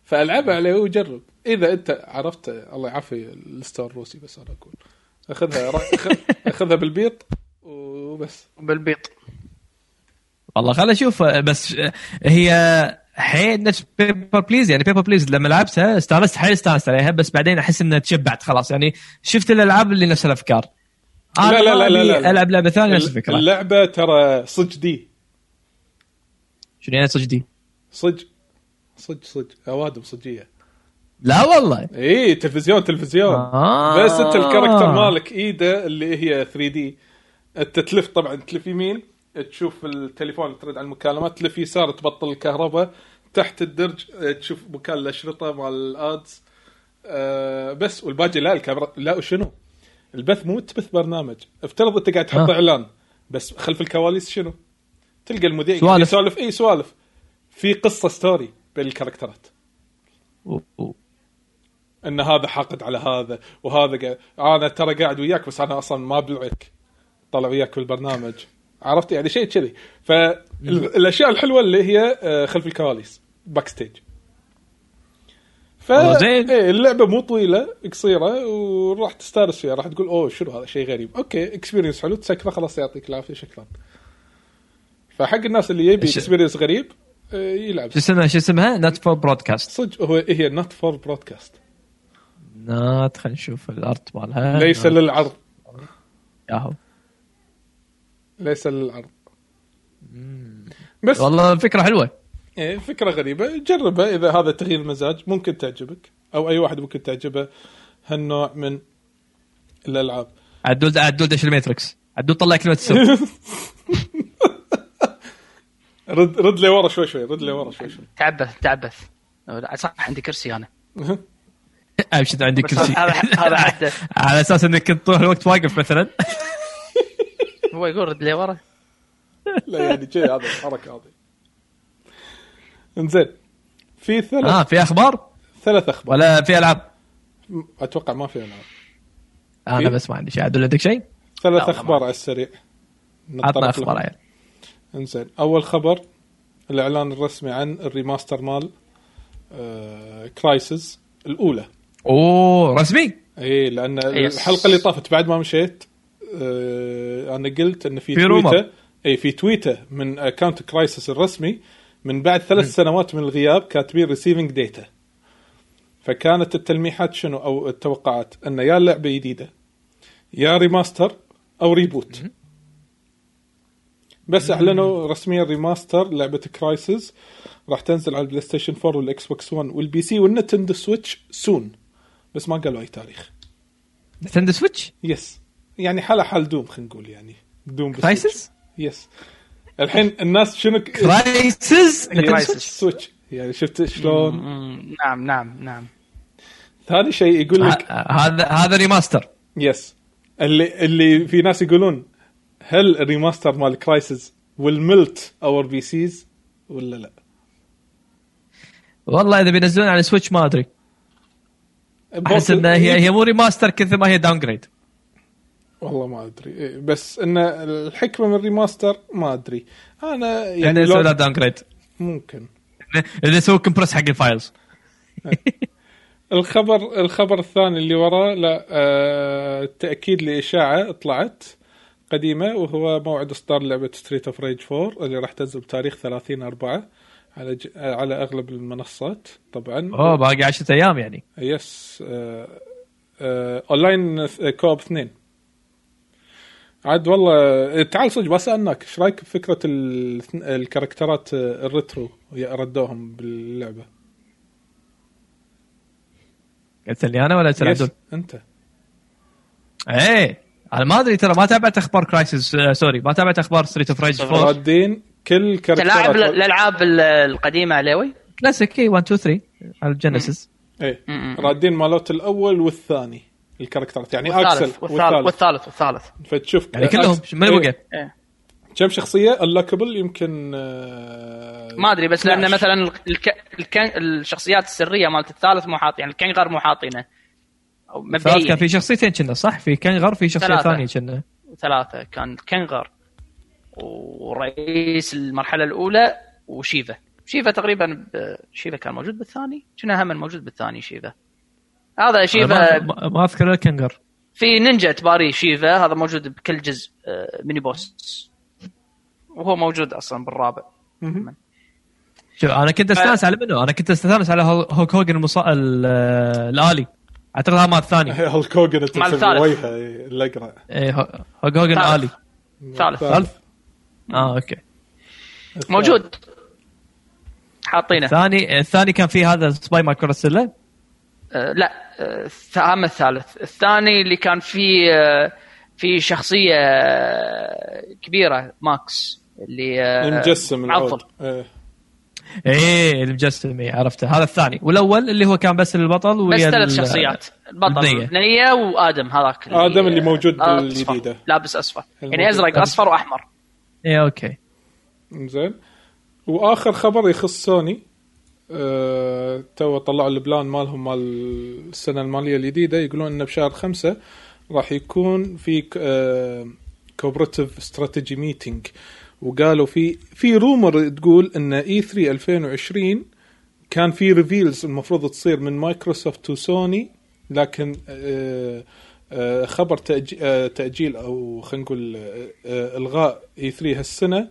فالعبها عليه وجرب. إذا أنت عرفت الله يعافي ال store الروسي بس أنا أقول. أخذها <laughs> أخذها بالبيض. وبس. بالبيض. والله خل أشوف بس هي حيل نفس Papers Please يعني Papers Please لما لعبتها استانست حيل استانست عليها بس بعدين أحس إنها تشبعت خلاص يعني شفت الألعاب اللي نفس الأفكار. أنا لا، لا، لا، لا، أبي لا، لا. ألعب لعبة ثانية نفس الفكرة. اللعبة ترى صج دي. شنو يعني صج دي؟ صج صج صج أوادم صجيه لا والله. اي تلفزيون تلفزيون. آه. بس أنت الكاركتر مالك إيده اللي هي 3 دي انت تلف طبعا تلف يمين تشوف التليفون ترد على المكالمات تلف يسار تبطل الكهرباء تحت الدرج آه، تشوف مكان الأشرطة مال الادز أه بس والباقي لا الكاميرا لا وشنو؟ البث مو تبث برنامج. افترض انت قاعد تحط آه. إعلان بس خلف الكواليس شنو؟ تلقى المذيع سوالف. يسولف. إي سوالف. في قصة story بين ال character ات. و- و- إن هذا حاقد على هذا وهذا قاعد أنا ترى قاعد وياك بس أنا أصلا ما أبلعك. طلع وياك بالبرنامج. عرفت يعني شيء كذي. فالأشياء الحلوة اللي هي آه، خلف الكواليس backstage ف. إيه اللعبة مو طويلة قصيرة وراح تستانس فيها راح تقول أوه شنو هذا؟ شيء غريب. أوكي experience حلو تسكره خلاص يعطيك العافية شكرا. فحق الناس اللي يبي experience غريب آه، يلعب. شو اسمها؟ شو اسمها؟ Not for Broadcast صدق هو هي Not for Broadcast not خلينا نشوف ال art مالها. ليس للعرض. ياهو. ليس للعرض بس والله فكرة حلوة. إيه فكرة غريبة. جربها. إذا هذا تغيير المزاج ممكن تعجبك. أو أي واحد ممكن تعجبه. هالنوع من الألعاب. عدول عدول دش الماتريكس. عدول طلع كلمة السر <laughs> رد رد لي ورا شوي شوي رد لي ورا شوي شوي. تعبث تعبث. صح عندي كرسي أنا. <laughs> أبشر كل شيء هذا هذا <laughs> على أساس إنك كنت طول الوقت واقف مثلا. هو يقول رد لي ورا. <laughs> لا يعني شيء هذا الحركة هذه. انزين في ثلاث آه في أخبار؟ ثلاث أخبار. ولا في ألعاب؟ أتوقع ما في ألعاب. أنا بس ما عندي شيء. عدول عندك شيء؟ ثلاث لا، أخبار على السريع. عطنا أخبار. عيال انزين أول خبر الإعلان الرسمي عن ال remaster مال آه Crysis الأولى. أوه رسمي؟ اي لأن yes. الحلقة اللي طافت بعد ما مشيت آه أنا قلت إن في, في. tweetة. إي في tweetة من account Crysis الرسمي من بعد ثلاث سنوات من الغياب كاتبين receiving data فكانت التلميحات شنو؟ أو التوقعات إن يا لعبة جديدة يا remaster أو reboot بس أعلنوا رسميا remaster لعبة Crysis راح تنزل على ال PlayStation 4 وال Xbox 1 وال PC وال Nintendo Switch soon بس ما قالوا أي تاريخ. Nintendo Switch؟ yes يعني حالة حال Doom خلينا نقول يعني. Doom. Crysis yes الحين الناس شنو Crysis. Switch يعني شفت شلون؟ نعم نعم نعم. ثاني شيء يقول لك هذا هذا ريماستر يس اللي اللي في ناس يقولون هل ال remaster مال Crysis والملت our PCs ولا لا؟ والله إذا بينزلون على Switch ما أدري. أحس ان هي هي مو remaster كثر ما هي داون جريد والله ما أدري. إيه، بس إن الحكمة من ال remaster ما أدري. أنا يعني يسوي لو داون جريد ممكن. اذا يسوي compress حق ال files الخبر الخبر الثاني اللي وراه لا آه تأكيد لإشاعة طلعت قديمة وهو موعد إصدار لعبة Streets of Rage 4 اللي راح تنزل بتاريخ 30 4 على ج... على أغلب المنصات طبعا. أوه باقي 10 أيام يعني. يس آه آه online co-op اثنين. عاد والله آه، تعال صدق ما سالناك إيش رأيك بفكرة ال- ال characterات ال retro ردوهم باللعبة؟ قلت لي أنا ولا yes عبدول؟ أنت. إيه أنا ما أدري ترى ما تابعت أخبار Crysis آه sorry ما تابعت أخبار Streets of Rage 4 رادين كل تلاعب characterات الالعاب ال- القديمة عليوي؟ كلاسيك اي 1 2 3 على الجينيسيس إيه. رادين مالوت الأول والثاني. الكاركترات يعني والثالث أكسل والثالث والثالث والثالث فتشوف يعني كلهم من اللي إيه. بقى؟ إيه. كم شخصية اللوكبل يمكن آه، ما أدري بس لأن 12. مثلا الك... الكن... الشخصيات السرية مالت الثالث مو حاط يعني الكنغر مو حاطينه الثالث كان مبدئيا في شخصيتين كنا صح؟ في كنغر في شخصية ثلاثة. ثانية كنا ثلاثة كان الكنغر ورئيس المرحلة الأولى وشيفا شيفا تقريبا ب- شيفا كان موجود بالثاني كنا هم موجود بالثاني شيفا هذا شيفا ما- أذكر إلا كنجر في نينجا تباري شيفا هذا موجود بكل جزء آه، mini boss. وهو موجود أصلا بالرابع. شوف أنا كنت أستانس على منه أنا كنت أستانس على هو- هوك هوجن المصا... ال- الآلي. أعتقد هذا مال الثاني <laughs> هالك هوجن تمثل الثالث. وجهه الأقرع. هو- هوك هوجن ثالث. الآلي. ثالث. ثالث؟ آه أوكي. موجود. حاطينه. الثاني الثاني كان فيه هذا سباي آه، لا آه، أما الثالث. الثاني اللي كان فيه آه، في شخصية آه، كبيرة ماكس اللي آه، المجسم العود. معضل إيه. إيه المجسم إيه، عرفته. هذا الثاني. والأول اللي هو كان بس البطل بس ثلاث ال- شخصيات. البطل. بنية وآدم هذاك آدم اللي موجود. أصفر. لابس أصفر. يعني. أزرق أصفر وأحمر. إيه أوكي. زين. وآخر خبر يخص سوني. تو طلعوا ال plan مالهم مال السنة المالية الجديدة يقولون إنه بشهر خمسة راح يكون في corporate strategy meeting وقالوا في في rumor تقول إن E3 2020 كان في reveals المفروض تصير من مايكروسوفت وسوني لكن آه، آه، خبر آه، تأجيل أو خلينا نقول آه، آه، إلغاء E3 هالسنة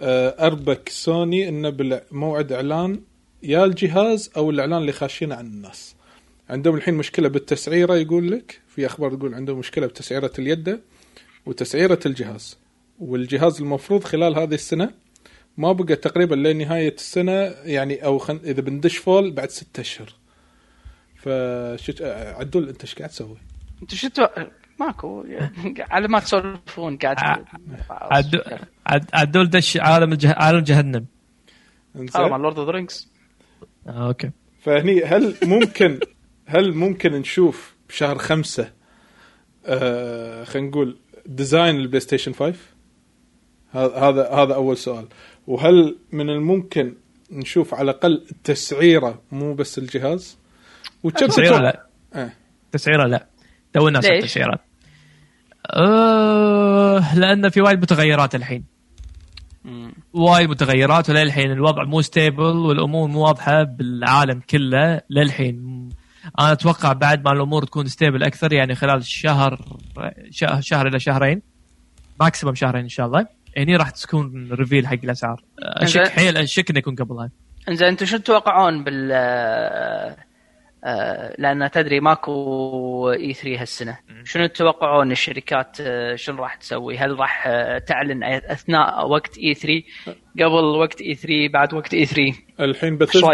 آه، أربك سوني إنه بموعد إعلان يا الجهاز أو الإعلان اللي خاشينه عن الناس. عندهم الحين مشكلة بالتسعيرة يقول لك في أخبار تقول عندهم مشكلة بتسعيرة اليد وتسعيرة الجهاز والجهاز المفروض خلال هذه السنة ما بقى تقريبا لنهاية السنة يعني أو خن... إذا بندش full بعد ستة أشهر. فشت عدول أنت إيش قاعد تسوي؟ أنت شو ماكو على ما تسولفون قاعد عدو- عد- عدول دش عالم الجه... عالم جهنم مال Lord of the Rings آه أوكي. فهني هل ممكن هل ممكن نشوف بشهر خمسة آه خلينا نقول design البلاي ستيشن 5 هذا هذا هذا أول سؤال. وهل من الممكن نشوف على الأقل التسعيره مو بس الجهاز؟ وكم تسعيرة لا. آه. تسعيرة لا. تو الناس؟ التسعيرات آه لأن في وايد متغيرات الحين. وايد متغيرات وللحين الوضع مو stable والأمور مو واضحة بالعالم كله للحين. أنا أتوقع بعد ما الأمور تكون stable أكثر يعني خلال شهر شهر, شهر إلى شهرين maximum شهرين إن شاء الله هني راح تكون reveal حق الأسعار. اشك. حيل اشك انه يكون قبلها. إنزين أنتم شو تتوقعون بال لأن تدري ماكو E3 هالسنة. شنو تتوقعون الشركات آه، شنو راح تسوي؟ هل راح آه، تعلن أثناء وقت E3 قبل وقت E3 بعد وقت E3 الحين Bethesda؟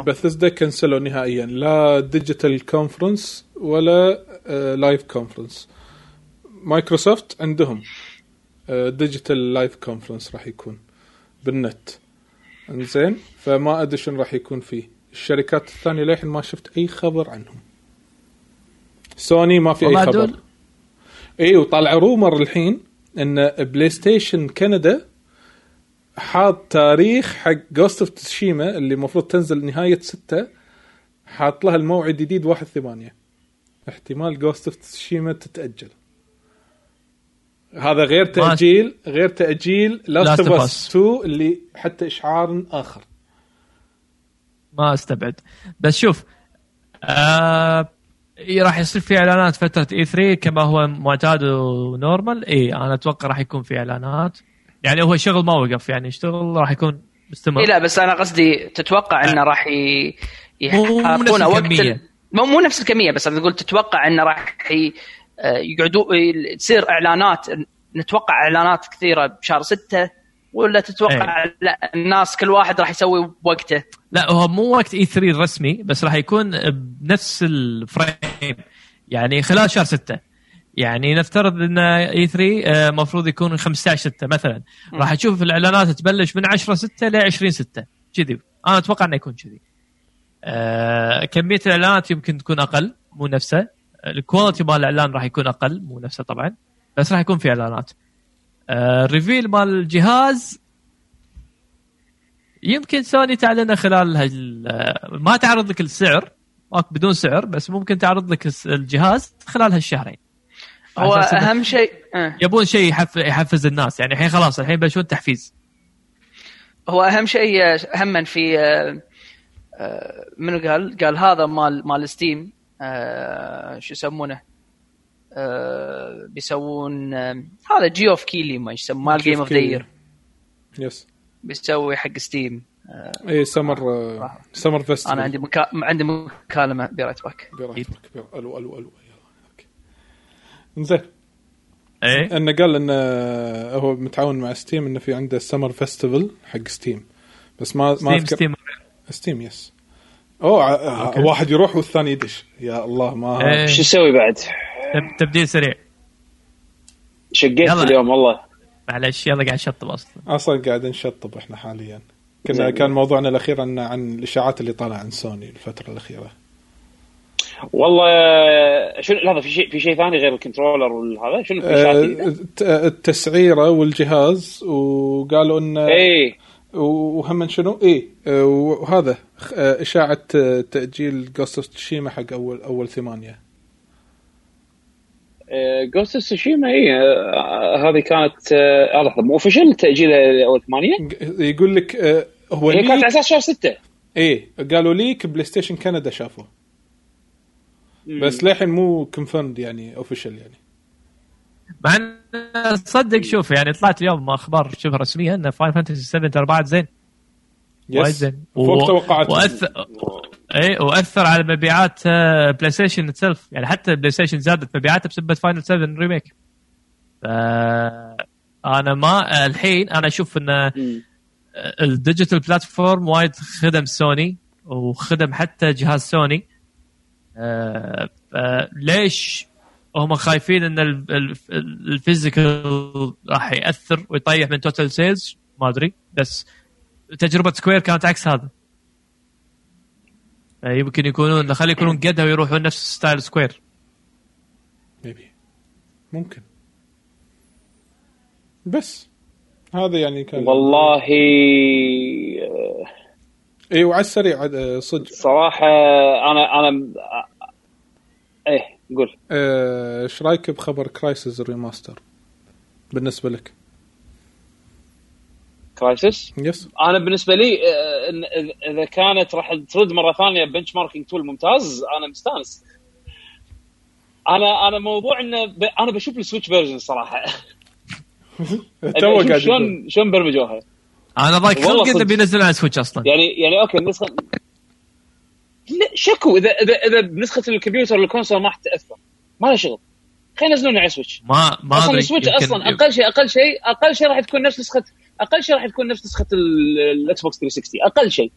Bethesda كنسلوا نهائيا. لا digital conference ولا آه live conference مايكروسوفت عندهم digital live conference راح يكون بالنت انزين؟ فما أدري شنو راح يكون فيه. الشركات الثانية للحين ما شفت أي خبر عنهم. سوني ما في أي خبر. دول- إي وطالع rumor الحين إن بلاي ستيشن كندا حاط تاريخ حق Ghost of Tsushima اللي المفروض تنزل نهاية ستة حاط لها الموعد جديد 1 8 احتمال Ghost of Tsushima تتأجل. هذا غير تأجيل غير تأجيل Last of Us. 2 اللي حتى إشعار آخر. ما استبعد. بس شوف آه إيه راح يصير في إعلانات فترة E3 كما هو معتاد و normal. إي أنا أتوقع راح يكون في إعلانات. يعني هو شغل ما وقف يعني اشتغل راح يكون مستمر. إي لا بس أنا قصدي تتوقع إنه راح ي... مو- مو نفس يحطونه وقت. ال... مو مو نفس الكمية بس أنا أقول تتوقع إنه راح ي... آه، يقعدوا تصير إعلانات نتوقع إعلانات كثيرة بشهر ستة. ولا تتوقع لا الناس كل واحد راح يسوي بوقته لا هو مو وقت اي 3 الرسمي بس راح يكون بنفس الفريم يعني خلال شهر 6 يعني نفترض إن E3 المفروض يكون 15 6 مثلا. راح تشوف الإعلانات تبلش من 10 6 ل 20 6 كذي. أنا أتوقع إنه يكون كذي. آه كمية الإعلانات يمكن تكون أقل مو نفسه. ال quality مال الإعلان راح يكون أقل مو نفسه طبعا. بس راح يكون في إعلانات. آه ال reveal مال الجهاز يمكن سوني تعلنه خلال هال ما تعرض لك السعر بدون سعر بس ممكن تعرض لك الجهاز خلال هالشهرين هو أهم شيء آه. يبون شيء يحف... يحفز الناس يعني الحين خلاص الحين بيشون تحفيز هو أهم شيء آه، هم في آه، آه، منو قال؟ قال هذا مال مال ستيم آه، شو يسمونه؟ آه، بيسوون آه، هذا جي اوف كيلي ما يسمونه مال جيم اوف ذا يس بيسوي حق ستيم اي سمر سمر فيستيفال أنا عندي مكا... عندي مكالمة برايت باك براحتك بر- ألو ألو ألو. يلا أوكي. زين إيه؟ إنه قال إنه هو متعاون مع ستيم إنه في عنده سمر فيستيفال حق ستيم بس ما ما ستيم اذكر ستيم ستيم يس أوه ع- واحد يروح والثاني يدش. يا الله ما إيه. شو أسوي بعد؟ تب- تبديل سريع. شقيت يلا. اليوم والله. معلش يلا قاعد شطب أصلا. أصلا قاعد نشطب إحنا حاليا. كنا. كان موضوعنا الأخير عن عن الإشاعات اللي طالعة عن سوني الفترة الأخيرة. والله شنو لحظة في شيء في شيء ثاني غير ال controller والهذا شنو في آه، التسعيرة والجهاز وقالوا انه اي وهم شنو؟ إيه. آه، وهذا آه، إشاعة تأجيل Ghost of Tsushima حق اول أول ثمانية. جوست سوشيما اي آه، هذه كانت آه، لحظه مو اوفشل تأجيل اول ثمانية؟ يقول لك آه، هو هي كانت على أساس شهر 6 إيه قالوا ليك بلاي ستيشن كندا شافوه. بس للحين مو كونفيرمد يعني اوفيشال يعني. مع إن تصدق شوف يعني طلعت اليوم أخبار شبه رسميه إن فاين فانتسي 7 ترى بعد زين. وايد زين. فوق توقعاتي اي وأثر على مبيعات آه، بلاي ستيشن اتسلف يعني حتى بلاي ستيشن زادت مبيعاتها بسبب فاينل 7 ريميك أنا ما الحين أنا أشوف إن ال digital platform وايد خدم سوني وخدم حتى جهاز سوني آه، فليش هم خايفين إن ال- ال- ال physical راح يأثر ويطيح من total sales ما أدري بس تجربة Square كانت عكس هذا. يمكن يكونون خلي يكونون قدها ويروحون نفس style Square. maybe ممكن. بس. هذا يعني كان والله آه، اي وعلى السريع آه، صدق. صراحة أنا أنا آه، إيه قول. آه، إيش رأيك بخبر Crysis Remaster بالنسبة لك. Crysis yes أنا بالنسبة لي آه، إن إذا- إذا كانت راح ترد مرة ثانية benchmarking tool ممتاز أنا مستانس. أنا أنا موضوع إنه ب... أنا بشوف ال Switch version صراحة. <laughs> تو قاعد. شلون شلون برمجوها. أنا ضايق خلق اذا. بينزل على Switch أصلا. يعني يعني أوكي النسخه لا شكو. اذا اذا إذا بنسخه الكمبيوتر ال console ما راح تأثر. ما له شغل. خلينا ينزلونه على Switch ما ما أصلا أدري ال Switch أصلا أقل شيء أقل شيء أقل شيء راح تكون نفس نسخة أقل شيء راح تكون نفس نسخة ال- ال Xbox 360 أقل شيء.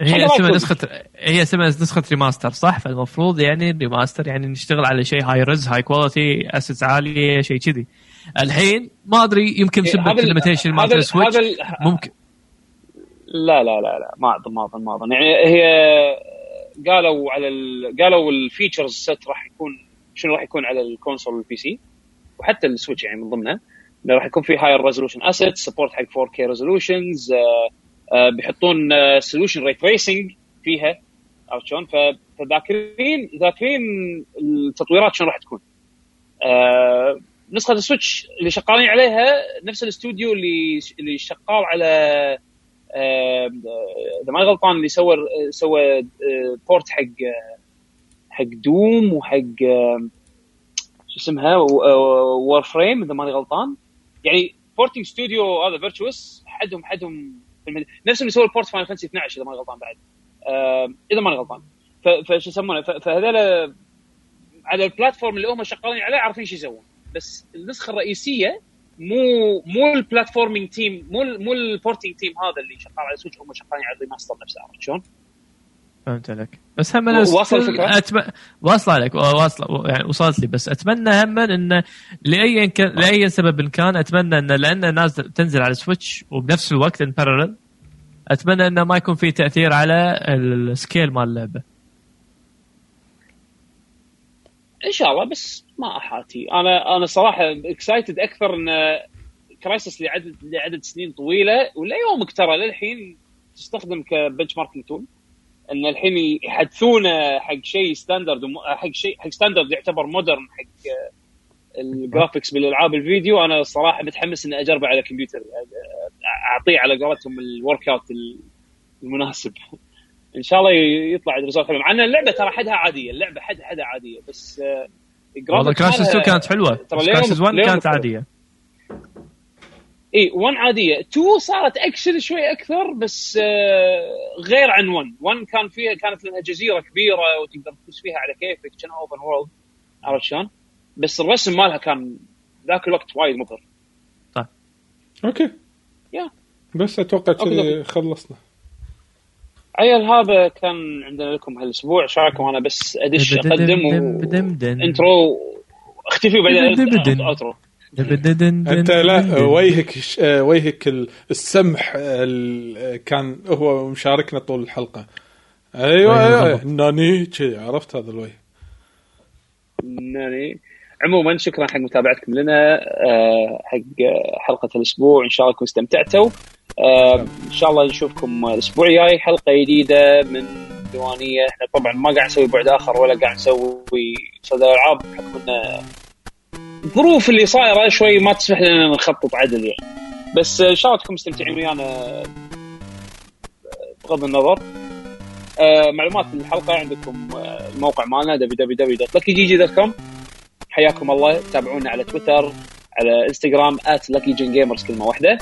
هي اسمها نسخه هي اسمها نسخة remaster صح؟ فالمفروض يعني remaster يعني نشتغل على شيء high res high quality assets عالية شيء كذي. الحين ما أدري يمكن إيه، بسبب هذا ال- ال limitation هذا مالت ال- ال Switch ممكن. لا لا لا لا ما أظن ما أظن ما أظن. يعني هي قالوا على ال... قالوا ال features set راح يكون شنو راح يكون على ال console وال PC وحتى ال Switch يعني من ضمنها. راح يكون في higher resolution asset support حق 4K resolutions بيحطون solution ray tracing فيها عرفت شلون؟ فذاكرين ذاكرين التطويرات شلون راح تكون. آه، نسخة ال Switch اللي شغالين عليها نفس الاستوديو اللي اللي شغال على آه، إذا ما غلطان اللي سوى سوى آه، port حق آه، حق Doom وحق آه، شو اسمها Warframe إذا ماني غلطان يعني porting studio هذا Virtuos حدهم حدهم في المد... نفس اللي سوى ال port Final Fantasy 12 إذا ماني غلطان بعد. آه، إذا ماني غلطان. فشو يسمونه؟ فهذول على ال platform اللي هم شغالين عليه عارفين شو يسوون. بس النسخة الرئيسية مو مو ال platforming team مو مو ال porting team هذا اللي شغال على Switch هم شغالين على ال remaster نفسه عرفت شلون؟ فهمت عليك. بس هم أنا واصل؟ أتم... لك واصلة يعني وصلت لي بس أتمنى هم انه لأي كان لأي سبب إن كان أتمنى انه لأن الناس تنزل على Switch وبنفس الوقت in parallel أتمنى إنه ما يكون في تأثير على ال scale مال اللعبة. إن شاء الله بس ما أحاتي. أنا أنا صراحة excited أكثر إن Crysis لعدد لعدد سنين طويلة ولا يومك ترى للحين تستخدم ك benchmarking tool إن الحين يحدثونه حق شيء standard حق شيء حق standard يعتبر modern حق ال graphics بالألعاب الفيديو. أنا الصراحه متحمس إني أجربه على كمبيوتر أعطيه على قولتهم ال workout المناسب. إن شاء الله يطلع result حلو مع إن اللعبة ترى حدها عادية. اللعبة حد حدها عادية. بس آه، والله Crysis 2 مالها- كانت حلوة. Crysis 1 اليوم كانت. عادية. إي 1 عادية. 2 صارت اكشن شوي أكثر بس آه، غير عن 1 1 كان فيها كانت لها جزيرة كبيرة وتقدر تدوس فيها على كيفك كان open world عرفت شلون؟ بس الرسم مالها كان ذاك الوقت وايد مبهر. Okay. Yeah. بس أتوقع كذي. خلصنا. عيال هذا كان عندنا لكم هالأسبوع. إيش رأيكم؟ أنا بس أدش أقدم intro اختفي وبعدين outro أنت لا وجهك ش- وجهك ال- السمح ال- كان هو مشاركنا طول الحلقة. أيوه أيوة، أيوه. بالضبط. ناني كذي عرفت هذا الوجه. يعني عموما شكرا حق متابعتكم لنا آه، حق حلقة الأسبوع. إن شاء الله تكونوا استمتعتوا. آه، إن شاء الله نشوفكم الأسبوع الجاي. حلقة جديدة من ديوانيه إحنا طبعا ما قاعد نسوي بعد آخر ولا قاعد نسوي صدى العاب بحكم ان الظروف اللي صايرة شوي ما تسمح لنا نخطط عدل يعني. بس ان شاء الله تكونوا مستمتعين ويانا. آه، بغض النظر. آه، معلومات الحلقة عندكم آه، الموقع مالنا www.luckygg.com حياكم الله. تابعونا على تويتر على إنستغرام @luckygengamers كلمة واحدة.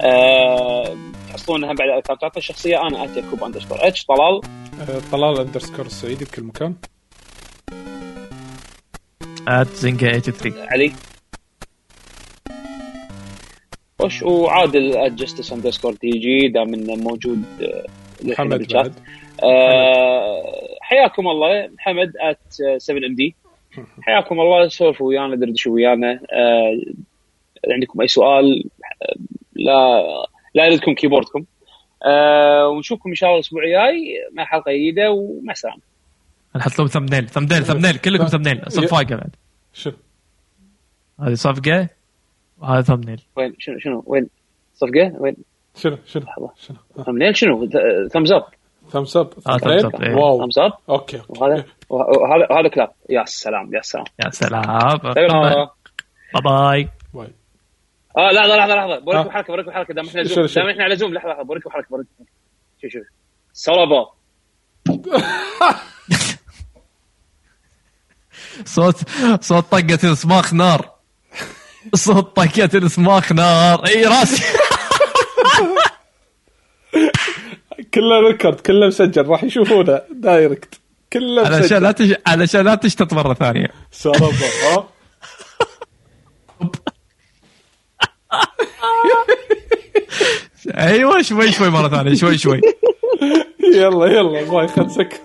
أه تحصلون هم بعد اكونتاتنا الشخصية. أنا @يعقوب underscore H طلال. طلال underscore السعيدي بكل مكان. at زنقا 83 علي. وش وعادل @justice underscore TG دام انه موجود آه، محمد. بعد آه، حياكم الله. محمد at 7 MD حياكم الله. سولفوا ويانا دردشوا ويانا. آه، عندكم أي سؤال آه، لا لا يردكم كيبوردكم. آه، ونشوفكم إن شاء الله الأسبوع الجاي مع حلقة جديدة ومع السلامة. نحط لهم thumbnail thumbnail thumbnail كلكم thumbnail صفاقه بعد. شو؟ هذه صفقة وهذا thumbnail وين شنو شنو؟ وين؟ صفقة؟ وين؟ شنو شنو. شنو؟ thumbnail شنو؟ thumbs up thumbs up thumbs up،. wow thumbs up okay وهذا وهذا هذا clap يا سلام يا سلام. يا سلام. bye bye آه لحظة لحظة لحظة. بوريكم آه. حركة بوريكم حركة. دام إحنا Zoom؟ دام إحنا على Zoom لحظة لحظة. بوريكم حركة بوريكم شوف شوف سولابا صوت صوت طقة الصماخ نار. صوت طقة الصماخ نار. إي راسي. كله ريكورد كله مسجل راح يشوفونه دايركت. كله علشان مسجل. لا تش... علشان لا تشتت مرة ثانية. سربا ها أيوه شوي شوي مرة ثانية شوي شوي. يلا يلا باي خل سكر